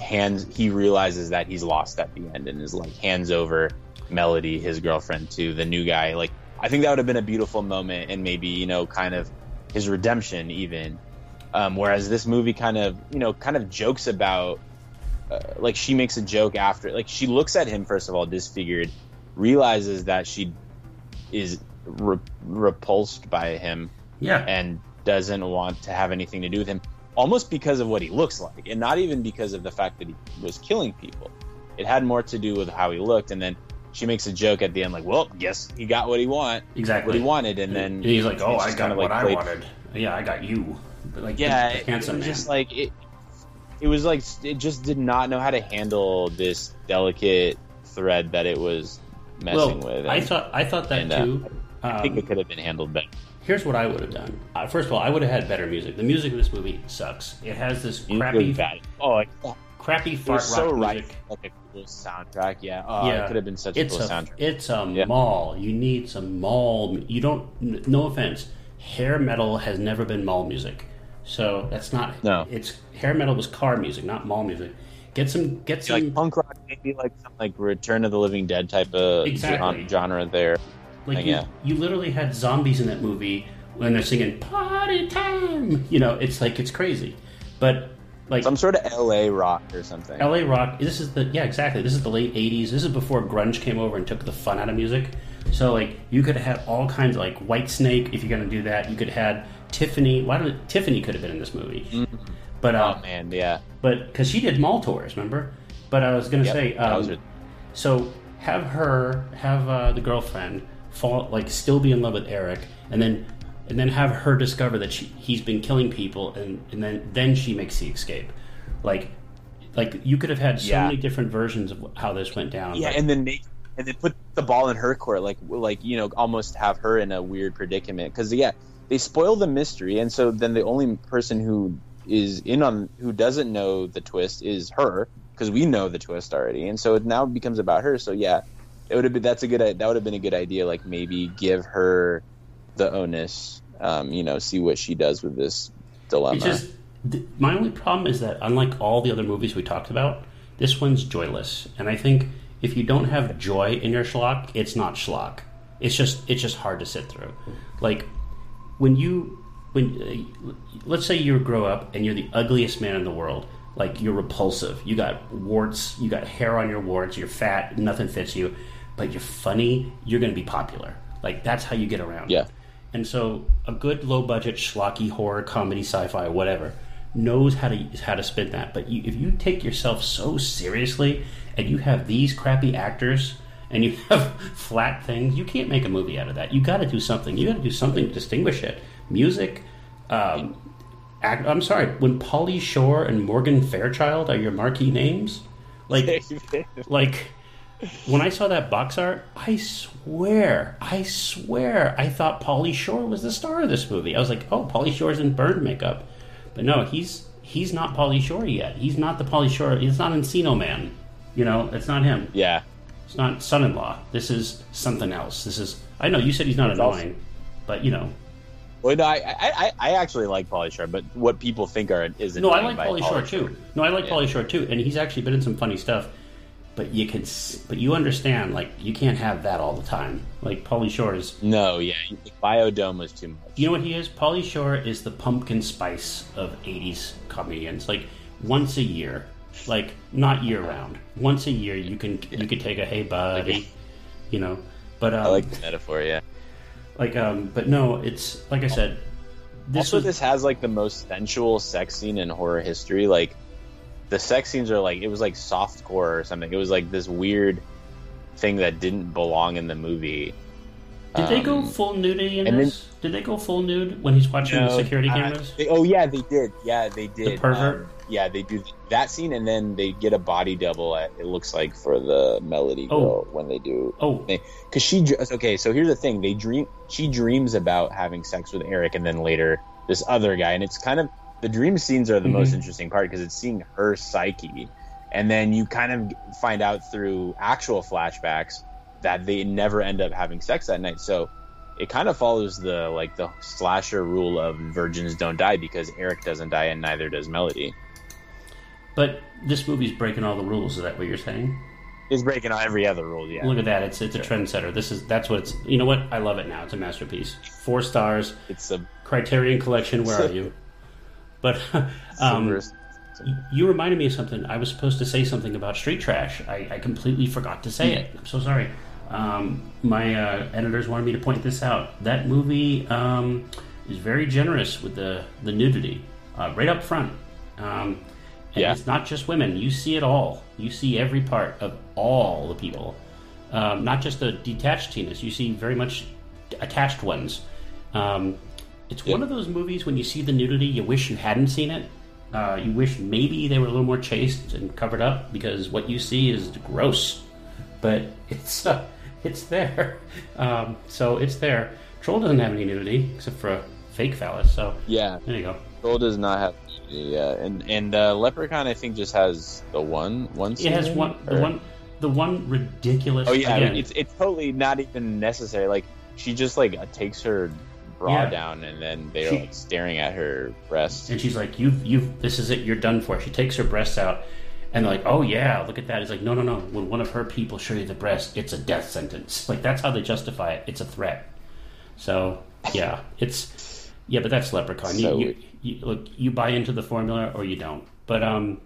hands he realizes that he's lost at the end and is like hands over Melody, his girlfriend, to the new guy. Like I think that would have been a beautiful moment and maybe you know kind of his redemption even. Um, whereas this movie kind of you know kind of jokes about uh, like she makes a joke after like she looks at him first of all disfigured, realizes that she is re- repulsed by him Yeah. and doesn't want to have anything to do with him almost because of what he looks like and not even because of the fact that he was killing people it had more to do with how he looked and then she makes a joke at the end like well guess he got what he want Exactly. what he wanted and then And he's like, "Oh, I got what like, I wanted. Yeah, I got you." But, like, yeah the, the handsome it was man. just like it it was like it just did not know how to handle this delicate thread that it was messing well, with I thought I thought that and, uh, too. i think Um, it could have been handled better Here's what I would have done. Uh, first of all, I would have had better music. The music in this movie sucks. It has this It crappy, was bad. oh it, crappy it fart was so rock right music. like a cool soundtrack yeah oh yeah, it could have been such a it's cool a, soundtrack It's a Yeah. mall. You need some mall. You don't. n- No offense, hair metal has never been mall music. So that's not. No. It's hair metal was car music, not mall music. Get some. Get some. like punk rock, maybe like some like Return of the Living Dead type of Exactly. genre there. Like Like, you, yeah. you literally had zombies in that movie when they're singing "Party Time." You know, it's like it's crazy, but like Some sort of LA rock or something. L.A. rock. This is the yeah exactly. This is the late '80s. This is before grunge came over and took the fun out of music. So like you could have had all kinds of like Whitesnake if you're gonna do that. You could have had Tiffany. Why don't Tiffany could have been in this movie? But uh, oh man, yeah. but because she did mall tours, remember? But I was gonna Yep, say, um, was it. so have her have uh, the girlfriend fall like still be in love with Eric, and then and then have her discover that she, he's been killing people, and and then then she makes the escape. Like like you could have had so Yeah. many different versions of how this went down. Yeah, but- and then make and then put the ball in her court, like like you know, almost have her in a weird predicament because yeah, they spoil the mystery, and so then the only person who is in on who doesn't know the twist is her because we know the twist already, and so it now becomes about her. So yeah, it would have been that's a good that would have been a good idea. Like maybe give her the onus, um, you know, see what she does with this dilemma. Just th- my only problem is that unlike all the other movies we talked about, this one's joyless, and I think if you don't have joy in your schlock, it's not schlock. It's just it's just hard to sit through. Like when you when uh, let's say you grow up and you're the ugliest man in the world. Like you're repulsive. You got warts. You got hair on your warts. You're fat. Nothing fits you. But you're funny. You're going to be popular. Like that's how you get around. Yeah. And so a good low budget schlocky horror comedy sci-fi whatever knows how to how to spin that. But you, if you take yourself so seriously and you have these crappy actors and you have flat things, you can't make a movie out of that. You got to do something. You got to do something to distinguish it. Music. Um, act, I'm sorry. When Pauly Shore and Morgan Fairchild are your marquee names, like like when I saw that box art, I swear, I swear, I thought Pauly Shore was the star of this movie. I was like, oh, Pauly Shore's in Burned makeup, but no, he's he's not Pauly Shore yet. He's not the Pauly Shore. He's not Encino Man. You know, it's not him. yeah. It's not son-in-law. This is something else. This is. I know you said he's not annoying, but you know, Well, no, I, I, I- actually like Pauly Shore, but what people think are is no, I like by Pauly Shore too. No, I like Yeah. Pauly Shore too, and he's actually been in some funny stuff. But you can, but you understand, like you can't have that all the time. Like Pauly Shore is No, yeah, Biodome was too much. You know what he is? Pauly Shore is the pumpkin spice of '80s comedians. Like once a year, like not year round. Once a year, you can you could take a hey buddy, you know. But um, I like the metaphor. Yeah. like um, but no, it's like I said. This also, was this has like the most sensual sex scene in horror history. Like the sex scenes are like it was like softcore or something. It was like this weird thing that didn't belong in the movie. Did they go Um, full nudity in and then- this? Did they go full nude when he's watching the No, security uh, cameras? they- oh yeah, they did. Yeah, they did. The pervert? Um, yeah, they do that scene, and then they get a body double. At, it looks like for the melody Oh. girl when they do. Oh. because she okay. So here's the thing: they dream. She dreams about having sex with Eric, and then later this other guy, and it's kind of the dream scenes are the most Mhm. interesting part because it's seeing her psyche, and then you kind of find out through actual flashbacks that they never end up having sex that night. So it kind of follows the like the slasher rule of virgins don't die because Eric doesn't die and neither does Melody. But this movie's breaking all the rules. Is that what you're saying? it's breaking every other rule. Yeah, Look at that! It's it's a trendsetter. This is that's what it's. You know what? I love it now. It's a masterpiece. Four stars. it's a Criterion Collection. Where are you? But um, you reminded me of something. I was supposed to say something about Street Trash. I, I completely forgot to say it. I'm so sorry. Um, my uh, editors wanted me to point this out. That movie um, is very generous with the the nudity uh, right up front. Um, and Yeah. it's not just women. You see it all. You see every part of all the people, um, not just the detached penis. You see very much attached ones. Um, it's one of those movies when you see the nudity, you wish you hadn't seen it. Uh, you wish maybe they were a little more chaste and covered up because what you see is gross, but it's uh, it's there. Um, so it's there. Troll doesn't have any nudity except for a fake phallus. So Yeah, there you go. Troll does not have. Yeah, and and uh, Leprechaun I think just has the one one. It has one the one the one ridiculous. Oh yeah, it's it's totally not even necessary. Like she just like takes her bra Yeah. down and then they're She- like staring at her breasts. and she's like, "You've, you've, this is it. You're done for." She takes her breasts out, and they're like, "Oh yeah, look at that." It's like, no, no, no. When one of her people show you the breast, it's a death sentence. Like that's how they justify it. It's a threat. So yeah, it's yeah, but that's Leprechaun. So- you, you, you look, you buy into the formula or you don't. But um,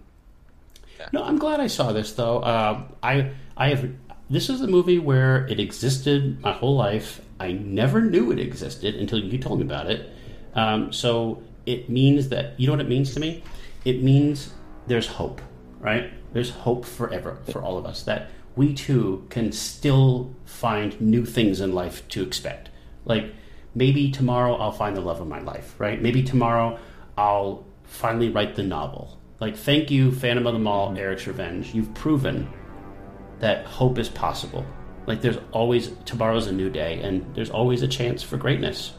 no, I'm glad I saw this though. Uh, I, I have. This is a movie where it existed my whole life. I never knew it existed until you told me about it. Um, so it means that you know what it means to me. It means there's hope, right? There's hope forever for all of us that we too can still find new things in life to expect. Like maybe tomorrow I'll find the love of my life, right? Maybe tomorrow I'll finally write the novel. Like, thank you, Phantom of the Mall, Eric's Revenge. You've proven that hope is possible. Like, there's always, tomorrow's a new day, and there's always a chance for greatness.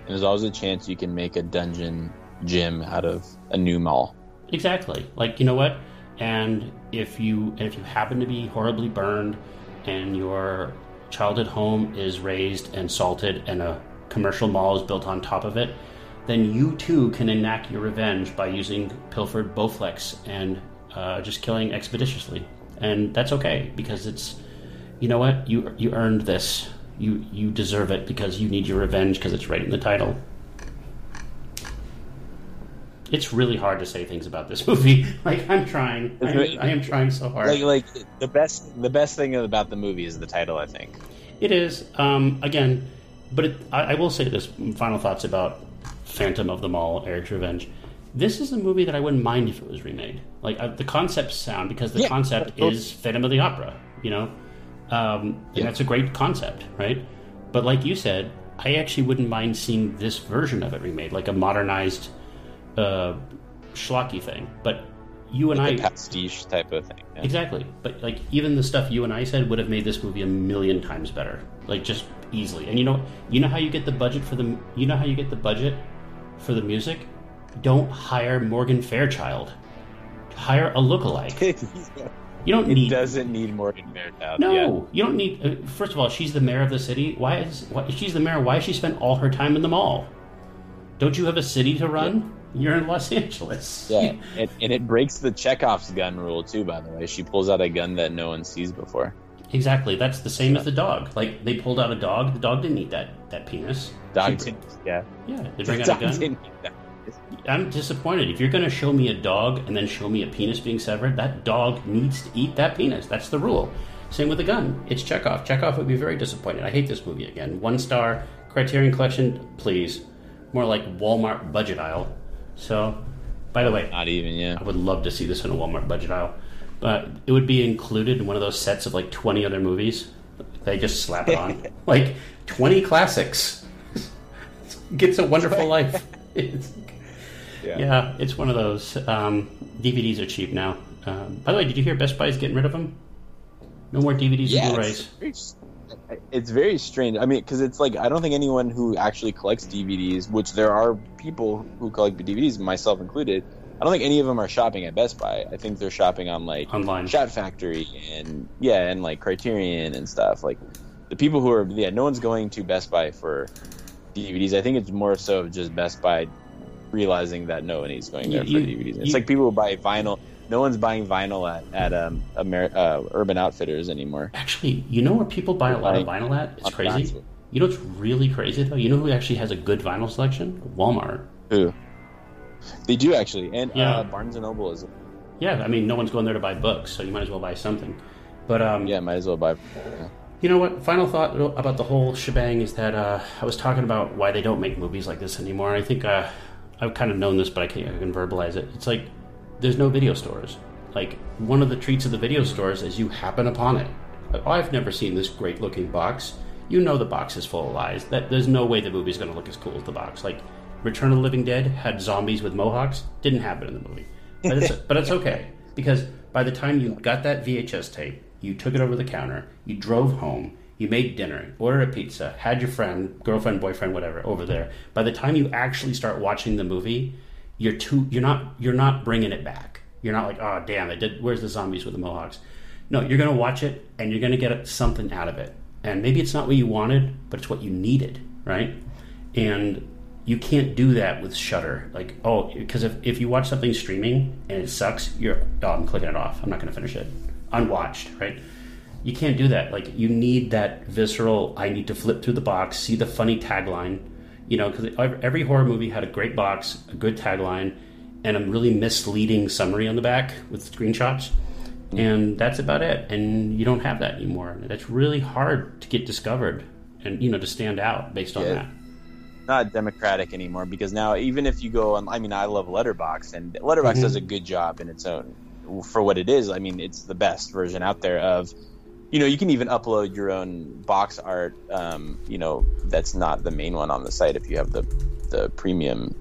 And there's always a chance you can make a dungeon gym out of a new mall. Exactly. Like, you know what? And if you and if you happen to be horribly burned and your childhood home is razed and salted and a commercial mall is built on top of it, then you too can enact your revenge by using pilfered Bowflex and uh, just killing expeditiously. And that's okay because it's you know what? You you earned this. You you deserve it because you need your revenge because it's right in the title. It's really hard to say things about this movie. Like I'm trying. I am, I am trying so hard. Like like the best the best thing about the movie is the title. I think. It is. Um, again, but it, I, I will say this final thoughts about Phantom of the Mall, Eric's Revenge. This is a movie that I wouldn't mind if it was remade. Like uh, the concepts sound because the Yeah, concept is Phantom of the Opera. You know, um, and Yeah. that's a great concept, right? But like you said, I actually wouldn't mind seeing this version of it remade, like a modernized uh, schlocky thing. But you and I. Like I a pastiche type of thing. yeah. Exactly. But like even the stuff you and I said would have made this movie a million times better. Like just easily. And you know you know how you get the budget for the you know how you get the budget for the music? Don't hire Morgan Fairchild. Hire a lookalike. You don't it need doesn't need Morgan Fairchild. no, yeah. you don't need. Uh, first of all, she's the mayor of the city. Why is why, she's the mayor? Why she spent all her time in the mall? Don't you have a city to run? You're in Los Angeles. Yeah, and, and it breaks the Chekhov's gun rule too. By the way, she pulls out a gun that no one sees before. Exactly. That's the same as the dog. Like they pulled out a dog. The dog didn't eat that that penis. Dog She- didn't. Yeah, Yeah, they bring out Dog a gun. Didn't eat that. I'm disappointed. If you're going to show me a dog and then show me a penis being severed, that dog needs to eat that penis. That's the rule. Same with a gun. It's Chekhov. Chekhov would be very disappointed. I hate this movie again. One star. Criterion Collection, please. More like Walmart budget aisle. So, by the way, Not even. Yeah. I would love to see this in a Walmart budget aisle. But it would be included in one of those sets of like 20 other movies. They just slap it on like twenty classics. Gets a wonderful life. It's, Yeah. yeah, it's one of those. Um, DVDs are cheap now. Um, by the way, did you hear Best Buy is getting rid of them? No more DVDs Yeah, and it's Blu-rays. very, it's very strange. I mean, because it's like I don't think anyone who actually collects DVDs, which there are people who collect DVDs, myself included. I don't think any of them are shopping at Best Buy. I think they're shopping on like Online. Shout Factory and yeah, and like Criterion and stuff. Like the people who are yeah, no one's going to Best Buy for DVDs. I think it's more so just Best Buy realizing that no one is going there You- for you- DVDs. It's you- like people who buy vinyl. No one's buying vinyl at at um, Amer- uh, Urban Outfitters anymore. Actually, you know where people buy a lot of vinyl at? It's crazy. You know what's really crazy though? You know who actually has a good vinyl selection? Walmart. Who? They do actually, and Yeah. uh, Barnes and Noble is Yeah, I mean, no one's going there to buy books, so you might as well buy something. But um, yeah, might as well buy. yeah. You know what? Final thought about the whole shebang is that uh, I was talking about why they don't make movies like this anymore. I think uh, I've kind of known this, but I can, I can verbalize it. It's like there's no video stores. Like one of the treats of the video stores is you happen upon it. I've never seen this great looking box. You know the box is full of lies. That there's no way the movie's going to look as cool as the box. Like Return of the Living Dead had zombies with mohawks. Didn't happen in the movie, but it's but it's okay because by the time you got that VHS tape, you took it over the counter, you drove home, you made dinner, ordered a pizza, had your friend, girlfriend, boyfriend, whatever over there. By the time you actually start watching the movie, you're too you're not you're not bringing it back. You're not like, oh damn, it did. Where's the zombies with the mohawks? No, you're gonna watch it and you're gonna get something out of it. And maybe it's not what you wanted, but it's what you needed, right? And you can't do that with Shudder. Like, oh, because if, if you watch something streaming and it sucks, you're oh, I'm clicking it off. I'm not gonna finish it. Unwatched, right? You can't do that. Like, you need that visceral. I need to flip through the box, see the funny tagline. You know, because every horror movie had a great box, a good tagline, and a really misleading summary on the back with screenshots. And that's about it. And you don't have that anymore. That's really hard to get discovered and, you know, to stand out based on Yeah. that. not democratic anymore because now even if you go on, I mean, I love Letterboxd and Letterboxd Mhm. does a good job in its own for what it is. I mean, it's the best version out there of. You know, you can even upload your own box art. Um, you know, that's not the main one on the site if you have the the premium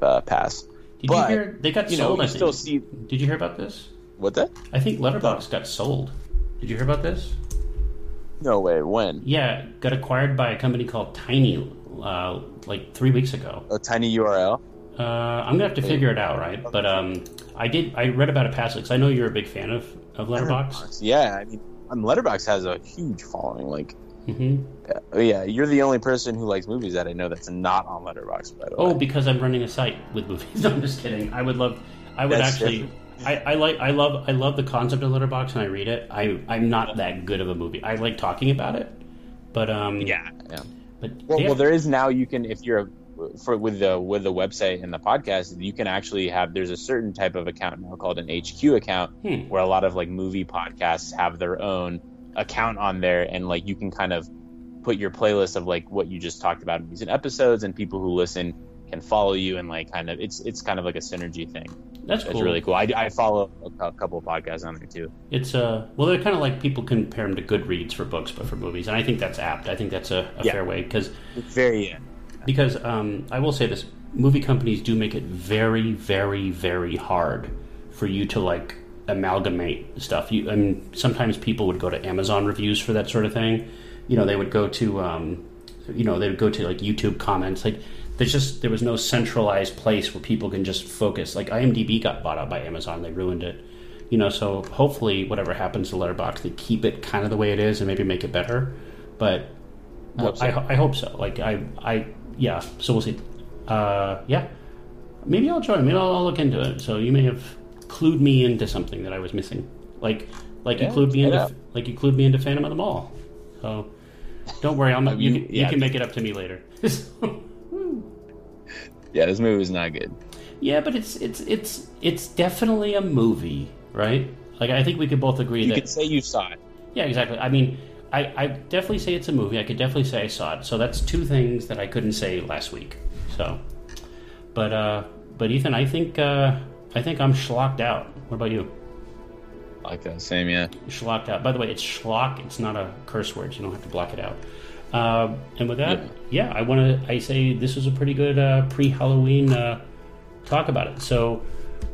uh, pass. Did But, you hear they got You know, sold? you I think. still see Did you hear about this? what that? I think Letterboxd got sold. Did you hear about this? No way. When Yeah, got acquired by a company called Tiny, uh, like three weeks ago. a tiny URL. Uh, I'm gonna have to figure it out, right? But um, I did. I read about it passively because I know you're a big fan of of Letterboxd. Yeah, I mean, um, Letterboxd has a huge following. Like, hmm uh, yeah, you're the only person who likes movies that I know that's not on Letterboxd. By the way. Oh, because I'm running a site with movies. No, I'm just kidding. I would love. I would That's actually. I, I like. I love. I love the concept of Letterboxd, and I read it. I. I'm not that good of a movie. I like talking about it, but um. yeah, yeah. But Well, yeah. well, there is now. You can if you're a, for with the with the website and the podcast, you can actually have. There's a certain type of account now called an HQ account, Hmm. where a lot of like movie podcasts have their own account on there, and like you can kind of put your playlist of like what you just talked about in recent episodes, and people who listen can follow you and like kind of it's it's kind of like a synergy thing. that's That's cool. really cool. I, I follow a cou- couple of podcasts on there too. It's uh well, they're kind of like people compare them to Goodreads for books, but for movies, and I think that's apt. I think that's a, a Yeah. fair way because very yeah. Because um, I will say this: movie companies do make it very, very, very hard for you to like amalgamate stuff. You, I mean, sometimes people would go to Amazon reviews for that sort of thing. You know, they would go to, um, you know, they would go to like YouTube comments. Like, there's just there was no centralized place where people can just focus. Like IMDb got bought out by Amazon; they ruined it. You know, so hopefully, whatever happens to Letterboxd, they keep it kind of the way it is and maybe make it better. But well, Hope so. I, I hope so. Like I, I, yeah. So we'll see. Uh, yeah. Maybe I'll join. Maybe I'll, I'll look into it. So you may have clued me into something that I was missing. Like, like you clued me into, out. like you clued me into Phantom of the Mall. So don't worry. I'm not. You, you- can, you can make it up to me later. Yeah, this movie is not good. yeah, but it's it's it's it's definitely a movie, right? Like I think we could both agree You that can say you saw it. Yeah, exactly. I mean, I, I definitely say it's a movie. I could definitely say I saw it. So that's two things that I couldn't say last week. So, but uh, but Ethan, I think uh, I think I'm schlocked out. What about you? I Like that same, yeah. schlocked out. By the way, it's schlock. It's not a curse word. So you don't have to block it out. Uh, and with that, yeah, I want to. I say this is a pretty good uh, pre-Halloween uh, talk about it. So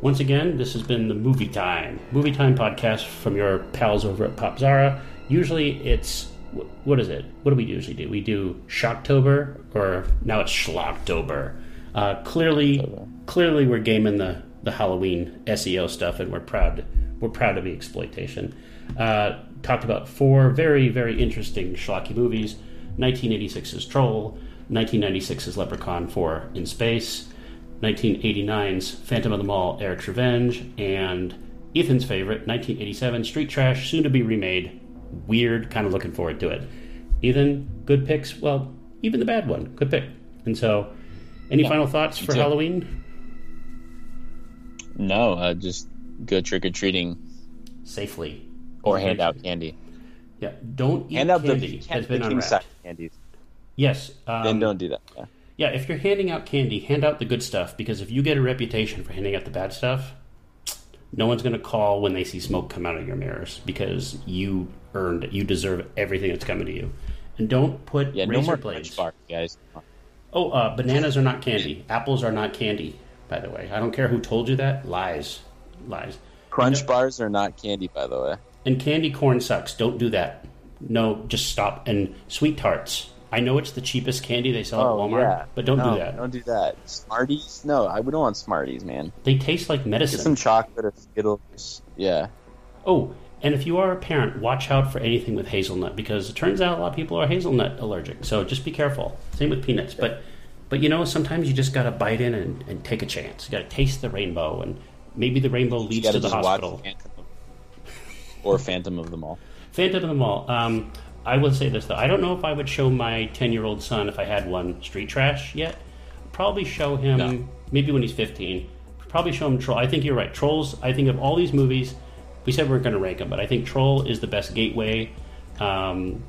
once again, this has been the movie time, movie time podcast from your pals over at Popzara. Usually, it's what is it? What do we usually do? We do Shocktober, or now it's Schlocktober. Uh, clearly, clearly, we're gaming the the Halloween SEO stuff, and we're proud. We're proud to be exploitation. Uh, talked about four very, very interesting schlocky movies: 1986's Troll, 1996's Leprechaun 4 in Space, 1989's Phantom of the Mall: Eric's Revenge, and Ethan's favorite, 1987 Street Trash, soon to be remade. Weird, kind of looking forward to it. Ethan, good picks. Well, even the bad one, good pick. And so, any final thoughts for. Halloween? No, uh, just go trick or treating Safely. or hand out candy. Yeah, don't eat Hand out candy. the, has the been unwrapped. candies. Yes. Um, Then don't do that. Yeah. Yeah, if you're handing out candy, hand out the good stuff because if you get a reputation for handing out the bad stuff, no one's going to call when they see smoke come out of your mirrors because you earned it. You deserve everything that's coming to you. And don't put Yeah, no razor more blades. Crunch bar, guys. Oh, uh, bananas are not candy. Apples are not candy, by the way. I don't care who told you that. Lies. Lies. Crunch No. bars are not candy, by the way. And candy corn sucks. Don't do that. No, just stop. And sweet tarts. I know it's the cheapest candy they sell at Walmart, but don't Oh, No, do that. Don't do that. Smarties? No, I we don't want Smarties, man. They taste like Get medicine. some chocolate or Skittles. Yeah. Oh, and if you are a parent, watch out for anything with hazelnut because it turns out a lot of people are hazelnut allergic. So just be careful. Same with peanuts. But but you know, sometimes you just gotta bite in and, and take a chance. You gotta taste the rainbow and maybe the rainbow leads gotta the hospital. Phantom of- or Phantom of the Mall. Phantom of the Mall. Um, I will say this though. I don't know if I would show my ten year old son if I had one street trash yet. Probably show him No. maybe when he's fifteen. Probably show him Troll. I think you're right. Trolls. I think of all these movies, we said we are going to rank them, but I think Troll is the best gateway. Um,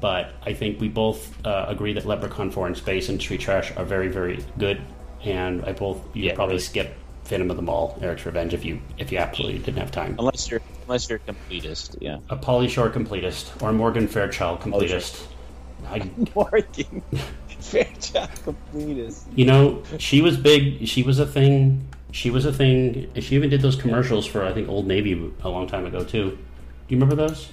but I think we both uh, agree that Leprechaun 4 in Space and Street Trash are very, very good. And I both you Yeah, probably really. skip Phantom of the Mall, Eric's Revenge if you if you absolutely didn't have time. Unless you're unless you're a completist, yeah. A Pauly Shore completist or Morgan Fairchild completist. I, Morgan Fairchild completist. you know, she was big. She was a thing. She was a thing. She even did those commercials for I think Old Navy a long time ago too. Do you remember those?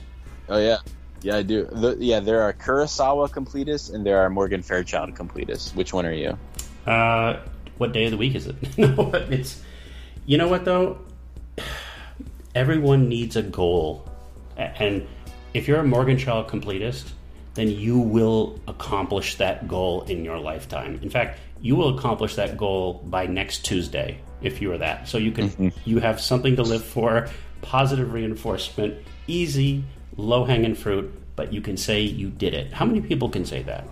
Oh yeah. Yeah, I do. The, yeah, there are Kurosawa completists and there are Morgan Fairchild completists. Which one are you? Uh, what day of the week is it? no, it's. You know what though? Everyone needs a goal, and if you're a Morgan Shaw completist, then you will accomplish that goal in your lifetime. In fact, you will accomplish that goal by next Tuesday if you are that. So you can you have something to live for, positive reinforcement, easy, low hanging fruit, but you can say you did it. How many people can say that?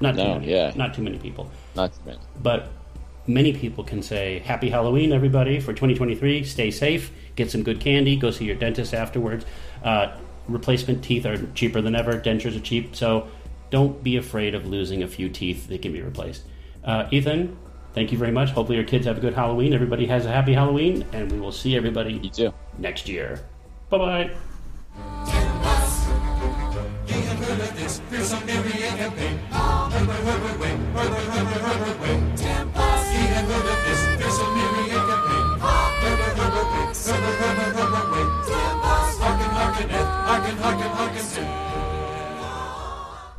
Not too No, many. yeah. Not too many people Not too many. but many people can say happy halloween everybody for 2023 stay safe get some good candy go see your dentist afterwards uh, replacement teeth are cheaper than ever dentures are cheap so don't be afraid of losing a few teeth they can be replaced uh, ethan thank you very much hopefully your kids have a good halloween everybody has a happy halloween and we will see everybody You too. next year bye-bye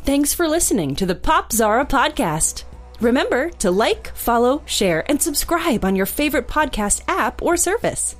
Thanks for listening to the Popzara podcast. Remember to like, follow, share, and subscribe on your favorite podcast app or service.